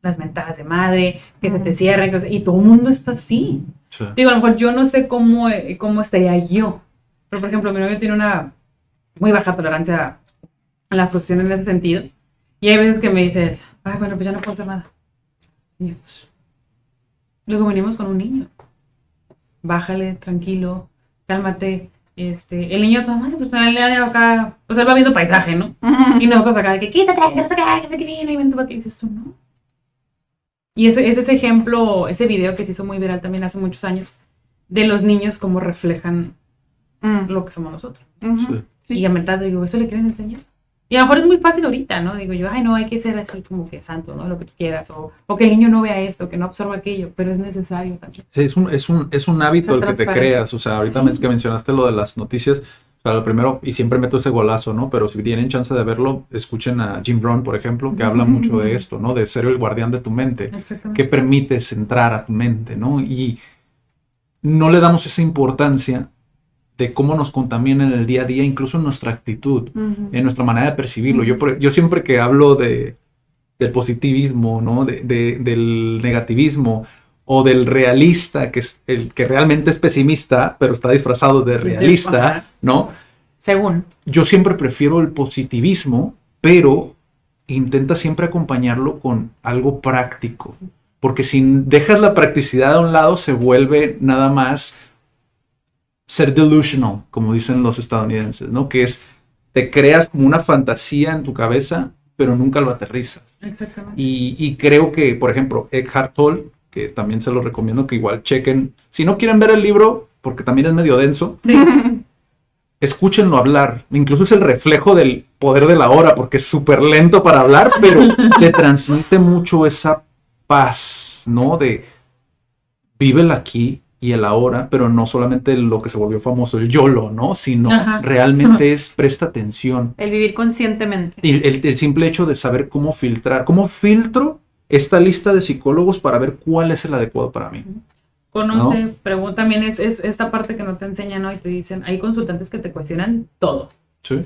Las mentadas de madre, que se te cierren, que, y todo el mundo está así. Sí. Digo, a lo mejor yo no sé cómo, eh, cómo estaría yo. Pero, por ejemplo, mi novio tiene una muy baja tolerancia a la frustración en ese sentido. Y hay veces que me dice, ay, bueno, pues ya no puedo hacer nada. Y yo, pues, luego venimos con un niño. Bájale, tranquilo, cálmate. Este, el niño, toda madre, pues él, él acá, pues él va viendo paisaje, ¿no? Y nosotros acá de que quítate, que no sé qué, que te vino, y ven tú para qué dices tú, no. Y ese es ese ejemplo, ese video que se hizo muy viral también hace muchos años, de los niños como reflejan Mm. lo que somos nosotros. Ujú. Sí. Y a mitad digo, ¿eso le quieren enseñar? Y a lo mejor es muy fácil ahorita, ¿no? Digo yo, ay, no, hay que ser así como que santo, ¿no? Lo que tú quieras. O, o que el niño no vea esto, que no absorba aquello, pero es necesario también. Sí, es un, es un, es un hábito el que te creas. O sea, ahorita me- que mencionaste lo de las noticias, o sea, lo primero, y siempre meto ese golazo, ¿no? Pero si tienen chance de verlo, escuchen a Jim Brown, por ejemplo, que habla mucho de esto, ¿no? De ser el guardián de tu mente. Exactamente. que permites entrar a tu mente, ¿no? Y no le damos esa importancia de cómo nos contamina en el día a día, incluso en nuestra actitud, en nuestra manera de percibirlo. Yo, yo siempre que hablo de, del positivismo, ¿no? De- de- del negativismo o del realista, que es el que realmente es pesimista, pero está disfrazado de realista. ¿no? Según. yo siempre prefiero el positivismo, pero intenta siempre acompañarlo con algo práctico. Porque si dejas la practicidad a un lado, se vuelve nada más ser delusional, como dicen los estadounidenses, ¿no? Que es, te creas como una fantasía en tu cabeza, pero nunca lo aterrizas. Exactamente. Y, y creo que, por ejemplo, Eckhart Tolle, que también se lo recomiendo que igual chequen, si no quieren ver el libro, porque también es medio denso, Sí. escúchenlo hablar. Incluso es el reflejo del poder de la hora, porque es súper lento para hablar, pero le transmite mucho esa paz, ¿no? De vive el aquí y el ahora, pero no solamente lo que se volvió famoso, el YOLO, ¿no? Sino Ajá. realmente es presta atención. El vivir conscientemente. Y el, el simple hecho de saber cómo filtrar, cómo filtro esta lista de psicólogos para ver cuál es el adecuado para mí. Conoce, pregunta, también es, es esta parte que no te enseñan, ¿no? Y te dicen, hay consultantes que te cuestionan todo. Sí.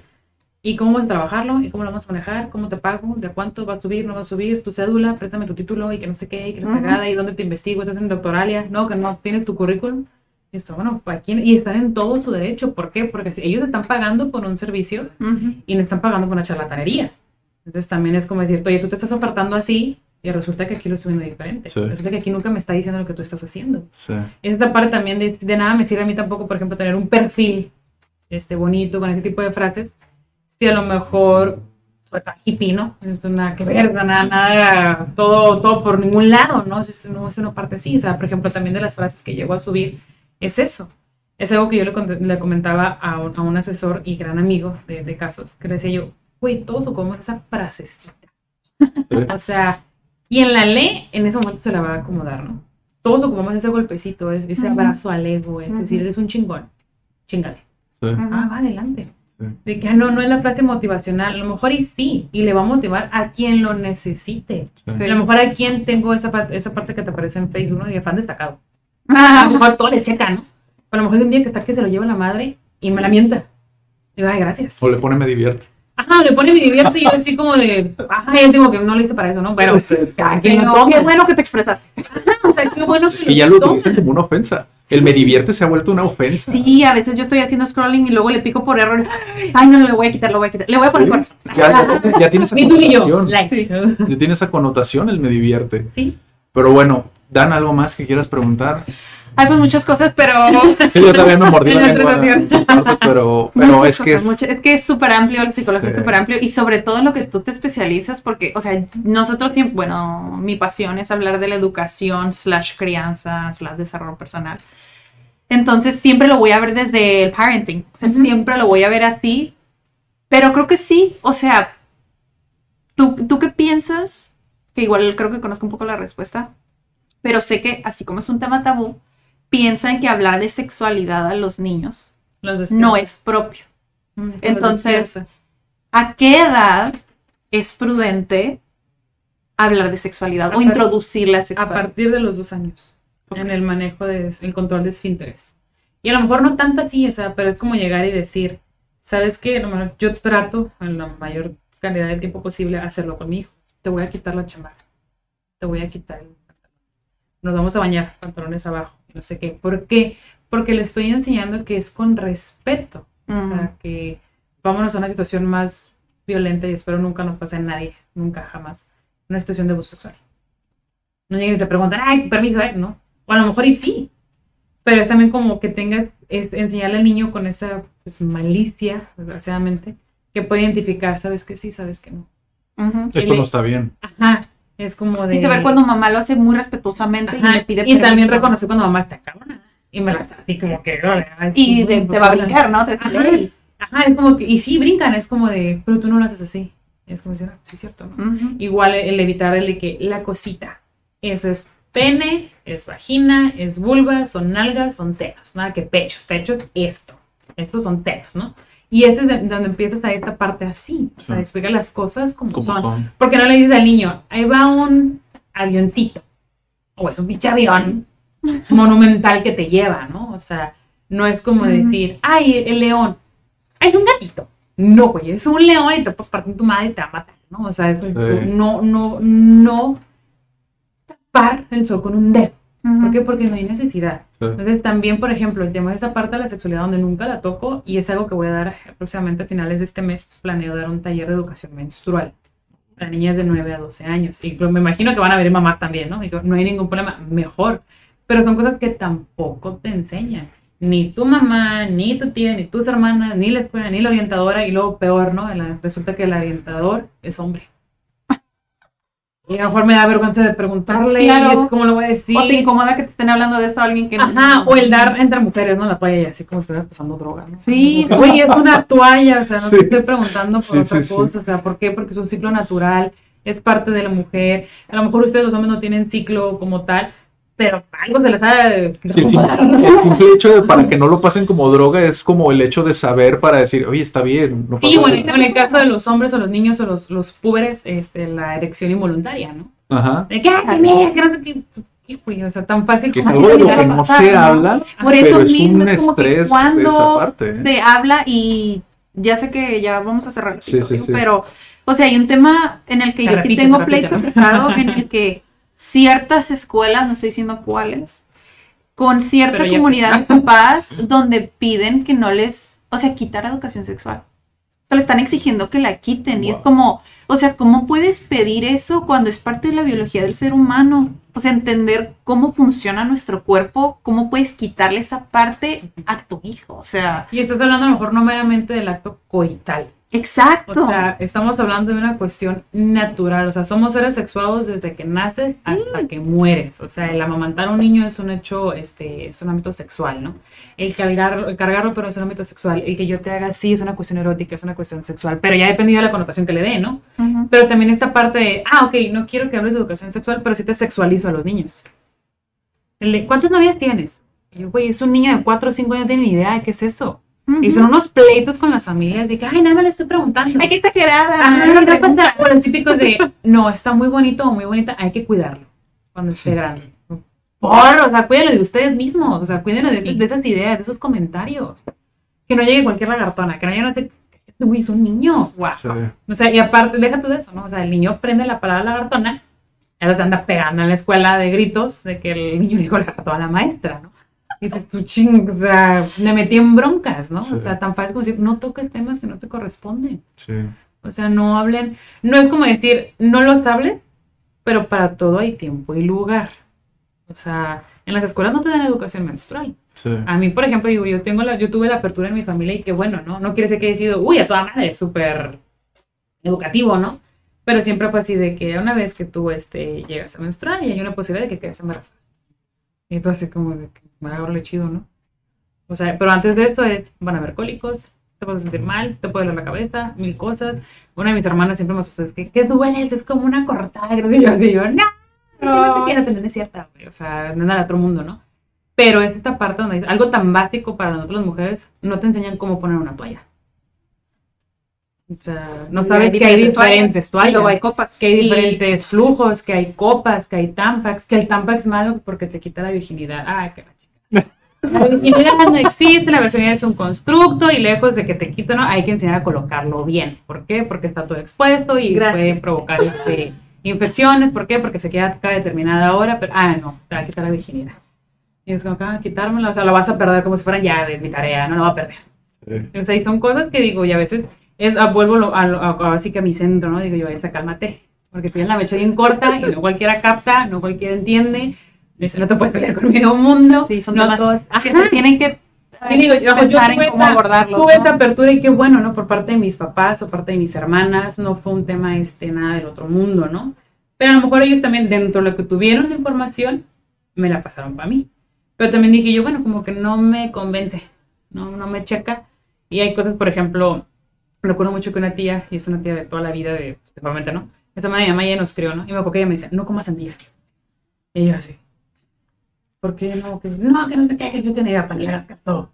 ¿Y cómo vas a trabajarlo? ¿Y cómo lo vamos a manejar? ¿Cómo te pago? ¿De cuánto va a subir? ¿No va a subir? ¿Tu cédula? Préstame tu título y que no sé qué, y que la Ujú. fregada, y dónde te investigo, estás en doctoralia, no, que no tienes tu currículum. Y esto, bueno, ¿para quién? Y están en todo su derecho. ¿Por qué? Porque ellos están pagando por un servicio Ujú. y no están pagando por una charlatanería. Entonces también es como decir, oye, tú te estás ofertando así y resulta que aquí lo estoy viendo diferente. Sí. Resulta que aquí nunca me está diciendo lo que tú estás haciendo. Sí. Esta parte también de, de nada me sirve a mí tampoco, por ejemplo, tener un perfil este, bonito con ese tipo de frases. Si a lo mejor soy tan hippie, ¿no? Esto nada que ver, nada, nada, todo, todo por ningún lado, ¿no? Eso no, eso no parte así. O sea, por ejemplo, también de las frases que llego a subir, es eso. Es algo que yo le, le comentaba a un, a un asesor y gran amigo de, de casos, que le decía yo, güey, todos ocupamos esa frasecita. O sea, quien la lee, en ese momento se la va a acomodar, ¿no? Todos ocupamos ese golpecito, es- ese Ujú. abrazo al ego, es decir, eres un chingón, chingale. Sí. Ah, va adelante. De que ah, no, no es la frase motivacional, a lo mejor y sí, y le va a motivar a quien lo necesite. Sí. A lo mejor a quien tengo esa, esa parte que te aparece en Facebook, ¿no? De fan destacado. A lo mejor todo le checa, ¿no? Pero a lo mejor hay un día que está que se lo lleva la madre y me la mienta. Digo, ay, gracias. O le pone me divierte. Ajá, le pone mi divierte y yo estoy como de, ajá, yo digo que no lo hice para eso, ¿no? Pero, cada quien qué bueno que te expresaste. O sea, qué bueno Es que ya lo utilizan como una ofensa. El me divierte se ha vuelto una ofensa. Sí, a veces yo estoy haciendo scrolling y luego le pico por error. Ay, no, le voy a quitar, lo voy a quitar. Le voy a poner Sí. corazón. Ya, ya, ya tiene esa Ni tú ni yo. connotación. Like. Ya tiene esa connotación el me divierte. Sí. Pero bueno, Dan, ¿algo más que quieras preguntar? Ay, pues muchas cosas, pero... Sí, yo también me mordí la En la lengua, parte, pero, pero es que muchas- es que es súper amplio, la psicología es súper amplio y sobre todo en lo que tú te especializas, porque, o sea, nosotros bueno, mi pasión es hablar de la educación, slash crianza, slash desarrollo personal. Entonces siempre lo voy a ver desde el parenting, o sea, siempre lo voy a ver así, pero creo que sí, o sea, ¿tú, ¿tú qué piensas? Que igual creo que conozco un poco la respuesta, pero sé que así como es un tema tabú, piensan que hablar de sexualidad a los niños Los no es propio. Mm, Entonces. ¿A qué edad es prudente hablar de sexualidad A o introducir la a sexualidad? partir de los dos años en el manejo de el control de esfínteres. Y a lo mejor no tanto así o sea pero es como llegar y decir sabes qué yo trato en la mayor cantidad de tiempo posible hacerlo con mi hijo. Te voy a quitar la chamarra. Te voy a quitar el pantalón. Nos vamos a bañar pantalones abajo no sé qué ¿por qué? porque le estoy enseñando que es con respeto o sea, que vámonos a una situación más violenta y espero nunca nos pase a nadie, nunca, jamás, una situación de abuso sexual. No lleguen y te preguntan, ay, permiso, ¿eh? No. O a lo mejor y sí, pero es también como que tengas, es, enseñarle al niño con esa pues, malicia, desgraciadamente, que puede identificar, sabes que sí, sabes que no. Ujú. esto no está bien. Ajá, es como de... Sí, saber cuando mamá lo hace muy respetuosamente y le pide y también reconocer cuando mamá está cabrona. Y me la está así como que... ay, Y de- te va a brincar, ¿no? Te Ajá. Es como que, y sí, brincan, es como de, pero tú no lo haces así. Es como decir, "Ah, sí es cierto, ¿no? Igual el evitar el de que la cosita, eso es pene, es vagina, es vulva, son nalgas, son senos, nada que pechos, pechos, esto, estos son senos, ¿no? Y este es de- donde empiezas a esta parte así, o sea, Sí. explica las cosas como, Como son. son. Porque no le dices al niño, ahí va un avioncito, o es un pinche avión monumental que te lleva, ¿no? O sea, no es como decir, ay, el león, ay, es un gatito. No, güey, es un león y te puedes partir tu madre y te va a matar, ¿no? O sea, es Sí. tú, no, no, no tapar el sol con un dedo. ¿Por qué? Porque no hay necesidad. Sí. Entonces, también, por ejemplo, el tema de esa parte de la sexualidad donde nunca la toco y es algo que voy a dar próximamente a finales de este mes. Planeo dar un taller de educación menstrual para niñas de 9 a 12 años. Y me imagino que van a venir mamás también, ¿no? Digo, no hay ningún problema, mejor. Pero son cosas que tampoco te enseñan. Ni tu mamá, ni tu tía, ni tus hermanas, ni la escuela, ni la orientadora. Y luego peor, ¿no? La- resulta que el orientador es hombre. Y a lo mejor me da vergüenza de preguntarle, Claro. es ¿cómo lo voy a decir? O te incomoda que te estén hablando de esto a alguien que no- Ajá, o el dar entre mujeres, ¿no? La toalla y así como si estuvieras pasando droga, ¿no? Sí. Oye, es una toalla, o sea, no Sí. te estoy preguntando por Sí, otra sí, sí. cosa, o sea, ¿por qué? Porque es un ciclo natural, es parte de la mujer. A lo mejor ustedes los hombres no tienen ciclo como tal, pero algo se les ha Sí, el, simple, el simple hecho de para que no lo pasen como droga es como el hecho de saber para decir, oye, está bien. No Sí, bueno, nada". en el caso de los hombres o los niños o los, los púberes, este, la erección involuntaria, ¿no? Ajá. De que, ay, mira, que no sé qué, güey, o sea, tan fácil Que es como algo de lo que no pasar, se ¿no? habla, Por pero eso es mismo un es como que estrés de esa cuando parte. ¿eh? se habla y ya sé que ya vamos a cerrar el Sí, sí, sí. pero, o sea, hay un tema en el que Se yo repite, sí tengo pleito pesado, en el que ciertas escuelas, no estoy diciendo cuáles, con cierta comunidad de papás donde piden que no les, o sea, quitar educación sexual. O sea, le están exigiendo que la quiten y es como, o sea, ¿cómo puedes pedir eso cuando es parte de la biología del ser humano? O sea, entender cómo funciona nuestro cuerpo, cómo puedes quitarle esa parte a tu hijo. O sea, Y estás hablando a lo mejor no meramente del acto coital. Exacto. O sea, estamos hablando de una cuestión natural. O sea, somos seres sexuados desde que naces hasta que mueres. O sea, el amamantar a un niño es un hecho, este, es un ámbito sexual, ¿no? El cargarlo, el cargarlo, pero es un ámbito sexual. El que yo te haga sí es una cuestión erótica, es una cuestión sexual. Pero ya dependiendo de la connotación que le dé, ¿no? Pero también esta parte de, ah, ok, no quiero que hables de educación sexual, pero sí te sexualizo a los niños. El de, ¿cuántas novias tienes? Y yo, güey, es un niño de 4 o 5 años, no tiene ni idea de qué es eso. Y son unos pleitos con las familias de que, ay, nada más le estoy preguntando. Ay, qué exagerada. Ajá, no no, pasa, los típicos de, no, está muy bonito o muy bonita, hay que cuidarlo cuando esté grande. Por, o sea, cuídenlo de ustedes mismos, o sea, cuídenlo de, de esas ideas, de esos comentarios. Que no llegue cualquier lagartona, que no llegue, no sé, uy, son niños. Guau. Sí. O sea, y aparte, deja tú de eso, ¿no? O sea, el niño prende la palabra lagartona, ya te anda pegando en la escuela de gritos de que el niño le dijo lagartona a la maestra, ¿no? Dices tú, ching, o sea, me metí en broncas, ¿no? Sí. O sea, tan fácil como decir, no toques temas que no te corresponden. Sí. O sea, no hablen, no es como decir, no los hables, pero para todo hay tiempo y lugar. O sea, en las escuelas no te dan educación menstrual. Sí. A mí, por ejemplo, digo, yo tengo la, yo tuve la apertura en mi familia y qué bueno, ¿no? No quiere decir que haya sido, uy, a toda madre, súper educativo, ¿no? Pero siempre fue así de que una vez que tú este, llegas a menstruar y hay una posibilidad de que quedes embarazada. Y tú así como de que, va a chido, ¿no? O sea, pero antes de esto es, van a haber cólicos, te puedes sentir mal, te puede doler la cabeza, mil cosas. Una de mis hermanas siempre me asusta, es que, ¿qué duele? Es como una cortada. Y yo así, yo, no, no, no te quiero tener, es cierta. O sea, no es nada de otro mundo, ¿no? Pero es esta parte donde dice, algo tan básico para nosotros las mujeres, no te enseñan cómo poner una toalla. O sea, no sabes hay que hay diferentes toallas, luego hay copas. que hay Y- diferentes flujos, que hay copas, que hay tampax, que el tampax es malo porque te quita la virginidad. Ah, la chica. La virginidad no existe, la virginidad es un constructo y lejos de que te quiten, ¿no? hay que enseñar a colocarlo bien. ¿Por qué? Porque está todo expuesto y Gracias. puede provocar este, infecciones. ¿Por qué? Porque se queda cada determinada hora, pero, ah, no, te va a quitar la virginidad. Y es como, ah, quitármela, o sea, lo vas a perder como si fueran llaves, mi tarea, no lo va a perder. Sí. O sea, y son cosas que digo, y a veces es, ah, vuelvo a, lo- a- ahora sí que a mi centro, ¿no? Digo yo, Elsa, cálmate. Porque si bien la mecha bien corta y no cualquiera capta, no cualquiera entiende, no te puedes pelear con medio mundo. Sí, son no temas todos- que se tienen que Y digo, pues, yo- yo pensar tuve en cómo esta- abordarlos. Tuve ¿no? esta apertura y qué bueno, ¿no? Por parte de mis papás o parte de mis hermanas, no fue un tema este, nada del otro mundo, ¿no? Pero a lo mejor ellos también, dentro de lo que tuvieron de información, me la pasaron para mí. Pero también dije yo, bueno, como que no me convence, no, no me checa. Y hay cosas, por ejemplo, recuerdo mucho que una tía, y es una tía de toda la vida, de, pues, probablemente, ¿no? Esa madre mi mamá ya nos crió, ¿no? Y me acuerdo que ella me decía, no comas sandía. Y yo así, ¿por qué no? No, que no sé qué, que yo que ni a le hagas caso.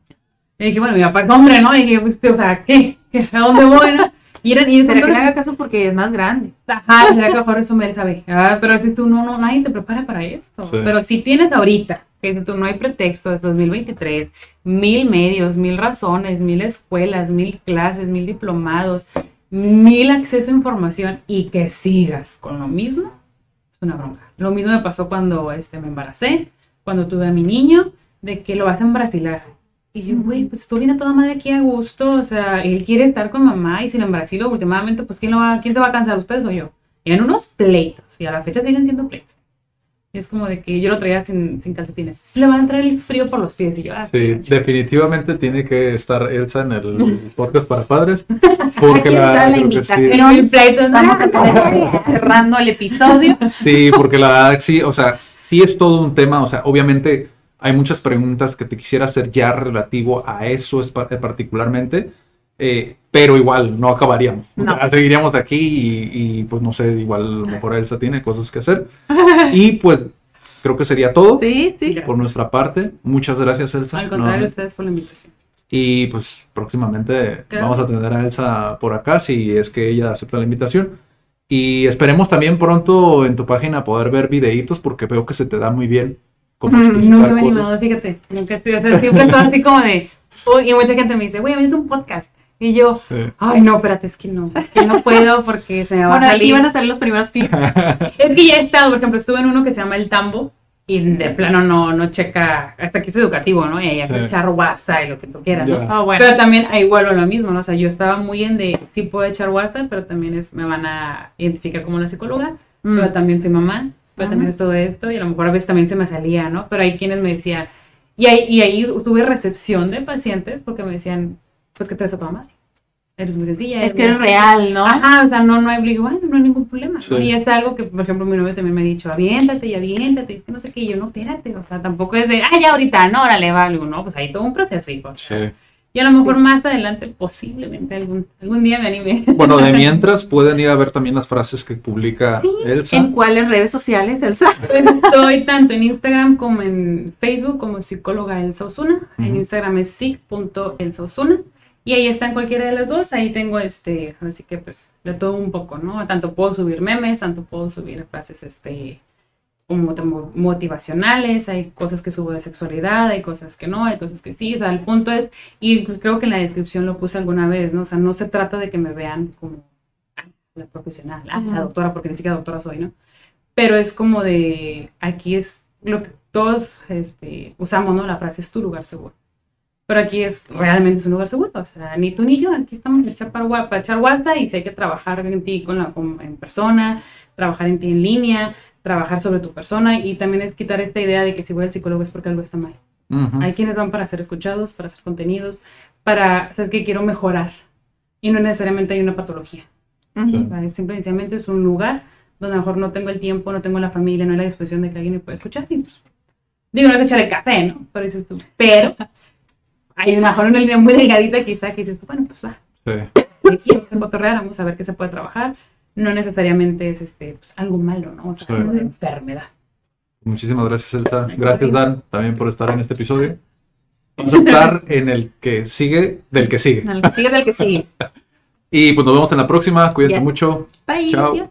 Y dije, bueno, mi papá es hombre, ¿no? Y dije, pues, o sea, ¿qué? ¿A dónde voy? Y era, y ¿Será que le haga caso porque es más grande? Ajá, será que mejor eso me sabe. Ah, pero si tú no, no, nadie te prepara para esto. Sí. Pero si tienes ahorita, que si tú no hay pretexto, es 2023, mil medios, mil razones, mil escuelas, mil clases, mil diplomados, mil acceso a información y que sigas con lo mismo, es una bronca. Lo mismo me pasó cuando este, me embaracé, cuando tuve a mi niño, de que lo vas a embrasilar. Y yo, güey, pues estoy bien a toda madre aquí a gusto, o sea, él quiere estar con mamá y si lo embrasilo últimamente, pues ¿quién, lo va, ¿quién se va a cansar, ustedes o yo? Y en unos pleitos, y a la fecha siguen siendo pleitos. Y es como de que yo lo traía sin, sin calcetines. Le va a entrar el frío por los pies y yo, ah, Sí, definitivamente tiene que estar Elsa en el podcast para padres. Porque Aquí la creo que sí. invitación. El pleito, ¿no? Vamos a cerrando el episodio. Sí, porque la sí, o sea, sí es todo un tema, o sea, obviamente hay muchas preguntas que te quisiera hacer ya relativo a eso es pa- particularmente, eh, pero igual no acabaríamos. O No. sea, seguiríamos aquí y, y, pues no sé, igual a lo mejor Elsa tiene cosas que hacer. Y pues creo que sería todo Sí, sí. por nuestra parte. Muchas gracias, Elsa. Al contrario, nuevamente. ustedes por la invitación. Y pues próximamente Claro. vamos a tener a Elsa por acá si es que ella acepta la invitación. Y esperemos también pronto en tu página poder ver videitos porque veo que se te da muy bien como Mm, Nunca me he animado, fíjate. Nunca estoy, o sea, siempre he estado así como de. uy, y mucha gente me dice, güey, avienta un podcast. Y yo, Sí. ay, no, espérate, es que no. Que no puedo porque se me va Bueno, a aquí salir. van a ser los primeros tips. Es que ya he estado, por ejemplo, estuve en uno que se llama El Tambo y de plano no, no checa, hasta aquí es educativo, ¿no? Y ahí hay que Sí. echar WhatsApp y lo que tú quieras, ¿no? Ya. Ah, bueno. Pero también ahí vuelvo a lo mismo, ¿no? O sea, yo estaba muy en de, sí puedo echar WhatsApp, pero también es, me van a identificar como una psicóloga, Mm. pero también soy mamá, pero Ajá. también es todo esto, y a lo mejor a veces también se me salía, ¿no? Pero hay quienes me decían, y ahí, y ahí tuve recepción de pacientes porque me decían, pues que te ves a tu madre. Eres muy sencilla. Es que eres real, ¿no? Ajá, o sea, no, no hay, digo, "Ay, no hay ningún problema. ¿no? Sí. Y es algo que, por ejemplo, mi novio también me ha dicho, aviéntate y aviéntate, y es que no sé qué, y yo, no, espérate, o sea, tampoco es de, ah, ya ahorita, no, órale, va algo, ¿no? Pues hay todo un proceso, hijo. o sea, Sí. Y a lo mejor más adelante, posiblemente algún, algún día me anime. Bueno, de mientras pueden ir a ver también las frases que publica Elsa. ¿En cuáles redes sociales, Elsa? Pues estoy tanto en Instagram como en Facebook como psicóloga Elsa Osuna. En. Instagram es sic.elsa Osuna. Y ahí está en cualquiera de las dos. Ahí tengo este, así que pues de todo un poco, ¿no? Tanto puedo subir memes, tanto puedo subir frases este motivacionales, hay cosas que subo de sexualidad, hay cosas que no, hay cosas que sí, o sea, el punto es, y creo que en la descripción lo puse alguna vez, ¿no? O sea, no se trata de que me vean como ah, la profesional, ah, la doctora, porque ni siquiera doctora soy, ¿no? Pero es como de, aquí es lo que todos este, usamos, ¿no? La frase es tu lugar seguro. Pero aquí es, realmente es un lugar seguro, o sea, ni tú ni yo, aquí estamos para echar, para echar guasta y si hay que trabajar en ti con la, con- en persona, trabajar en ti en línea, trabajar sobre tu persona y también es quitar esta idea de que si voy al psicólogo es porque algo está mal. Ujú. Hay quienes van para ser escuchados, para hacer contenidos, para, sabes que quiero mejorar y no necesariamente hay una patología. Ujú. O sea, es simple y sencillamente es un lugar donde a lo mejor no tengo el tiempo, no tengo la familia, no hay la disposición de que alguien me pueda escuchar. Y pues, digo, no es echar el café, ¿no? Pero dices tú, pero hay a lo mejor una línea muy delgadita quizá que dices tú, bueno, pues va, Sí. aquí vamos a cotorrear, vamos a ver qué se puede trabajar. No necesariamente es este, pues, algo malo, ¿no? O sea, Sí. algo de enfermedad. Muchísimas gracias, Elsa. Gracias, Dan, también por estar en este episodio. Vamos a estar en el que sigue del que sigue. Del que sigue, del que sigue. Y pues nos vemos en la próxima. Cuídense Yes. mucho. Bye. Chao.